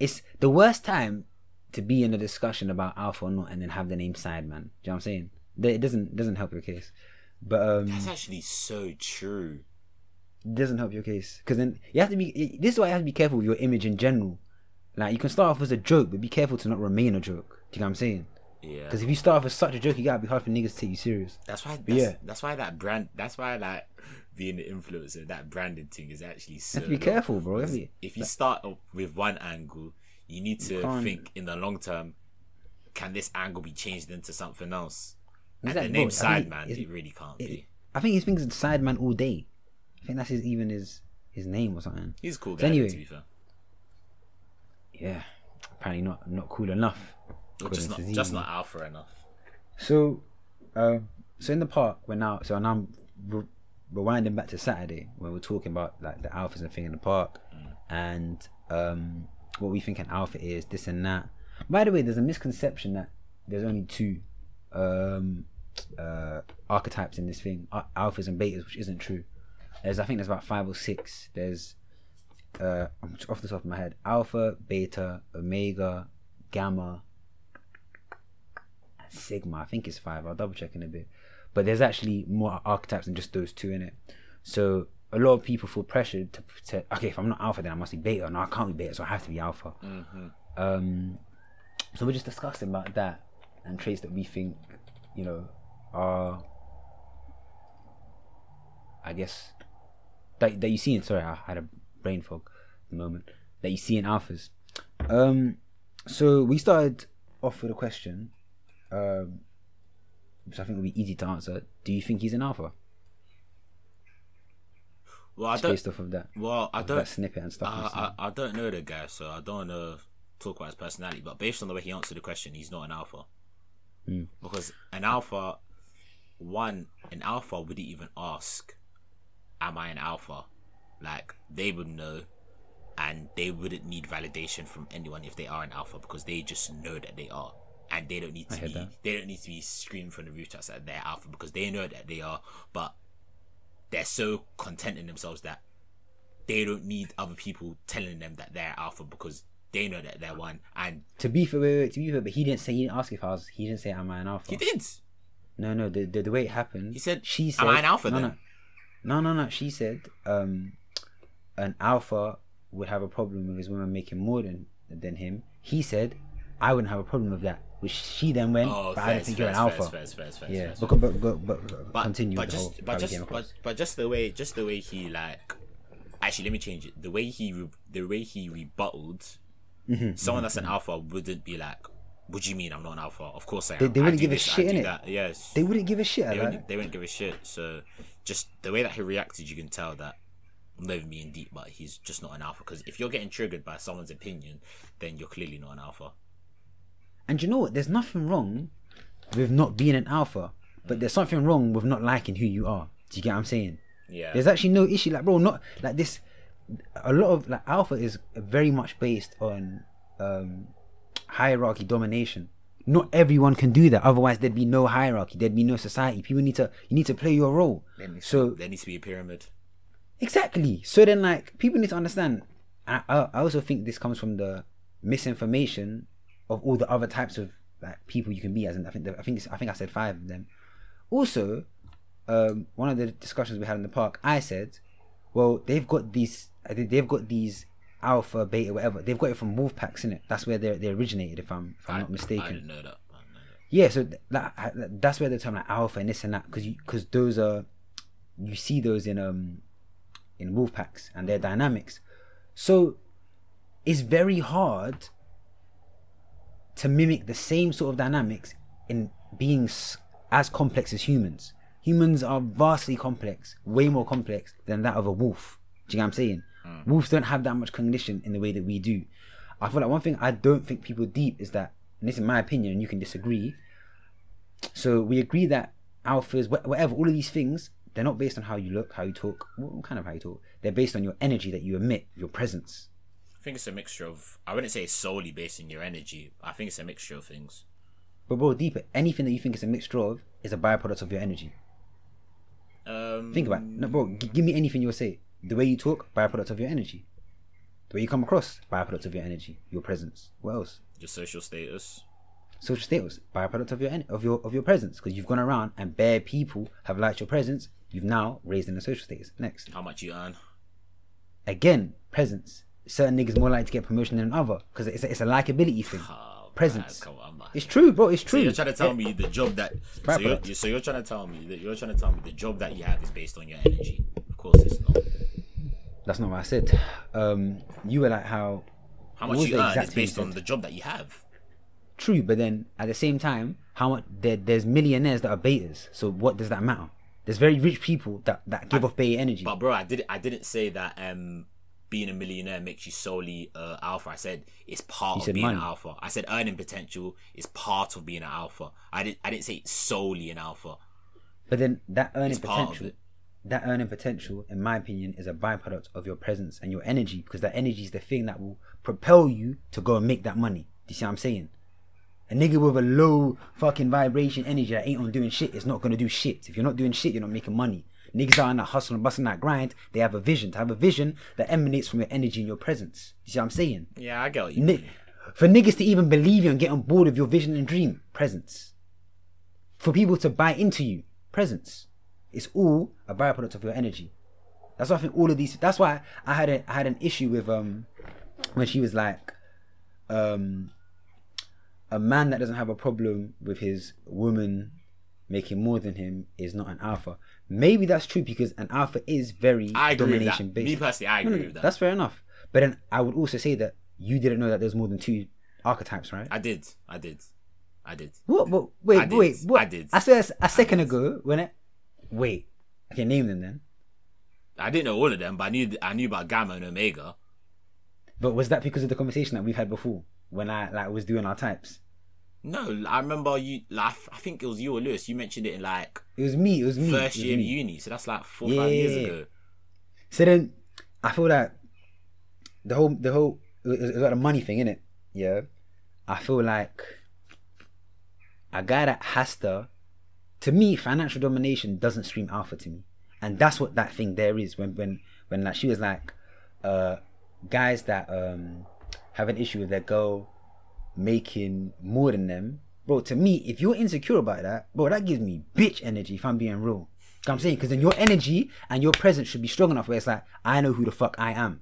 It's the worst time to be in a discussion about alpha or not, and then have the name Sidemen. Do you know what I'm saying? It doesn't doesn't help your case, but um, That's actually so true. it doesn't help your case because then you have to be. This is why you have to be careful with your image in general. Like you can start off as a joke, but be careful to not remain a joke. Do you know what I'm saying? Yeah. Because if you start off as such a joke, you gotta be hard for niggas to take you serious. That's why. That's, yeah. That's why that brand. That's why like being an influencer, that branding thing is actually so. You have to be careful, bro. If you start with one angle, you need to can't- think in the long term. Can this angle be changed into something else? And Exactly, the name bro, Sidemen, it really can't it- be. I think he thinks it's Sideman all day. I think that's his even his his name or something. He's a cool So guy. anyway- to be fair, Yeah, apparently not not cool enough. just not Z. just not alpha enough. So, um, so in the park, we're now so now I'm re- rewinding back to Saturday when we're talking about like the alphas and thing in the park, and um, what we think an alpha is, this and that. By the way, there's a misconception that there's only two um, uh, archetypes in this thing, alphas and betas, which isn't true. There's I think there's about five or six. There's uh, I'm off the top of my head, alpha, beta, omega, gamma, Sigma. I think it's five. I'll double check in a bit. But there's actually more archetypes than just those two in it. So a lot of people feel pressured to, to okay, if I'm not alpha, then I must be beta. No, I can't be beta, so I have to be alpha. Um, so we're just discussing about that and traits that we think, you know, are, I guess, that that you see in. Sorry, I had a brain fog at the moment. That you see in alphas. Um, so we started off with a question um, which I think will be easy to answer. Do you think he's an alpha? Well, I Just don't. based off of that, Well, I don't. that snippet and stuff. I, I, I don't know the guy, so I don't want to talk about his personality. But based on the way he answered the question, he's not an alpha. Hmm. Because an alpha, one, an alpha wouldn't even ask, "Am I an alpha?" Like they would know, and they wouldn't need validation from anyone if they are an alpha because they just know that they are, and they don't need to be. that. They don't need to be screaming from the rooftops that they're alpha because they know that they are, but they're so content in themselves that they don't need other people telling them that they're alpha because they know that they're one and to be fair, wait, wait, to be fair, but he didn't say he didn't ask if I was. He didn't say am I an alpha. he did No, no. The, the the way it happened. He said, she "Am I an alpha no, then?" No, no, no, no. She said um, an alpha would have a problem with his woman making more than than him. He said I wouldn't have a problem with that. Which she then went, oh but I don't think you're an alpha. fairs, fairs, fairs, yeah, but, but, but, but, continue but just but just but, but just the way just the way he like actually let me change it the way he re- the way he rebutted Mm-hmm, someone that's an alpha wouldn't be like what do you mean I'm not an alpha of course I am They- they wouldn't give a this, I shit, that. yes They wouldn't give a shit. they wouldn't, they wouldn't give a shit. So just the way that he reacted, you can tell that Not being deep, but he's just not an alpha. Because if you're getting triggered by someone's opinion, then you're clearly not an alpha. And you know what? There's nothing wrong with not being an alpha, but there's something wrong with not liking who you are. Do you get what I'm saying? Yeah. There's actually no issue. Like, bro, not like this. A lot of like alpha is very much based on um, hierarchy domination. Not everyone can do that. Otherwise, there'd be no hierarchy. There'd be no society. People need to you need to play your role. So there needs to be a pyramid. Exactly. So then, like, people need to understand. I, I I also think this comes from the misinformation of all the other types of like people you can be. As in, I think the, I think I think I said five of them. Also, um, one of the discussions we had in the park, I said, well, they've got these. They've got these alpha, beta, whatever. They've got it from wolf packs, innit? That's where they they originated, if I'm if I'm I, not mistaken. I didn't know that. Didn't know that. Yeah, so th- that, that's where the term like alpha and this and that because because those are you see those in um in wolf packs and their dynamics. So it's very hard to mimic the same sort of dynamics in beings as complex as humans. Humans are vastly complex, way more complex than that of a wolf. Do you know what I'm saying? Hmm. Wolves don't have that much cognition in the way that we do. I feel like one thing I don't think people deep is that, and this is my opinion, and you can disagree. So we agree that alphas, wh- whatever, all of these things, they're not based on how you look, how you talk, well, kind of how you talk. They're based on your energy that you emit, your presence. I think it's a mixture of. I wouldn't say it's solely based on your energy. I think it's a mixture of things. But bro, deeper, anything that you think is a mixture of is a byproduct of your energy. Um, Think about it. No, bro, g- give me anything you'll say. The way you talk, byproduct of your energy. The way you come across, byproduct of your energy, your presence. What else? Your social status. Social status, byproduct of your of your of your presence, because you've gone around and bare people have liked your presence. You've now raised in the social status. Next, How much you earn. again, presence. Certain niggas more likely to get promotion than other because it's a, it's a likability thing. Oh, presence. man, on. It's true, bro. It's So true. you're trying to tell me the job that so you're, so you're trying to tell me that you're trying to tell me the job that you have is based on your energy. Of course it's not. That's not what I said. Um, you were like how How much you earn is based on the job that you have. true, but then at the same time, how much there, there's millionaires that are betas. So what does that matter? There's very rich people that, that give off beta energy. But bro, I did I didn't say that um being a millionaire makes you solely uh, alpha. I said it's part of being money. an alpha. I said earning potential is part of being an alpha. I didn't I didn't say it's solely an alpha. But then that earning It's potential, that earning potential, in my opinion, is a byproduct of your presence and your energy because that energy is the thing that will propel you to go and make that money. Do you see what I'm saying? A nigga with a low fucking vibration energy that ain't on doing shit is not gonna do shit. If you're not doing shit, you're not making money. Niggas that hustle and busting that grind, they have a vision. To have a vision that emanates from your energy and your presence. You see what I'm saying? Yeah, I get you Ni- for niggas to even believe you and get on board with your vision and dream, presence. For people to buy into you, presence. It's all a byproduct of your energy. That's why I think all of these. That's why I had a I had an issue with um when she was like um a man that doesn't have a problem with his woman making more than him is not an alpha. Maybe that's true because an alpha is very I agree with that. domination based. Me personally, I No, no, agree with that. That's fair enough. But then I would also say that you didn't know that there's more than two archetypes, right? I did. I did. I did. What? What? Wait, I did. wait. What? I did. I said a second ago when it. Wait. Okay, name them then. I didn't know all of them, but I knew I knew about Gamma and Omega. But was that because of the conversation that we've had before when I like was doing our types? No, I remember you. Like, I think it was you or Lewis. You mentioned it in like It was me. It was me. first was year of uni, so that's like four Yeah, five years yeah, ago. So then, I feel like the whole the whole it was, it like a money thing, innit? Yeah. I feel like a guy that has to, to me, financial domination doesn't scream alpha to me, and that's what that thing there is. When when when like she was like, uh, guys that um have an issue with their girl making more than them, bro. To me, if you're insecure about that, bro, that gives me bitch energy. If I'm being real, You know what I'm saying because then your energy and your presence should be strong enough where it's like I know who the fuck I am.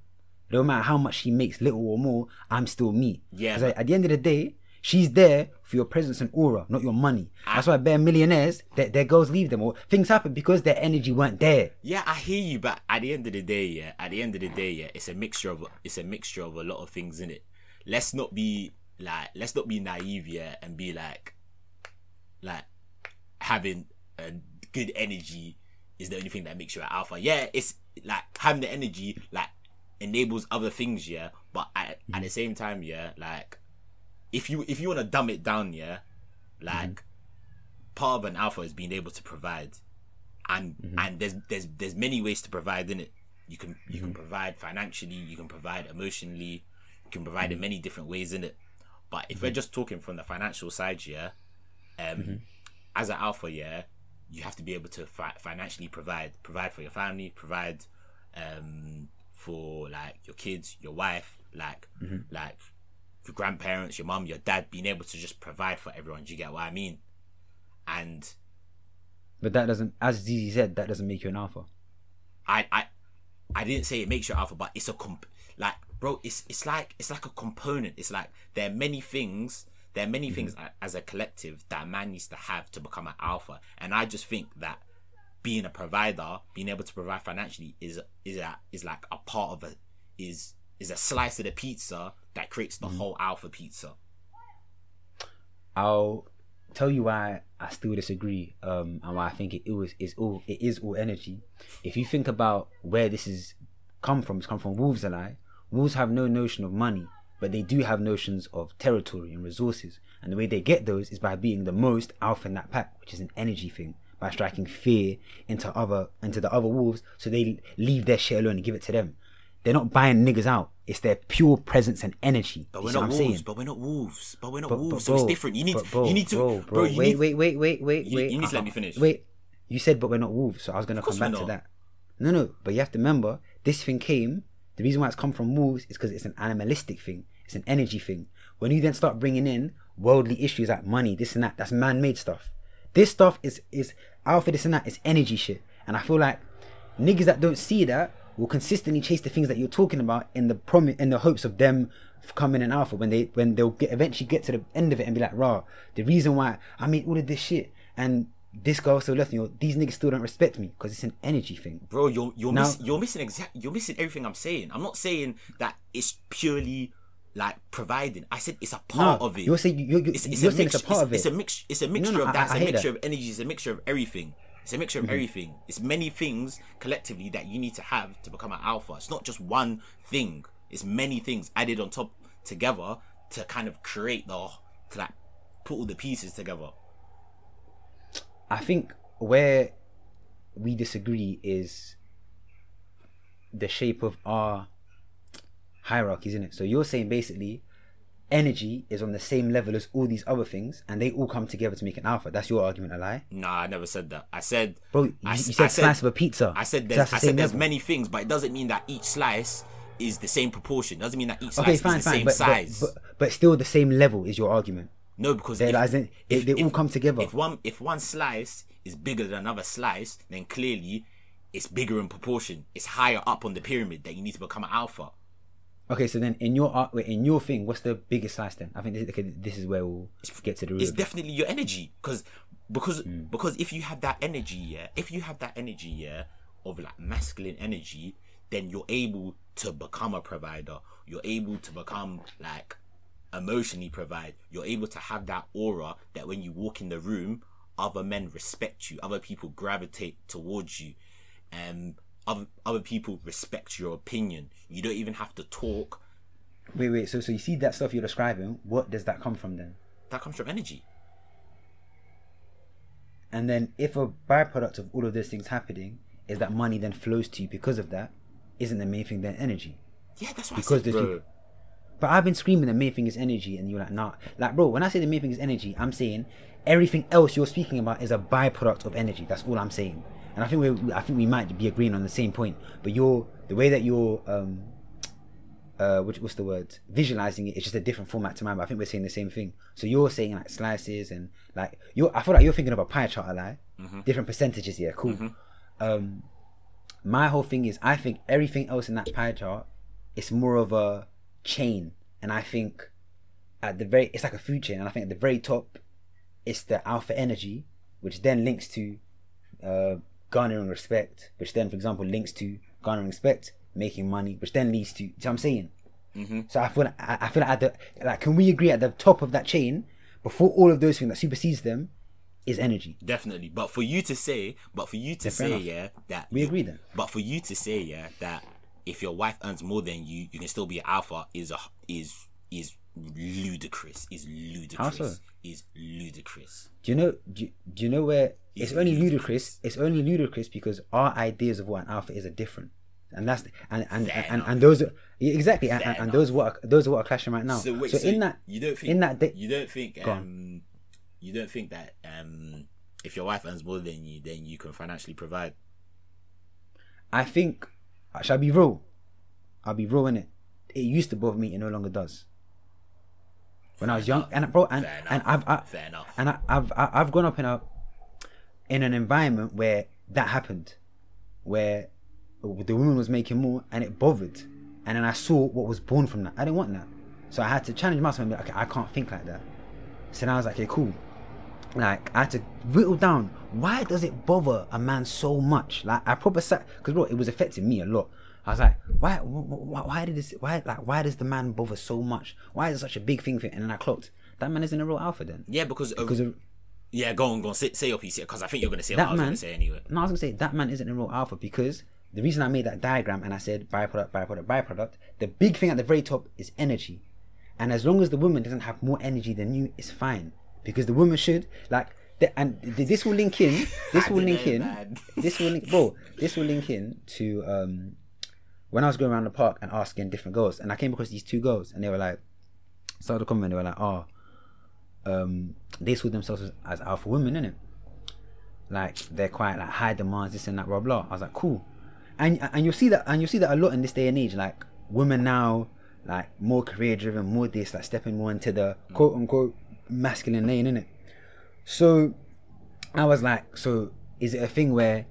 No matter how much she makes, little or more, I'm still me. Yeah, 'Cause, but- like, at the end of the day, she's there for your presence and aura, not your money. Ah. That's why bare millionaires, their, their girls leave them or things happen because their energy weren't there. Yeah, I hear you, but at the end of the day, yeah, at the end of the day, yeah, it's a mixture of it's a mixture of a lot of things in it. Let's not be like let's not be naive, yeah, and be like like having a good energy is the only thing that makes you an alpha. Yeah, it's like having the energy like enables other things, yeah, but at, at the same time, yeah, like if you if you want to dumb it down, yeah, like mm-hmm. part of an alpha is being able to provide and mm-hmm. and there's there's there's many ways to provide in it you can you can mm-hmm. provide financially you can provide emotionally you can provide in many different ways in it but if we're just talking from the financial side yeah um as an alpha yeah you have to be able to fi- financially provide provide for your family provide um for like your kids your wife like like your grandparents your mom your dad being able to just provide for everyone do you get what i mean and But that doesn't, as Zizi said, that doesn't make you an alpha. I I I didn't say it makes you alpha, but it's a comp like bro, it's it's like it's like a component. It's like there are many things there are many mm-hmm. things as a collective that a man needs to have to become an alpha. And I just think that being a provider, being able to provide financially is is a, is like a part of a is is a slice of the pizza that creates the whole alpha pizza. I'll tell you why I still disagree, um, and why I think it is is all it is all energy. If you think about where this is come from, it's come from wolves and I. Wolves have no notion of money, but they do have notions of territory and resources. And the way they get those is by being the most alpha in that pack, which is an energy thing. By striking fear into other into the other wolves, so they leave their shit alone and give it to them. They're not buying niggas out. It's their pure presence and energy. But we're not wolves. saying? But we're not wolves. But we're not But- wolves. but so it's different. You need but bro, you need to bro, bro, you wait, need, wait, wait, wait, wait, you- wait. you need to let me finish. Wait, you said, but we're not wolves, so I was gonna come back to that. No, no, but you have to remember, this thing came The reason why it's come from wolves is because it's an animalistic thing. It's an energy thing. When you then start bringing in worldly issues like money, this and that, that's man-made stuff. This stuff is is alpha, this and that is energy shit. And I feel like niggas that don't see that will consistently chase the things that you're talking about in the prom in the hopes of them coming in alpha when they when they'll get eventually get to the end of it and be like, rah, the reason why I made all of this shit and this girl still left me, or these niggas still don't respect me because it's an energy thing. bro. You're you're Now- miss, you're missing exact. You're missing everything I'm saying. I'm not saying that it's purely like providing. I said it's a part No, of it. you're saying- you- you- it's, it's you're a saying it's a mix- part of it. It's a mix. It's a mixture no, of I- that. It's I a hear mixture that. of energy. It's a mixture of everything. It's a mixture of mm-hmm. everything. It's many things collectively that you need to have to become an alpha. It's not just one thing. It's many things added on top together to kind of create the to like put all the pieces together. I think where we disagree is the shape of our hierarchies, isn't it? So you're saying basically energy is on the same level as all these other things and they all come together to make an alpha. That's your argument, a lie? Nah, I never said that. I said, Bro, you, I, you said I slice of a pizza. I said there's, the I said there's level. many things, but it doesn't mean that each slice is the same proportion. Doesn't mean that each slice Okay, is fine, the fine, same but, but, size. but but still the same level is your argument. no, because They- if, as in, they- they all come together. If one if one slice is bigger than another slice, then clearly it's bigger in proportion. It's higher up on the pyramid that you need to become an alpha. Okay, so then in your art, wait, in your thing, what's the biggest slice then? I think this, okay, this is where we'll get to the root. It's definitely your energy, because because Hmm. because if you have that energy, yeah, if you have that energy, yeah, of like masculine energy, then you're able to become a provider. You're able to become like emotionally provide. You're able to have that aura that when you walk in the room, other men respect you. Other people gravitate towards you. Um, other other people respect your opinion. You don't even have to talk. Wait, wait. So, so you see that stuff you're describing. What does that come from then? That comes from energy. And then, if a byproduct of all of those things happening is that money then flows to you because of that, isn't the main thing then energy? Yeah, that's why Because I said, bro. people- But I've been screaming the main thing is energy, and you're like, nah. Like, bro, when I say the main thing is energy, I'm saying everything else you're speaking about is a byproduct of energy. That's all I'm saying. And I think we, I think we might be agreeing on the same point. But you're the way that you're, um, uh, which, what's the word? Visualizing it. It's just a different format to mine. But I think we're saying the same thing. So you're saying like slices and like you're. I feel like you're thinking of a pie chart, a lie. Different percentages. Yeah, cool. Um, my whole thing is I think everything else in that pie chart is more of a chain, and I think at the very it's like a food chain, and I think at the very top it's the alpha energy, which then links to uh, garnering respect, which then, for example, links to garnering respect, making money, which then leads to. Do you know what I'm saying? Mm-hmm. So I feel like, I, I feel like at the like, can we agree at the top of that chain before all of those things that supersedes them is energy? Definitely, but for you to say, but for you to fair say, yeah, that We you- agree then. But for you to say, yeah, that if your wife earns more than you, you can still be an alpha is a is is ludicrous. Is ludicrous. so? Is ludicrous. Do you know? Do you, do you know where it's It's only ludicrous. ludicrous? It's only ludicrous because our ideas of what an alpha is are different, and that's and and Fair and, and, those are yeah, exactly, and, and, and those what are, those are what are clashing right now. So wait, so, so in that you don't think in that you don't think um you don't think that um if your wife earns more than you, then you can financially provide. I think shall I be real? I'll be real in it. It used to bother me, it no longer does. When I was young, and bro, and Fair and enough. I've I, Fair enough. and I, I've I- I've grown up in a in an environment where that happened, where the woman was making more and it bothered, and then I saw what was born from that. I didn't want that, so I had to challenge myself and be like, okay, I can't think like that. So then I was like, okay, cool. Like I had to whittle down. Why does it bother a man so much? Like I proper sat because bro, it was affecting me a lot. I was like, why, why, why did this? Why, like, why does the man bother so much? Why is it such a big thing for? him? And then I clocked that man isn't a real alpha. Then Yeah, because, because of, yeah, go on, go on, say, say your piece here, because I think you're gonna say what that I was man. gonna say anyway. No, I was gonna say that man isn't a real alpha because the reason I made that diagram and I said byproduct, byproduct, byproduct. The big thing at the very top is energy, and as long as the woman doesn't have more energy than you, it's fine because the woman should like. The, and th- this will link in. This will link in. man. This will link, bro. This will link in to um, when I was going around the park and asking different girls, and I came across these two girls, and they were like, started comment. They were like, "Oh, um, they saw themselves as, as alpha women, innit? Like they're quite like high demands, this and that, blah blah." I was like, "Cool," and and you'll see that and you'll see that a lot in this day and age. Like women now, like more career driven, more this, like stepping more into the quote unquote masculine lane, innit? So I was like, so is it a thing where,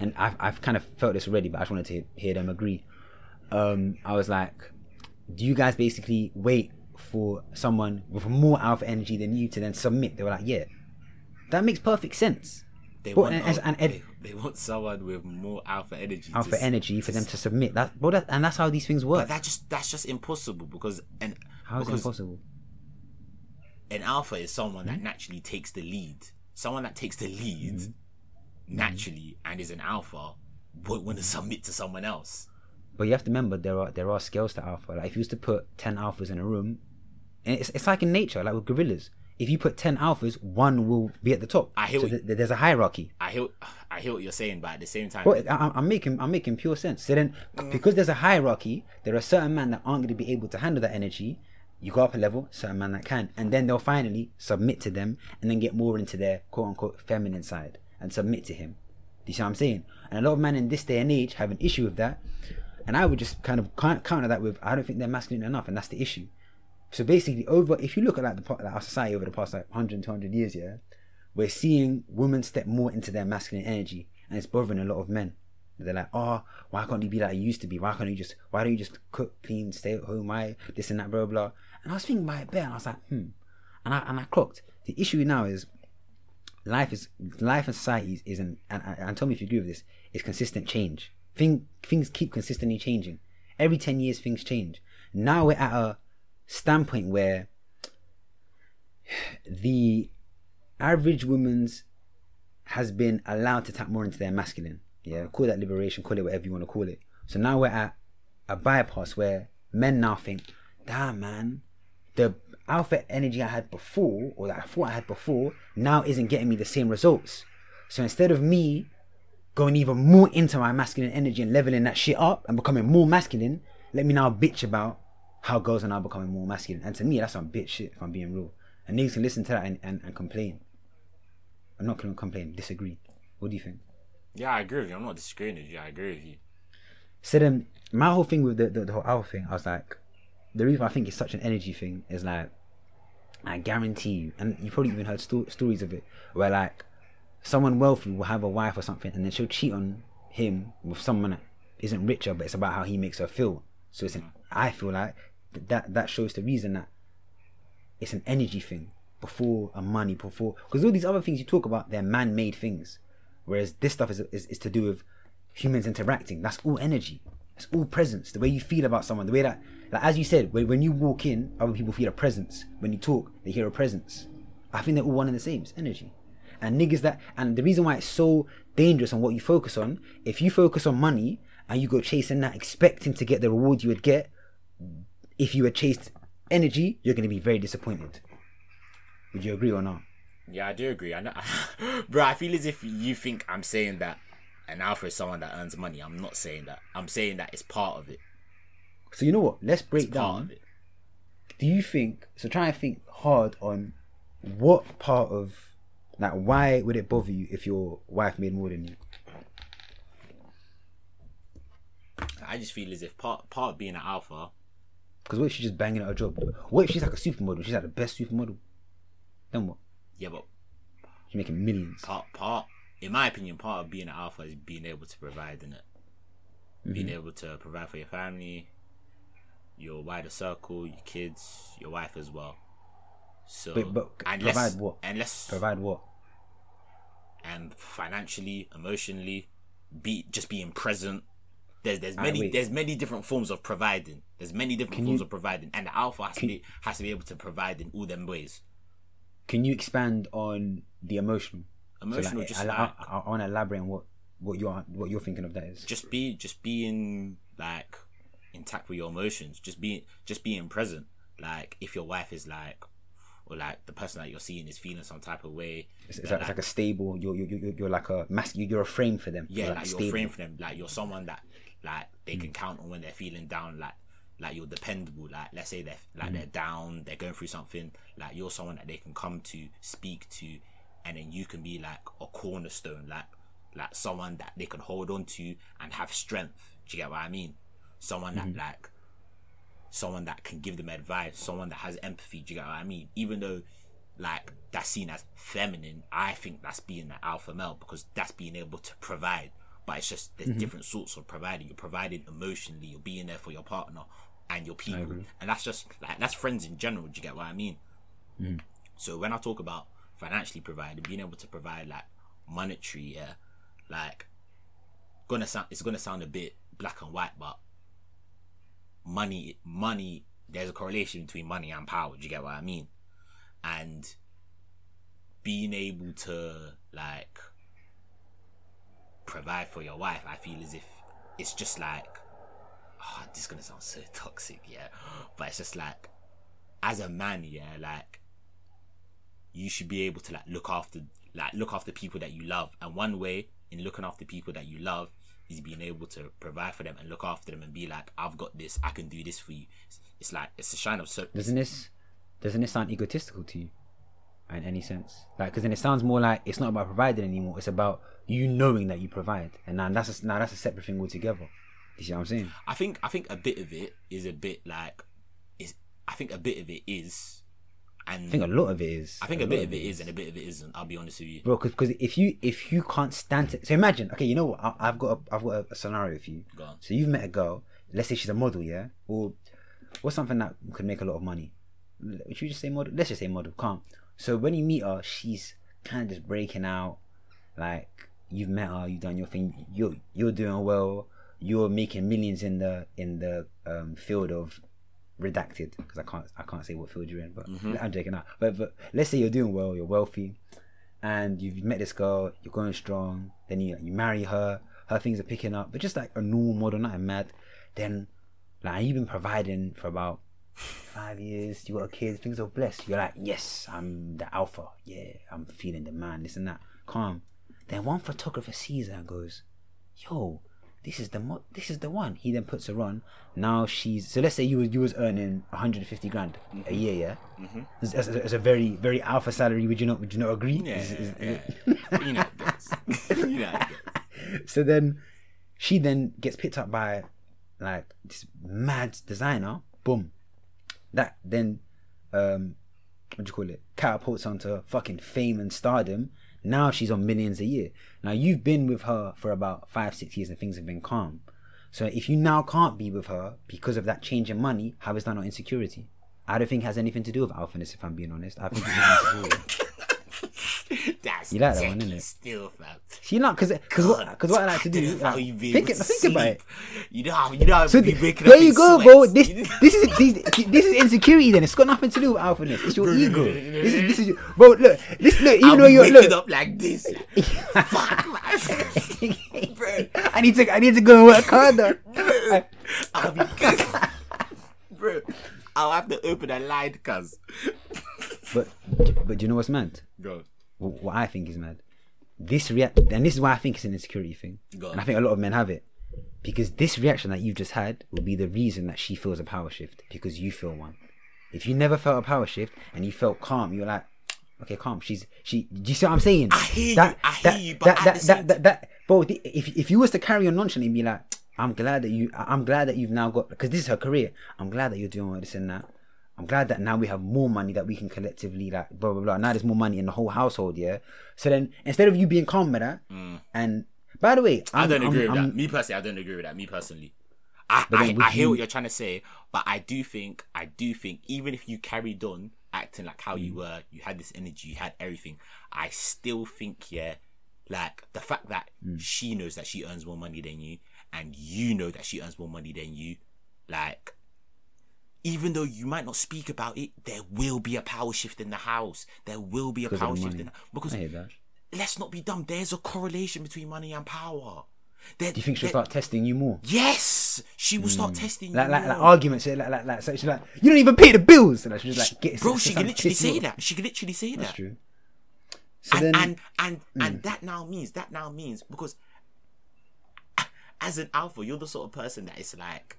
and I've I've kind of felt this already, but I just wanted to hear them agree. Um, I was like, do you guys basically wait for someone with more alpha energy than you to then submit? They were like, yeah, that makes perfect sense. They But- want, and- and- and- they, they want someone with more alpha energy. Alpha s- energy for them to submit. That, well, that, and that's how these things work. But that just that's just impossible because and How is it because impossible? an alpha is someone Hmm? that naturally takes the lead. Someone that takes the lead Hmm? naturally and is an alpha won't want to submit to someone else. But you have to remember there are there are scales to alpha. Like if you was to put ten alphas in a room, and it's it's like in nature, like with gorillas. If you put ten alphas, one will be at the top. I hear so th- there's a hierarchy. I hear I hear what you're saying, but at the same time, Well, I, I'm making I'm making pure sense. So then, mm. because there's a hierarchy, there are certain men that aren't going to be able to handle that energy. You go up a level, certain men that can, and then they'll finally submit to them, and then get more into their quote unquote feminine side and submit to him. Do you see what I'm saying? And a lot of men in this day and age have an issue with that, and I would just kind of counter that with I don't think they're masculine enough, and that's the issue. So basically, over if you look at like the like our society over the past like 100, 200 years, yeah, we're seeing women step more into their masculine energy, and it's bothering a lot of men. They're like, oh, why can't you be like you used to be? Why can't you just, why don't you just cook, clean, stay at home? Why this and that, blah blah. And I was thinking about it there, and I was like, hmm. And I and I clocked. The issue now is life is life and society is, is an and, and, and tell me if you agree with this. Is consistent change. Thing, things keep consistently changing. Every ten years, things change. Now we're at a standpoint where the average woman's has been allowed to tap more into their masculine. Yeah, call that liberation, call it whatever you want to call it. So now we're at a bypass where men now think, damn man, the alpha energy I had before, or that I thought I had before, now isn't getting me the same results. So instead of me going even more into my masculine energy and leveling that shit up and becoming more masculine, let me now bitch about how girls are now becoming more masculine. And to me, that's some bitch shit, if I'm being real. And niggas can listen to that and, and, and complain. I'm not gonna complain, disagree. What do you think? yeah, I agree with you. I'm not disagreeing with you. I agree with you. So then, my whole thing with the, the, the whole alpha thing, I was like, the reason I think it's such an energy thing is like, I guarantee you, and you probably even heard sto- stories of it, where like, someone wealthy will have a wife or something, and then she'll cheat on him with someone that isn't richer, but it's about how he makes her feel. So it's an, I feel like th- that that shows the reason that it's an energy thing before a money before because all these other things you talk about they're man-made things. Whereas this stuff is, is, is to do with humans interacting. That's all energy. It's all presence. The way you feel about someone the way that like as you said when, when you walk in other people feel a presence. When you talk they hear a presence. I think they're all one and the same. It's energy and niggas that and the reason why it's so dangerous on what you focus on if you focus on money and you go chasing that expecting to get the reward you would get if you had chased energy you're going to be very disappointed would you agree or not? Yeah, I do agree. I know, bro. I feel as if you think I'm saying that an alpha is someone that earns money. I'm not saying that. I'm saying that it's part of it. So you know what? Let's break It's down. Do you think? So try and think hard on what part of like why would it bother you if your wife made more than you? I just feel as if part part of being an alpha. Because what if she's just banging at her job? What if she's like a supermodel? She's like the best supermodel. Then what? Yeah, but She's making millions. part part in my opinion, part of being an alpha is being able to provide in it. Being Mm-hmm. able to provide for your family, your wider circle, your kids, your wife as well. So But- but and provide what? And Provide what? and financially, emotionally, be just being present. There's there's ah, many wait. there's many different forms of providing. There's many different Can forms you- of providing, and the alpha has to be has to be able to provide in all them ways. Can you expand on the emotional? Emotional, like, just I, like I, I, want to elaborate on what what you're what you're thinking of that is. just be just being like intact with your emotions. Just being just being present. Like if your wife is like, or like the person that you're seeing is feeling some type of way. It's, it's, like, it's like a stable. You're you're, you're, you're like a mask. You're a frame for them. yeah, You're like, you're stable. framed for them. Like you're someone that like they Mm. can count on when they're feeling down. Like like you're dependable. Like let's say they're like Mm. they're down, they're going through something. Like you're someone that they can come to, speak to, and then you can be like a cornerstone. Like like someone that they can hold on to and have strength. Do you get what I mean? Someone that like someone that can give them advice, someone that has empathy. Do you get what I mean? Even though like that's seen as feminine, I think that's being an alpha male because that's being able to provide. But it's just there's mm-hmm. different sorts of providing. You're providing emotionally. You're being there for your partner and your people, and that's just like that's friends in general. Do you get what I mean? Mm. So when I talk about financially providing, being able to provide like monetary, yeah, like gonna sound it's gonna sound a bit black and white, but money money there's a correlation between money and power, do you get what I mean? And being able to like provide for your wife, I feel as if it's just like oh, this is gonna sound so toxic, yeah. But it's just like as a man, yeah, like you should be able to like look after like look after people that you love and one way in looking after people that you love is being able to provide for them and look after them and be like i've got this i can do this for you it's, it's like it's a shine of so Doesn't this doesn't this sound egotistical to you? In any sense, like because then it sounds more like it's not about providing anymore. It's about you knowing that you provide, and now that's a, now that's a separate thing altogether. You see what I'm saying? i think i think a bit of it is a bit like is i think a bit of it is and I think a lot of it is. I think a lot bit of it is and a bit of it isn't i'll be honest with you bro. Because if you if you can't stand it, so imagine. Okay, you know what? I, I've got a, I've got a, a scenario for you. Go on. So you've met a girl. Let's say she's a model, yeah, or what's something that could make a lot of money. Would you just say model? Let's just say model. Calm. So when you meet her, she's kind of just breaking out. Like you've met her, you've done your thing. You're you're doing well. You're making millions in the in the um, field of redacted because I can't I can't say what field you're in, but mm-hmm. I'm joking out. But but let's say you're doing well, you're wealthy, and you've met this girl, you're going strong. Then you you marry her, her things are picking up, but just like a normal model, not a mad. Then like you've been providing for about five years. You got a kid, things are blessed. You're like, yes, I'm the alpha. Yeah, I'm feeling the man. This and that. Calm. Then one photographer sees her and goes, yo. This is the mo- this is the one. He then puts her on. Now she's so. Let's say you was you was earning 150 grand a year, yeah. Mm-hmm. It's, it's, it's a very very alpha salary. Would you not? Would you not agree? yeah, Is- is- yeah, yeah. you know how it goes. you know how it goes. so then she then gets picked up by like this mad designer boom that then um what do you call it catapults onto fucking fame and stardom now she's on millions a year. Now you've been with her for about five six years and things have been calm. So if you now can't be with her because of that change in money how is that not insecurity? I don't think it has anything to do with alphaness if I'm being honest. I think You like that one, innit? Still, fam. see not because because what because what I like to do like, think, it, think about it. You know how you know how So be th- there you go, bro. This this is this, this is insecurity. Then it's got nothing to do with alphaness. It's your ego. This is this is bro. Look, this look. Even I'll though you're look, up like this. Fuck, man. Bro. I need to I need to go and work harder. I'll be good. Bro, I'll have to open a line, cuz. but but do you know what's meant? Go. Wh- What I think is mad. This react and this is why I think it's an insecurity thing. And I think a lot of men have it. Because this reaction that you've just had will be the reason that she feels a power shift because you feel one. If you never felt a power shift and you felt calm, you're like, okay, calm. She's she. Do you see what I'm saying? I hear you, I hear you, but that, at that, that, that, that, bro. If if you was to carry on nonchalantly and be like, I'm glad that you, I'm glad that you've now got because this is her career. I'm glad that you're doing all this and that. I'm glad that now we have more money that we can collectively like blah blah blah. Now there's more money in the whole household, yeah. So then instead of you being calm with that, and by the way, Mm. I I'm, don't I'm- agree with I'm- that. Me personally, I don't agree with that. Me personally, I I, I hear you- what you're trying to say, but I do think I do think even if you carried on acting like how Mm. you were, you had this energy, you had everything. I still think yeah, like the fact that Mm. she knows that she earns more money than you, and you know that she earns more money than you, like. Even though you might not speak about it, there will be a power shift in the house. There will be a Because power the shift in because hear that. let's not be dumb. There's a correlation between money and power. There, Do you think she'll start testing you more? Yes, she will start hmm. testing Like, you. like, like arguments, like, like, like, so she's like, you don't even pay the bills. And she's just like, get, bro, she can literally say that. She can literally say That's that. true. So and, then, and and hmm. and that now means that now means because as an alpha, you're the sort of person that is like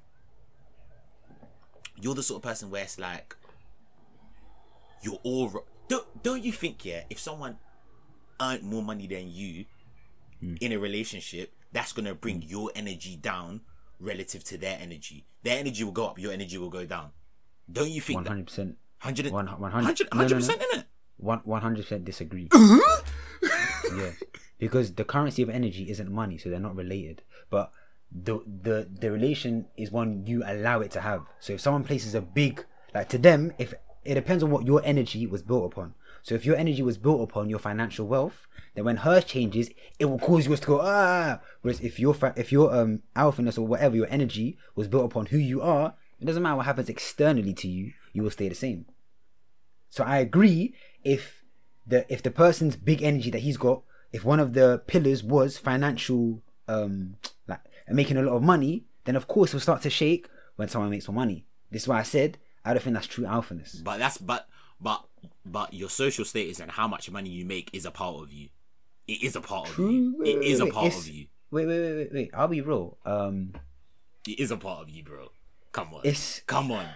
you're the sort of person where it's like you're all ri- don't don't you think yeah if someone earned more money than you mm. in a relationship, that's gonna bring mm. your energy down relative to their energy. Their energy will go up, your energy will go down. Don't you think One that? hundred percent. 100 One- 100 100 no, no, no. 100% in it. One one hundred percent disagree. yeah, because the currency of energy isn't money, so they're not related. But the the the relation is one you allow it to have. So if someone places a big like to them, if it depends on what your energy was built upon. So if your energy was built upon your financial wealth, then when hers changes, it will cause yours to go ah. Whereas if your fa- if your um alphaness or whatever your energy was built upon who you are, it doesn't matter what happens externally to you, you will stay the same. So I agree if the if the person's big energy that he's got, if one of the pillars was financial um like making a lot of money, then of course it will start to shake when someone makes more money. This is why I said I don't think that's true alphaness. But that's but but but your social status and how much money you make is a part of you. It is a part of you. Wait, It wait, is a part of you. Wait, wait, wait, wait, wait. I'll be real. Um It is a part of you, bro. Come on. It's- come on.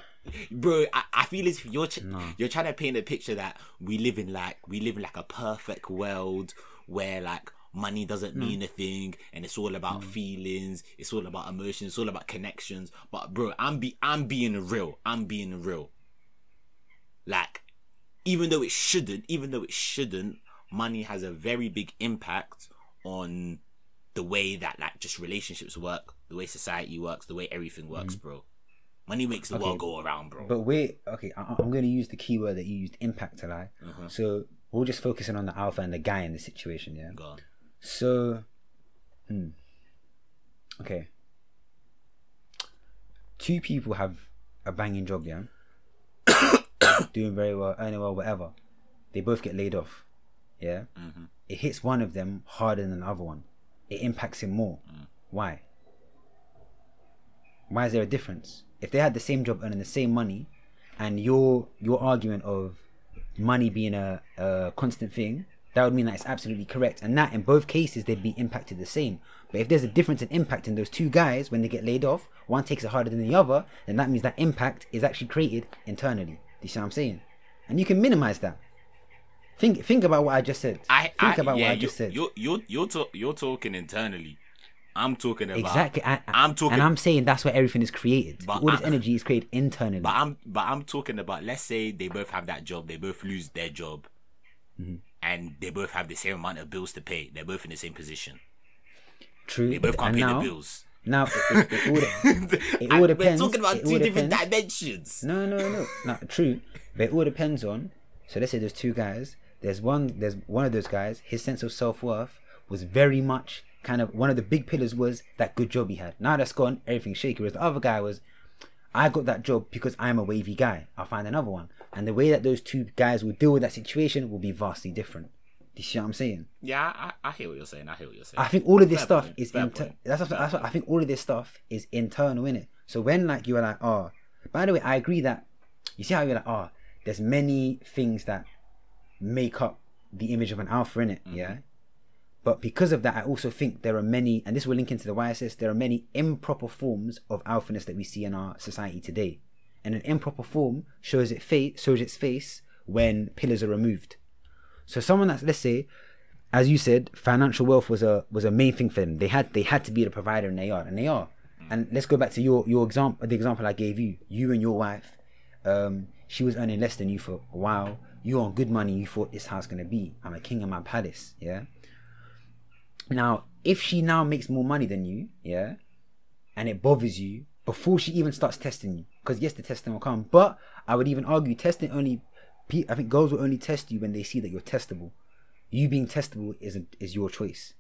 Bro, I, I feel as if you're ch- you're trying to paint a picture that we live in like we live in like a perfect world where like money doesn't hmm. mean a thing and it's all about hmm. feelings, it's all about emotions, it's all about connections. But bro, I'm be I'm being real. I'm being real. Like, even though it shouldn't, even though it shouldn't, money has a very big impact on the way that like just relationships work, the way society works, the way everything works, hmm. bro. Money makes the world go around, bro. but wait, okay, I, I'm going to use the keyword that you used, impact to lie. Mm-hmm. So we're just focusing on the alpha and the guy in the situation, yeah. Go on. So, hmm. okay. Two people have a banging job, yeah, doing very well, earning well, whatever. They both get laid off, yeah. It hits one of them harder than the other one. It impacts him more. Why? Why is there a difference? If they had the same job earning the same money, and your your argument of money being a, a constant thing, that would mean that it's absolutely correct. And that in both cases they'd be impacted the same. But if there's a difference in impact in those two guys when they get laid off, one takes it harder than the other, then that means that impact is actually created internally. Do you see what I'm saying? And you can minimize that. Think think about what I just said. I think I, about yeah, what I just said. You're you're you're, to- you're talking internally. I'm talking about Exactly. I, I'm talking. and I'm saying that's where everything is created. But All this I- energy is created internally. But I'm but I'm talking about let's say they both have that job, they both lose their job, Mm-hmm. And they both have the same amount of bills to pay. They're both in the same position. True. They both can't and pay now, the bills. Now it, it, it, all, it all depends. We're talking about it two different depends- dimensions. No, no, no, no. True, but it all depends on. So let's say there's two guys. There's one. There's one of those guys. His sense of self worth was very much kind of one of the big pillars was that good job he had. Now that's gone, everything's shaky. Whereas the other guy was, I got that job because I'm a wavy guy. I'll find another one. And the way that those two guys will deal with that situation will be vastly different. Do you see what I'm saying? Yeah, I, I hear what you're saying. I hear what you're saying. I think all of this Fair stuff point, is inter- that's, what, that's what I think all of this stuff is internal in it. So when like you were like, oh, by the way, I agree that you see how you're like, oh, there's many things that make up the image of an alpha in it, Mm-hmm. yeah. But because of that, I also think there are many, and this will link into the YSS. There are many improper forms of alphaness that we see in our society today, and an improper form shows it fa- shows its face when pillars are removed. So someone that's let's say, as you said, financial wealth was a was a main thing for them. They had they had to be the provider, and they are, and they are. And let's go back to your your example, the example I gave you. You and your wife, um, she was earning less than you for a while. You on good money. You thought this house gonna be. I'm a king in my palace. Yeah. Now, if she now makes more money than you, yeah, and it bothers you before she even starts testing you, because yes, the testing will come. But I would even argue testing only. I think girls will only test you when they see that you're testable. You being testable isn't is your choice.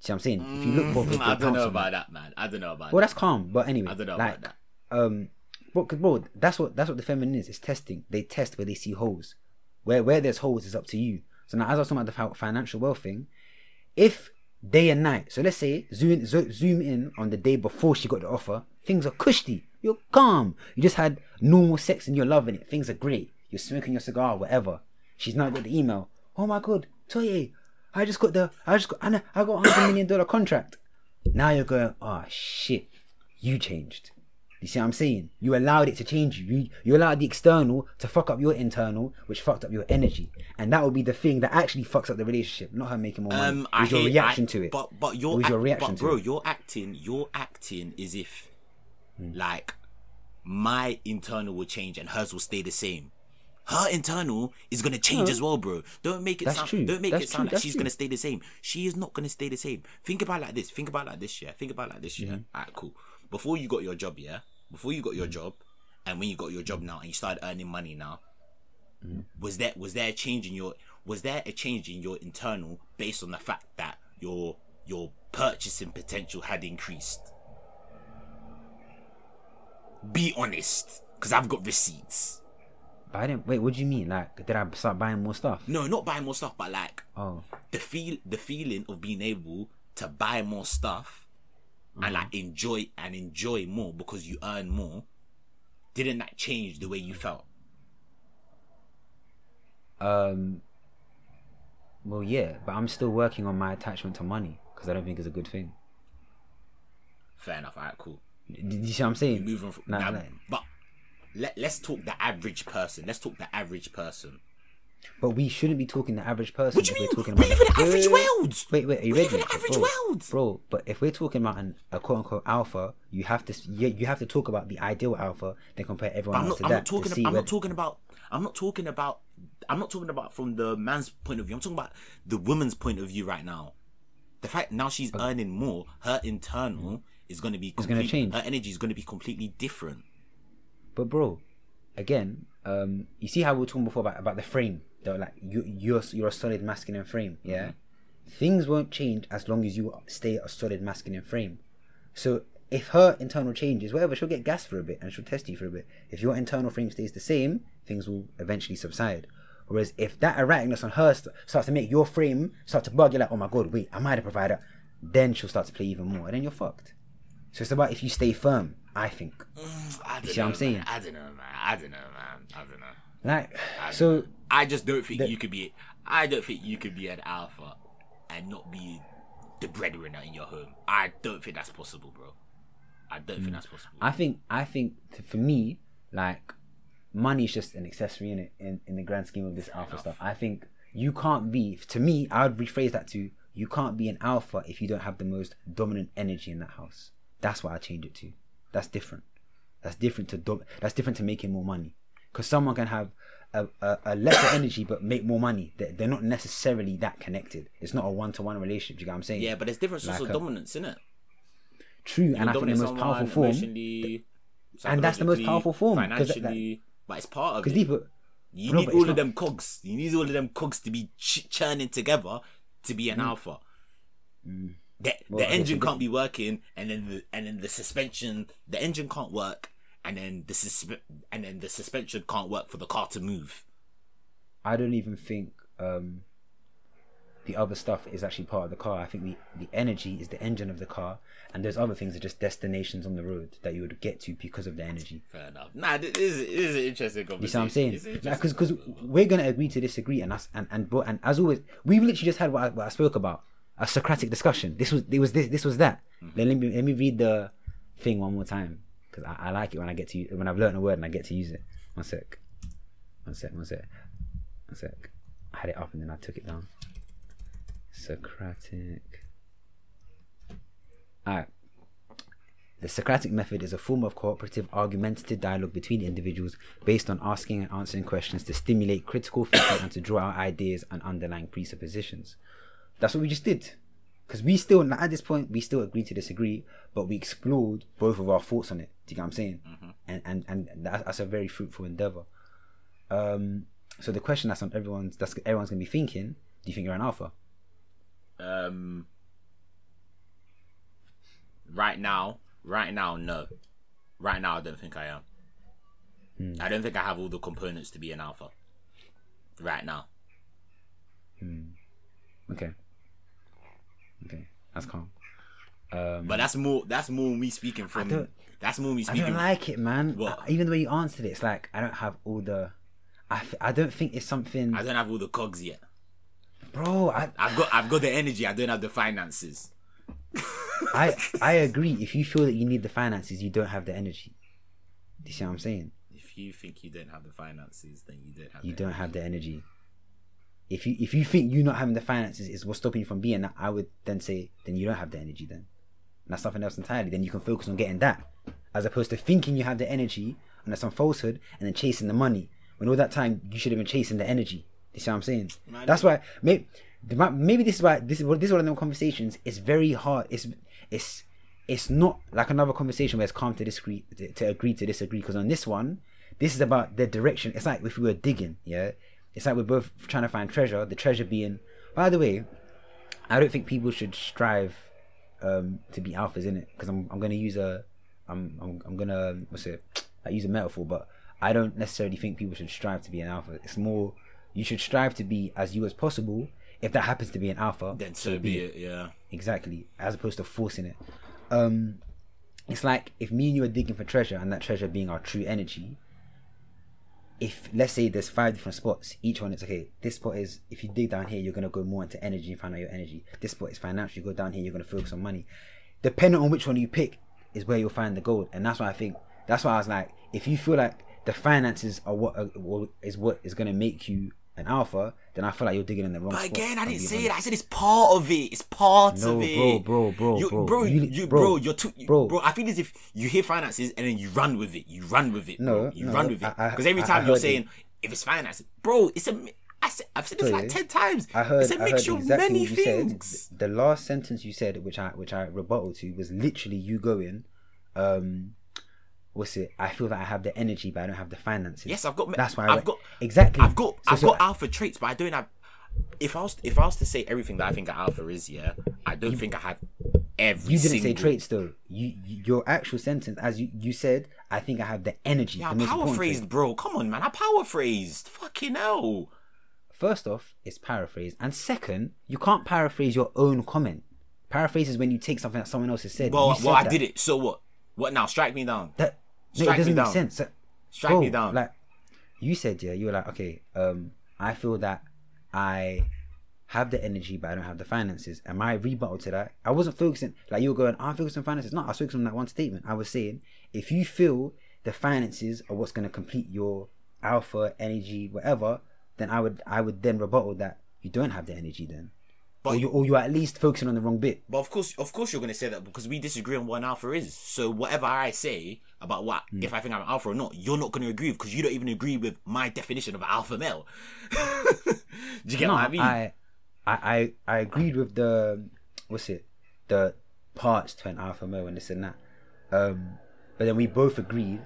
See what I'm saying? If you look bothered, Mm, I don't know about that, man. I don't know about that. Well, that. that's calm. But anyway, I don't know like, about um, bro, bro, that's what that's what the feminine is. It's testing. They test where they see holes. Where where there's holes is up to you. So now, as I was talking about the financial wealth thing, if day and night, so let's say zoom zo- zoom in on the day before she got the offer, things are cushy. You're calm. You just had normal sex and you're loving it. Things are great. You're smoking your cigar, whatever. She's now got the email. Oh my god, Toye, I just got the I just got I I got a hundred million dollar contract. Now you're going, oh shit, you changed. You see what I'm saying? You allowed it to change you. You you allowed the external to fuck up your internal, which fucked up your energy, and that would be the thing that actually fucks up the relationship, not her making more money. Um, it was your hear- reaction I- to it. But but your was your reaction but to bro, it. you're acting. You're acting as if Hmm. like my internal will change and hers will stay the same. Her internal is gonna change as well, bro. Don't make it That's sound. true. Don't make That's it sound true. like That's she's true. gonna stay the same. She is not gonna stay the same. Think about like this. Think about like this, yeah. Think about like this, yeah. Mm-hmm. Alright, cool. Before you got your job, yeah. Before you got your job, and when you got your job now, and you started earning money now, Mm-hmm. was there was there a change in your was there a change in your internal based on the fact that your your purchasing potential had increased be honest because i've got receipts But I didn't. Wait, what do you mean? Like, did I start buying more stuff? no not buying more stuff but like Oh, the feel the feeling of being able to buy more stuff and like enjoy and enjoy more because you earn more didn't that change the way you felt um. Well, yeah, but I'm still working on my attachment to money because I don't think it's a good thing. fair enough alright cool Do you see what I'm saying? moving from Nah, now, nah. but let, let's talk the average person let's talk the average person But we shouldn't be talking the average person. What do you we're mean? talking We about live in Wait, average world. Wait, wait, are you We ready? live in an average bro, world. bro. But if we're talking about an, a quote unquote alpha, you have to you, you have to talk about the ideal alpha, then compare everyone I'm else not, to I'm that not talking. to I'm not talking about. I'm not talking about. I'm not talking about from the man's point of view. I'm talking about the woman's point of view right now. The fact now she's earning more, her internal is going to be. gonna change. Her energy is going to be completely different. But bro, again, um, you see how we were talking before about, about the frame. Though, like you, you're you're a solid masculine frame. Yeah, Mm-hmm. things won't change as long as you stay a solid masculine frame. So if her internal changes, whatever, she'll get gas for a bit and she'll test you for a bit. If your internal frame stays the same, things will eventually subside. Whereas if that erraticness on her st- starts to make your frame start to bug, you're like, oh my god, wait, am I the provider? Then she'll start to play even more, and then you're fucked. So it's about if you stay firm. I think. I don't see what I'm know, saying? man. I don't know, man. I don't know, man. I don't know. Like, so I just don't think The- you could be. I don't think you could be an alpha and not be the breadwinner in your home. I don't think that's possible, bro. I don't Mm. think that's possible. I think I think for me, like money is just an accessory in it in, in the grand scheme of this alpha stuff. I think you can't be to me, I would rephrase that to you can't be an alpha if you don't have the most dominant energy in that house. That's what I change it to. That's different. That's different to dom- that's different to making more money. Because someone can have a, a, a lesser energy but make more money. They're, they're not necessarily that connected. It's not a one to one relationship. You get what I'm saying? yeah, but there's different sorts Like of a- dominance, it. True, and I think the most powerful form. and that's the most powerful form, 'cause that- financially. but it's part of it. people, You No, need all of not- them cogs. You need all of them cogs to be ch- churning together to be an mm. alpha. Mm. The. Well, the engine can't be working, and then the and then the suspension. The engine can't work, and then the suspe- and then the suspension can't work for the car to move. I don't even think um, the other stuff is actually part of the car. I think the, the energy is the engine of the car, and those other things are just destinations on the road that you would get to because of the energy. Fair enough. Nah, this is, this is an interesting conversation. You see what I'm saying? Because interesting because we're gonna agree to disagree, and us and and but and as always, we've literally just had what I, what I spoke about a Socratic discussion. This was it was this this was that. Mm-hmm. Then let me let me read the thing one more time because I, I like it when I get to when I've learned a word and I get to use it. One sec, one sec, one sec, one sec. I had it up and then I took it down. Socratic. Alright. The Socratic method is a form of cooperative, argumentative dialogue between individuals based on asking and answering questions to stimulate critical thinking and to draw out ideas and underlying presuppositions. That's what we just did. Because we still, at this point, we still agree to disagree, but we explored both of our thoughts on it. Do you get what I'm saying? And, and and that's, that's a very fruitful endeavor. Um, so the question that's on everyone's that's everyone's gonna be thinking: Do you think you're an alpha? Um, right now, right now, no. Right now, I don't think I am. Hmm. I don't think I have all the components to be an alpha. Right now. Okay. Okay, that's calm. Um, But that's more. That's more me speaking from. That's more me speaking. I don't like it, man. What? I- even the way you answered it, it's like I don't have all the. I, f- I don't think it's something, I don't have all the cogs yet. bro. I, I've got. I've got the energy. I don't have the finances. I I agree. If you feel that you need the finances, you don't have the energy. Do you see what I'm saying? If you think you don't have the finances, then you don't have. You the don't have the energy. If you if you think you not having the finances is what's stopping you from being that, I would then say then you don't have the energy. Then and that's something else entirely. Then you can focus on getting that, as opposed to thinking you have the energy and that's some falsehood and then chasing the money. When all that time you should have been chasing the energy. You see what I'm saying? That's why maybe maybe this is why this is what this is one of them conversations. It's very hard. It's it's it's not like another conversation where it's calm to disagree to, to agree to disagree. Because on this one, this is about the direction. It's like if we were digging, yeah. It's like we're both trying to find treasure. The treasure being, by the way, I don't think people should strive um, to be alphas in it because I'm I'm gonna use a I'm I'm, I'm gonna what's it I use a metaphor, but I don't necessarily think people should strive to be an alpha. It's more you should strive to be as you as possible. If that happens to be an alpha, Then so be it. Yeah. exactly as opposed to forcing it. Um, it's like if me and you are digging for treasure, and that treasure being our true energy. If let's say there's five different spots, each one is okay. This spot is if you dig down here, you're gonna go more into energy and find out your energy. This spot is financial. You go down here, you're gonna focus on money. Depending on which one you pick, is where you'll find the gold. And that's why I think that's why I was like, if you feel like the finances are what are, what is what is gonna make you an alpha, then I feel like you're digging in the wrong But spot. again, I didn't say honest. it. I said it's part of it. It's part No, of it. bro, bro, bro, you, bro. bro, You- you, bro, bro, you're too, you- bro. bro. I feel as if you hear finances and then you run with it. You run with it. No, you no, run with it. I- I- Because every I- I time you're saying if it's finances, bro, it's a. I said, I've said this like ten times. I heard, it's a I heard mixture exactly of many things. said. The last sentence you said, which I which I rebuttal to, was literally you going, um, what's it? I feel that I have the energy, but I don't have the finances. Yes, I've got. That's why I I've went- got exactly. I've got. So- I've so got alpha traits, but I don't have. If I was, if I was to say everything that I think an alpha is, yeah, I don't think I have every. You didn't say traits though. You, you your actual sentence, as you you said, I think I have the energy. Yeah, the I most power phrased, bro. Come on, man. I power phrased. Fucking hell. First off, it's paraphrased, and second, you can't paraphrase your own comment. Paraphrase is when you take something that someone else has said. Well, You well, I that. did it. So what? What now? Strike me down. That no, Strike it doesn't make down. sense. Strike bro, me down. Like you said, yeah, you were like, okay, um, I feel that I have the energy, but I don't have the finances. And my rebuttal to that, I wasn't focusing like you were going. I'm focusing on finances. No, I was focusing on that one statement. I was saying, if you feel the finances are what's going to complete your alpha energy, whatever, then I would, I would then rebuttal that you don't have the energy then. But- or you, or you're at least focusing on the wrong bit. But of course, of course, you're gonna say that because we disagree on what an alpha is. So whatever I say about what Hmm. if I think I'm an alpha or not, you're not gonna agree because you don't even agree with my definition of an alpha male. Do you get no, what I mean? I, I, I, I agreed with the what's it, the parts to an alpha male and this and that. Um, but then we both agreed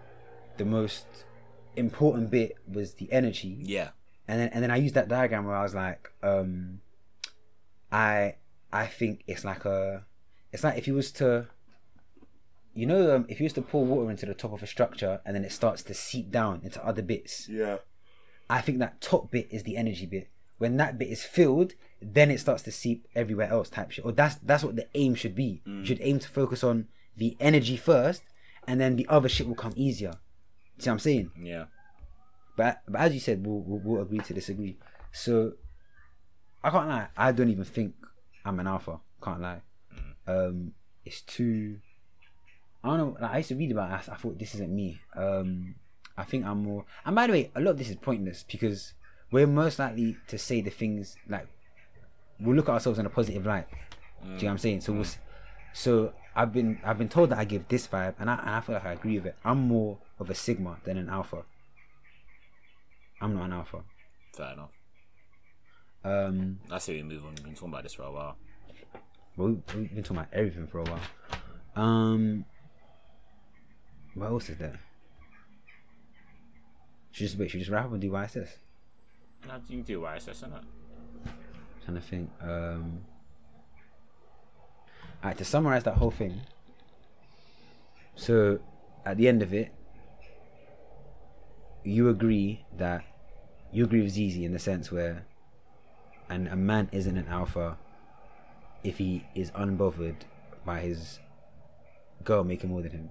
the most important bit was the energy, yeah. and then and then I used that diagram where I was like, um, I I think it's like a, it's like if you was to. You know, um, if you was to pour water into the top of a structure and then it starts to seep down into other bits, Yeah. I think that top bit is the energy bit. When that bit is filled, then it starts to seep everywhere else type shit. Or that's that's what the aim should be. You should aim to focus on the energy first, and then the other shit will come easier. See what I'm saying? Yeah. But but as you said, we'll, we'll, we'll agree to disagree. So I can't lie. I don't even think I'm an alpha. Can't lie. Um, it's too. I don't know. Like, I used to read about. It, I, I thought this isn't me. Um, I think I'm more. And by the way, a lot of this is pointless because we're most likely to say the things like we'll look at ourselves in a positive light. Do you know what I'm saying? So we'll, so I've been I've been told that I give this vibe, and I and I feel like I agree with it. I'm more of a sigma than an alpha. I'm not an alpha. Fair enough. Um, I say we move on. We've been talking about this for a while. but we, we've been talking about everything for a while. Um, what else is there? Should just wait. Should just wrap up and do YSS? Now you do YSS, innit? trying to think. Um, alright, to summarize that whole thing. So, at the end of it, you agree that you agree with Zizi in the sense where, and a man isn't an alpha if he is unbothered by his girl making more than him.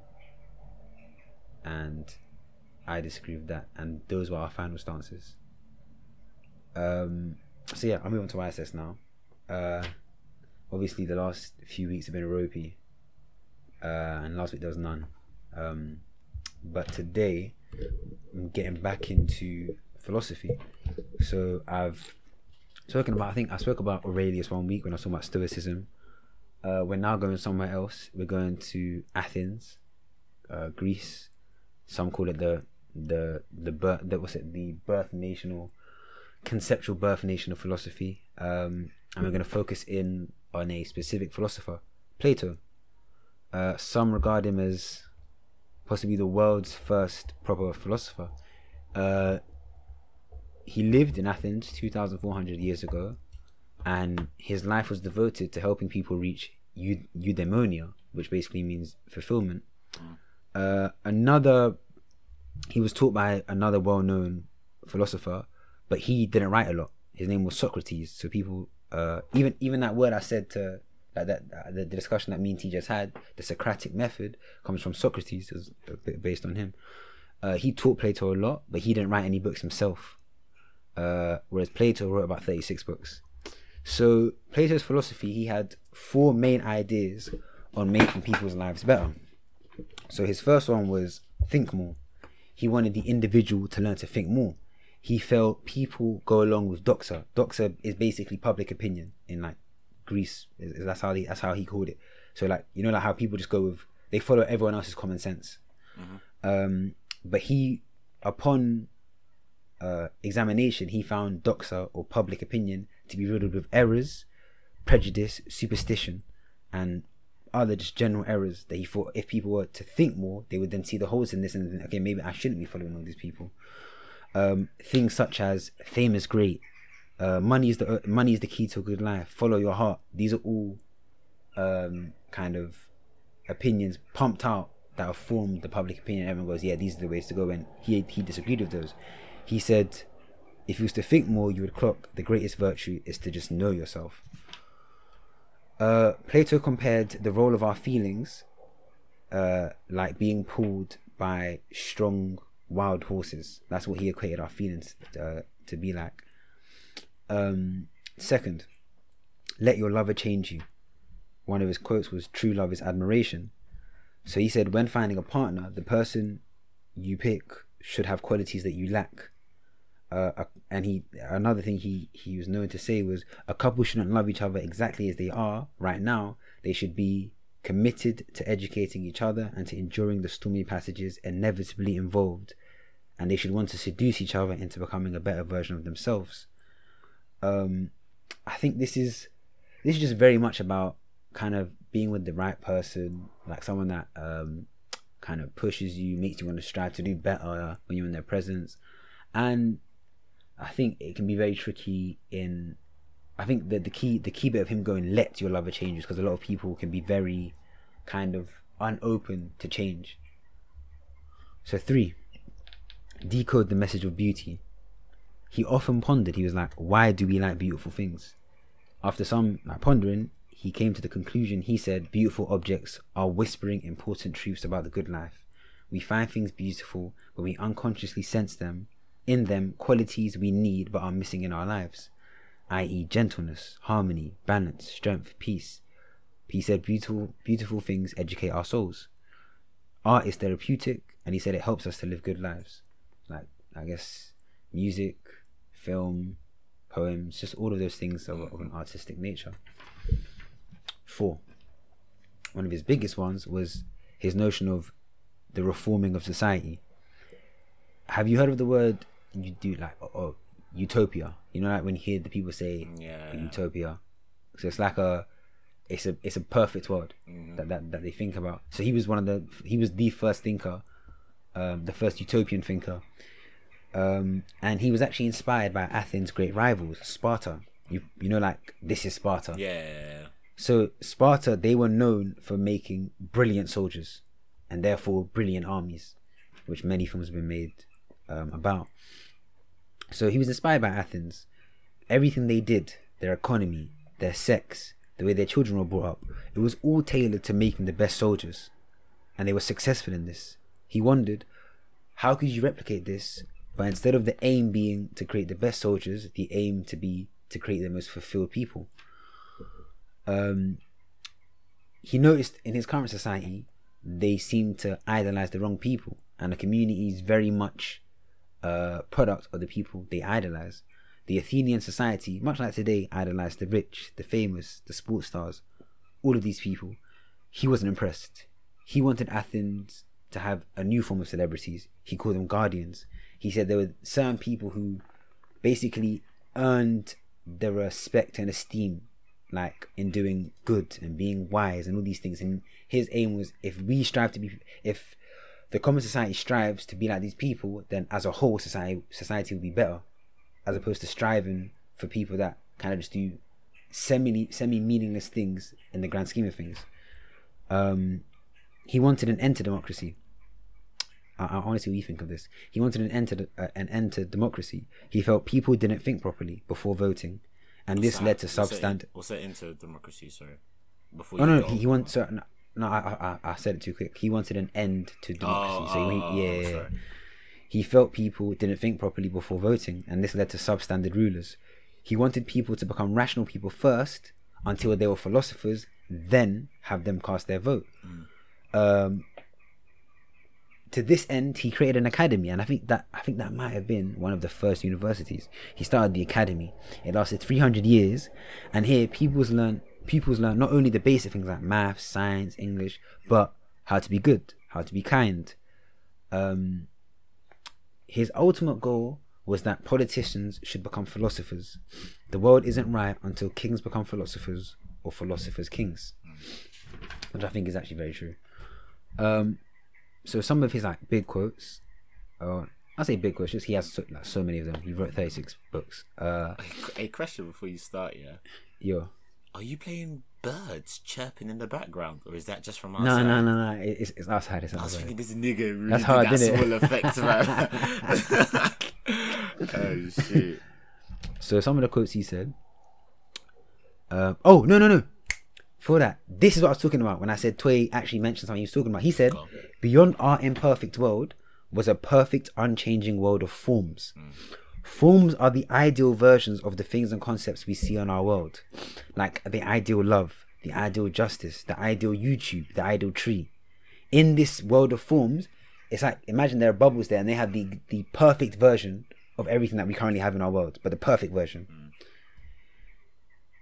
And I disagree with that, and those were our final stances. Um, so yeah, I'll move on to YSS now. Uh, obviously, the last few weeks have been a ropey, uh, and last week there was none. Um, but today I'm getting back into philosophy. So I've spoken about. I think I spoke about Aurelius one week when I was talking about Stoicism. Uh, we're now going somewhere else. We're going to Athens, uh, Greece. Some call it the the the birth. The, what's it? The birth nation or conceptual birth nation of philosophy. Um, and we're going to focus in on a specific philosopher, Plato. Uh, some regard him as possibly the world's first proper philosopher. Uh, he lived in Athens 2,400 years ago, and his life was devoted to helping people reach eu- eudaimonia, which basically means fulfillment. Uh, another, he was taught by another well-known philosopher, but he didn't write a lot. His name was Socrates. So people, uh, even even that word I said to like that uh, the, the discussion that me and T just had, the Socratic method comes from Socrates. A bit based on him. Uh, he taught Plato a lot, but he didn't write any books himself. Uh, whereas Plato wrote about 36 books. So Plato's philosophy, he had four main ideas on making people's lives better. So his first one was think more. He wanted the individual to learn to think more. He felt people go along with doxa. Doxa is basically public opinion in like Greece. That's how they, that's how he called it. So like you know like how people just go with they follow everyone else's common sense. Um, but he upon uh, examination, he found doxa or public opinion to be riddled with errors, prejudice, superstition, and other just general errors that he thought if people were to think more, they would then see the holes in this and okay, maybe I shouldn't be following all these people. Um, things such as fame is great, uh, money is the money is the key to a good life. Follow your heart. These are all um, kind of opinions pumped out that have formed the public opinion. Everyone goes, yeah, these are the ways to go. And he he disagreed with those. He said, if you was to think more, you would clock the greatest virtue is to just know yourself. Uh, Plato compared the role of our feelings, uh, like being pulled by strong wild horses. That's what he equated our feelings uh, to be like. Um, second, let your lover change you. One of his quotes was, "True love is admiration." So he said, when finding a partner, the person you pick should have qualities that you lack. Uh, and he another thing he he was known to say was a couple shouldn't love each other exactly as they are right now. They should be committed to educating each other and to enduring the stormy passages inevitably involved, and they should want to seduce each other into becoming a better version of themselves. Um, I think this is this is just very much about kind of being with the right person, like someone that um, kind of pushes you, makes you want to strive to do better when you're in their presence, and I think it can be very tricky in. I think that the key the key bit of him going let your lover change is because a lot of people can be very kind of unopen to change. So three, decode the message of beauty. He often pondered. He was like, "Why do we like beautiful things?" After some like, pondering, he came to the conclusion. He said, "Beautiful objects are whispering important truths about the good life. We find things beautiful when we unconsciously sense them, in them qualities we need but are missing in our lives, i.e., gentleness, harmony, balance, strength, peace." He said, "Beautiful, beautiful things educate our souls. Art is therapeutic, and he said it helps us to live good lives. Like I guess music, film, poems, just all of those things of, of an artistic nature." Four. One of his biggest ones was his notion of the reforming of society. Have you heard of the word you do like oh, oh, utopia? You know, like when you hear the people say Yeah. utopia. So it's like a it's a it's a perfect world that, that that they think about. So he was one of the he was the first thinker, um, the first utopian thinker, um, and he was actually inspired by Athens' great rivals, Sparta. You you know like this is Sparta. Yeah. So Sparta, they were known for making brilliant soldiers, and therefore brilliant armies, which many films have been made um, about. So he was inspired by Athens. Everything they did, their economy, their sex, the way their children were brought up, it was all tailored to making the best soldiers, and they were successful in this. He wondered, how could you replicate this? But instead of the aim being to create the best soldiers, the aim to be to create the most fulfilled people um, he noticed in his current society they seem to idolize the wrong people and the community is very much a product of the people they idolize. The Athenian society, much like today, idolized the rich, the famous, the sports stars, all of these people. He wasn't impressed. He wanted Athens to have a new form of celebrities. He called them guardians. He said there were certain people who basically earned the respect and esteem like in doing good and being wise and all these things and his aim was if we strive to be if the common society strives to be like these people then as a whole society society will be better as opposed to striving for people that kind of just do semi semi meaningless things in the grand scheme of things um he wanted an end to democracy I, I honestly what you think of this. He wanted an end to uh, an end to democracy. He felt people didn't think properly before voting, and this led to What's that in- What's that into democracy? Sorry. Before Oh you no, go he, he. So, no, no I, I I said it too quick. He wanted an end to democracy. so he, oh, yeah, sorry. he felt people didn't think properly before voting, and this led to substandard rulers. He wanted people to become rational people first, until they were philosophers, then have them cast their vote. Um, to this end, he created an academy, and I think that I think that might have been one of the first universities. He started the academy. It lasted 300 years, and here pupils learn pupils learn not only the basic things like math, science, English, but how to be good, how to be kind. Um, his ultimate goal was that politicians should become philosophers. The world isn't right until kings become philosophers or philosophers kings, which I think is actually very true. Um, so some of his like big quotes, uh, I say big quotes, just he has so, like so many of them. He wrote thirty six books. Uh, A question before you start, yeah. yo, Are you playing birds chirping in the background, or is that just from no, outside? no, no, no, it- it's, it's outside. It's I was thinking this nigga really That's how I that did it. small effect, man. oh shit! So some of the quotes he said. Uh, oh no no no! For that, this is what I was talking about when I said Toy actually mentioned something he was talking about. He said, "Beyond our imperfect world was a perfect, unchanging world of forms. Hmm. Forms are the ideal versions of the things and concepts we see on our world, like the ideal love, the ideal justice, the ideal YouTube, the ideal tree. In this world of forms, it's like imagine there are bubbles there, and they have the the perfect version of everything that we currently have in our world, but the perfect version." Hmm.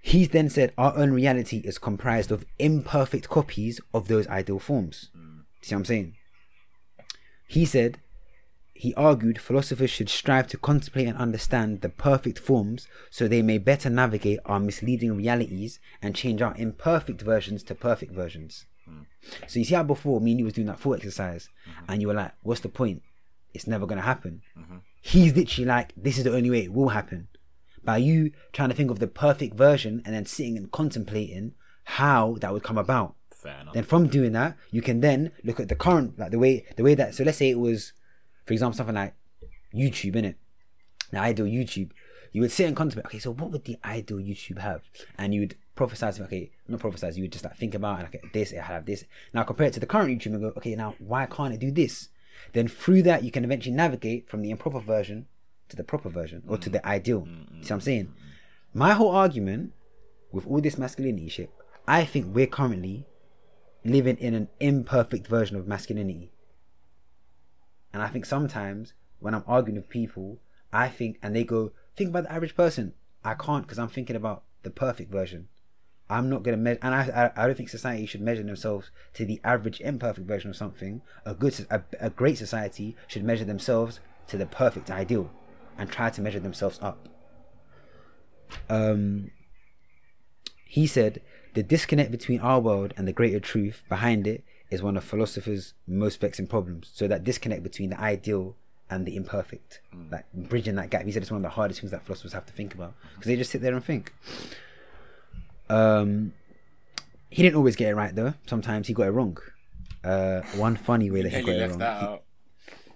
He then said our own reality is comprised of imperfect copies of those ideal forms. Mm. See what I'm saying? He said, he argued philosophers should strive to contemplate and understand the perfect forms so they may better navigate our misleading realities and change our imperfect versions to perfect versions. Mm. So you see how before me and you was doing that thought exercise mm-hmm. and you were like, what's the point? It's never gonna happen. Mm-hmm. He's literally like, this is the only way it will happen. By you trying to think of the perfect version and then sitting and contemplating how that would come about. Fair enough. Then from doing that, you can then look at the current, like the way the way that. So let's say it was, for example, something like YouTube, innit? The ideal YouTube. You would sit and contemplate. Okay, so what would the ideal YouTube have? And you would prophesize. Okay, not prophesize. You would just like think about and okay, this it have this. Now compare it to the current YouTube and go, okay, now why can't it do this? Then through that, you can eventually navigate from the improper version to the proper version or to mm-hmm. the ideal. Mm-hmm. See what I'm saying? My whole argument with all this masculinity shit, I think we're currently living in an imperfect version of masculinity. And I think sometimes when I'm arguing with people, I think, and they go, think about the average person. I can't because I'm thinking about the perfect version. I'm not gonna measure, and I, I I don't think society should measure themselves to the average imperfect version of something. A good, a, a great society should measure themselves to the perfect ideal, and try to measure themselves up. Um, he said the disconnect between our world and the greater truth behind it is one of philosophers' most vexing problems. So that disconnect between the ideal and the imperfect, like bridging that gap. He said it's one of the hardest things that philosophers have to think about because they just sit there and think. Um, he didn't always get it right though. Sometimes he got it wrong. Uh, one funny way that he got it wrong.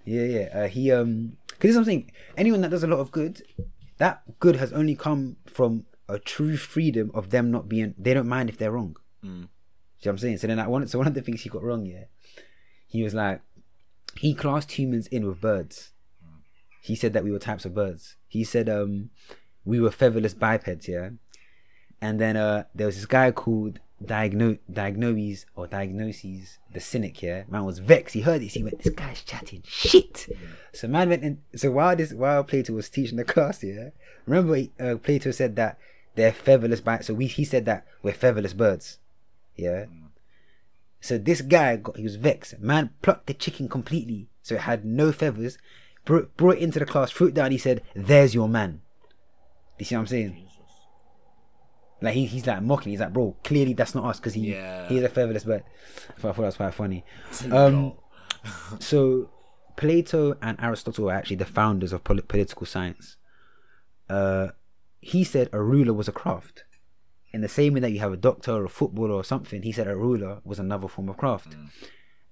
he- yeah, yeah. Uh, he um, because something. Anyone that does a lot of good, that good has only come from a true freedom of them not being. They don't mind if they're wrong. See what I'm saying? So then, like, one. So one of the things he got wrong, yeah, he was like, he classed humans in with birds. He said that we were types of birds. He said um, we were featherless bipeds, yeah. And then uh, there was this guy called diagnose diagnoses or diagnoses the cynic here. Man was vexed. He heard this. He went, "This guy's chatting shit." So man went in. So while this while Plato was teaching the class, yeah, remember uh, Plato said that they're featherless. By so we he said that we're featherless birds. Yeah. So this guy got he was vexed. Man plucked the chicken completely, so it had no feathers. Brought, brought it into the class, threw it down. He said, "There's your man." You see what I'm saying? Like he, he's like mocking. He's like, bro, clearly that's not us because he Yeah. he's a featherless bird. I thought, I thought that was quite funny. Um, so Plato and Aristotle are actually the founders of poli- political science. Uh, he said a ruler was a craft. In the same way that you have a doctor or a footballer or something, he said a ruler was another form of craft.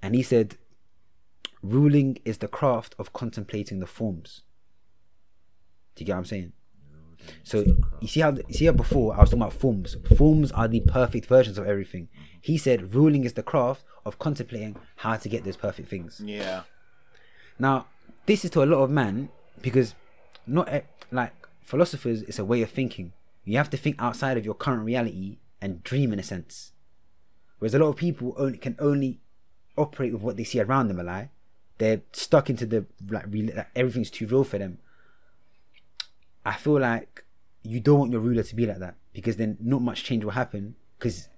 And he said ruling is the craft of contemplating the forms. Do you get what I'm saying? So you see how you see how before I was talking about forms. Forms are the perfect versions of everything. He said ruling is the craft of contemplating how to get those perfect things. Yeah. Now, this is to a lot of men because not like philosophers, it's a way of thinking. You have to think outside of your current reality and dream in a sense. Whereas a lot of people only can only operate with what they see around them. A lie, they're stuck into the like, like everything's too real for them. I feel like you don't want your ruler to be like that because then not much change will happen because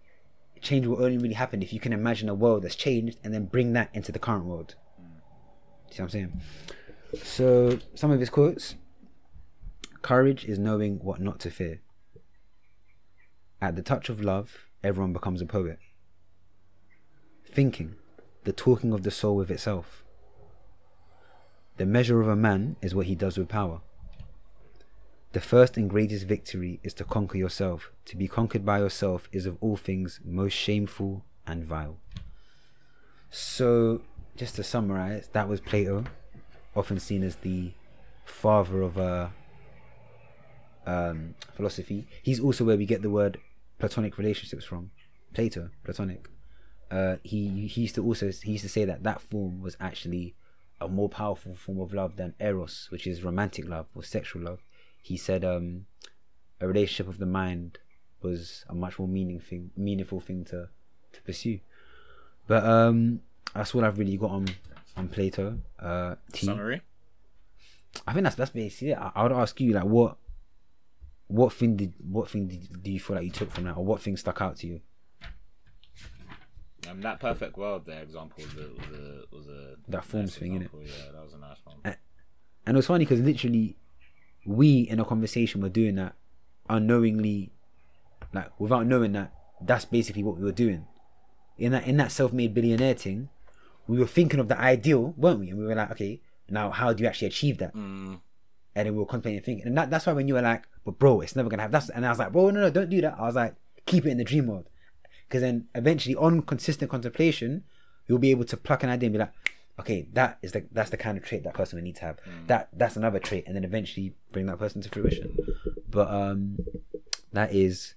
change will only really happen if you can imagine a world that's changed and then bring that into the current world. See what I'm saying? So some of his quotes: "Courage is knowing what not to fear. At the touch of love, everyone becomes a poet. Thinking, the talking of the soul with itself. The measure of a man is what he does with power. The first and greatest victory is to conquer yourself. To be conquered by yourself is of all things most shameful and vile." So, just to summarize, that was Plato, often seen as the father of uh, um, philosophy. He's also where we get the word platonic relationships from. Plato, platonic. Uh, he he used to also he used to say that that form was actually a more powerful form of love than eros, which is romantic love or sexual love. He said um, a relationship of the mind was a much more meaning thing, meaningful thing to to pursue. But um, that's all I've really got on on Plato. Uh, T. Summary. I think that's that's basically it. I, I would ask you like what what thing did what thing did, do you feel like you took from that, or what thing stuck out to you? Um, that perfect world there example was a was a, was a That forms nice thing, innit? example, Yeah, that was a nice one. And it was funny because literally, we in a conversation were doing that unknowingly, like without knowing that that's basically what we were doing. In that in that self-made billionaire thing, we were thinking of the ideal, weren't we? And we were like, okay, now how do you actually achieve that? Mm, And then we were contemplating thinking, and that, that's why when you were like, but bro, it's never gonna happen. That's and I was like, bro, no, no, don't do that. I was like, keep it in the dream world, because then eventually, on consistent contemplation, you'll be able to pluck an idea and be like, okay, that is the that's the kind of trait that person would need to have. That that's another trait, and then eventually bring that person to fruition. But um, that is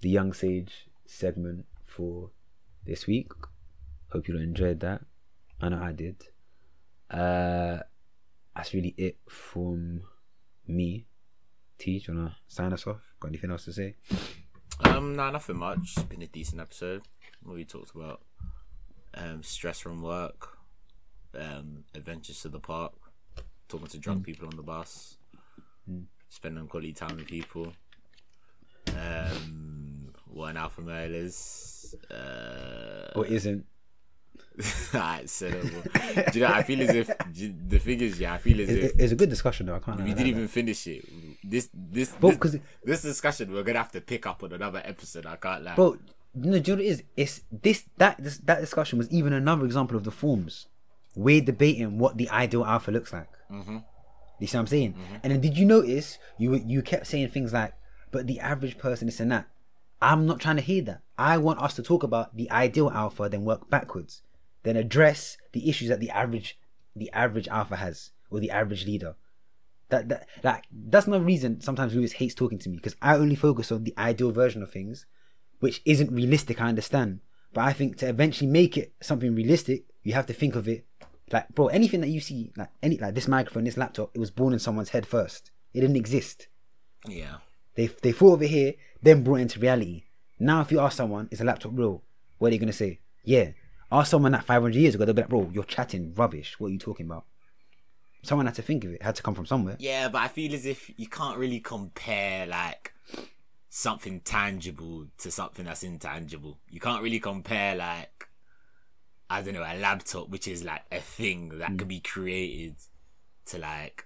the young sage segment for this week. Hope you enjoyed that. I know I did. Uh, that's really it from me. T, do you wanna sign us off? Got anything else to say? Um, no, nothing much. It's been a decent episode. We talked about um, stress from work, um, adventures to the park, talking to drunk people on the bus, spending quality time with people. Um, what an alpha male is. Uh, Or isn't? Alright, so do you know? I feel as if you- the thing is, yeah, I feel as It, if it's a good discussion though. I can't. we didn't like even finish it. This this Bro, this, this discussion we're gonna have to pick up on another episode. I can't lie. that. Bro, no, do you know what it is? It's this that this, that discussion was even another example of the forms. We're debating what the ideal alpha looks like. Mm-hmm. You see what I'm saying? And then did you notice you you kept saying things like, "But the average person is and that." I'm not trying to hear that. I want us to talk about the ideal alpha, then work backwards, then address the issues that the average the average alpha has or the average leader. That that like that's no reason sometimes Lewis hates talking to me because I only focus on the ideal version of things, which isn't realistic. I understand, but I think to eventually make it something realistic, you have to think of it like bro. Anything that you see, like any like this microphone, this laptop, it was born in someone's head first. It didn't exist. yeah, They they thought of it here, then brought it into reality. Now, if you ask someone, is a laptop real? What are they gonna say? Yeah. Ask someone that 500 years ago, they'll be like, bro, you're chatting rubbish. What are you talking about? Someone had to think of it. it had to come from somewhere. Yeah, but I feel as if you can't really compare like something tangible to something that's intangible. You can't really compare like I don't know a laptop, which is like a thing that Mm. can be created, to like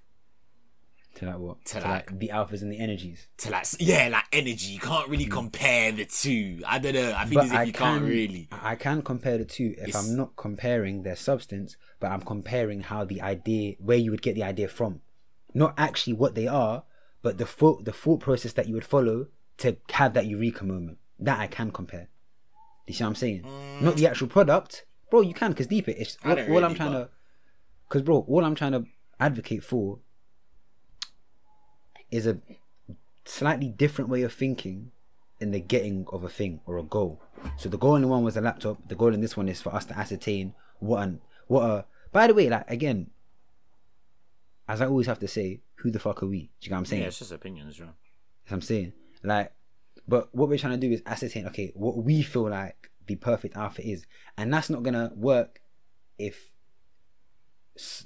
To like what? To To, like- like, the alphas and the energies. to like yeah like energy. You can't really compare the two. I don't know. I Mm. But as if I you can, can't really. I can compare the two if It's- I'm not comparing their substance, but I'm comparing how the idea, where you would get the idea from, not actually what they are, but the thought, the thought process that you would follow to have that eureka moment. That I can compare. You see what I'm saying? Not the actual product, bro. You can because deep it. It's all, all I'm trying but- to, because bro, all I'm trying to advocate for is a slightly different way of thinking in the getting of a thing or a goal. So the goal in the one was a laptop. The goal in this one is for us to ascertain what an what a. By the way, like again, as I always have to say, who the fuck are we? Do you know what I'm saying? Yeah, it's just opinions, right? That's what I'm saying. Like, but what we're trying to do is ascertain, okay, what we feel like the perfect outfit is, and that's not gonna work if,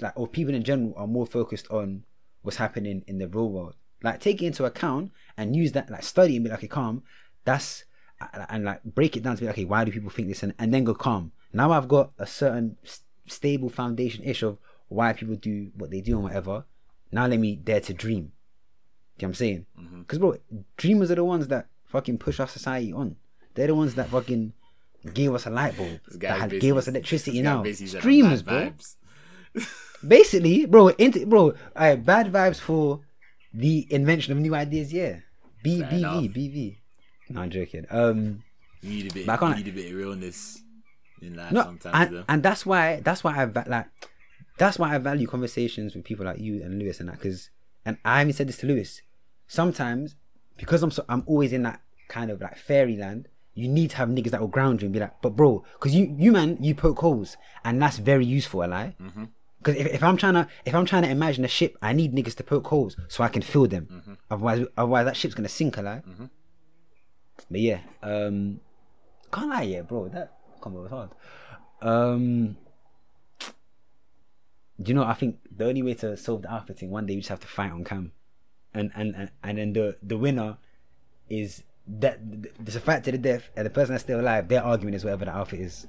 like, or people in general are more focused on what's happening in the real world. Like, take it into account and use that, like, study and be like, okay, calm. That's and, like break it down to be like, okay, why do people think this, and, and then go calm. Now I've got a certain stable foundation ish of why people do what they do and whatever. Now let me dare to dream. Do you know what I'm saying? Mm-hmm. Because bro, dreamers are the ones that fucking push our society on. They're the ones that fucking gave us a light bulb, that had, gave us electricity. Now basically said dreamers, bad bro. vibes. Basically, bro, into, bro, uh, bad vibes for the invention of new ideas. Yeah, B Fair B enough. V B V. No, I'm joking. Um, You need a bit. But I can't- You need a bit of realness in life no, sometimes. and, and that's why that's why I like that's why I value conversations with people like you and Lewis and that because and I even said this to Lewis. Sometimes because I'm so I'm always in that kind of like fairyland. You need to have niggas that will ground you and be like, but bro, because you you man you poke holes and that's very useful. I lie. Mm-hmm. Because if, if I'm trying to if I'm trying to imagine a ship, I need niggas to poke holes so I can fill them. Mm-hmm. Otherwise, otherwise that ship's gonna sink. I lie. But yeah, um, can't lie, yeah, bro. That combo was hard. Um, do you know? I think the only way to solve the alpha thing one day you just have to fight on cam, and and and, and then the the winner is that there's a fight to the death, and the person that's still alive, their argument is whatever the outfit is.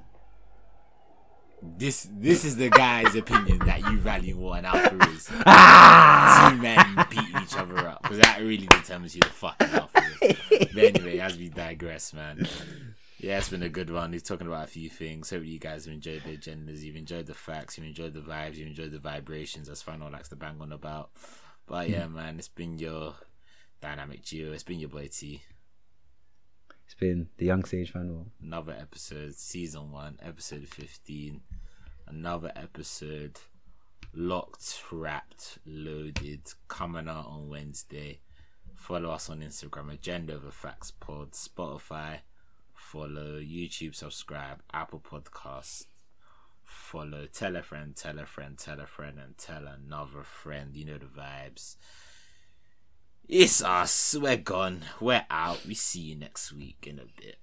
This this is the guy's opinion that you value what an alpha is. Ah! Two men beating each other up because that really determines who the fucking alpha is. But anyway, as we digress, man. Yeah, it's been a good one. He's talking about a few things. Hopefully, you guys have enjoyed the agendas. You've enjoyed the facts. You've enjoyed the vibes. You've enjoyed the vibrations. As Final likes to bang on about. But yeah, man, it's been your dynamic duo. It's been your boy T. Been the young sage final. another episode, season one, episode 15. Another episode, locked, wrapped, loaded, coming out on Wednesday. Follow us on Instagram, Agenda Over Facts Pod, Spotify, follow, YouTube, subscribe, Apple Podcasts, follow, tell a friend, tell a friend, tell a friend, and tell another friend. You know the vibes. It's us. We're gone. We're out. We see you next week in a bit.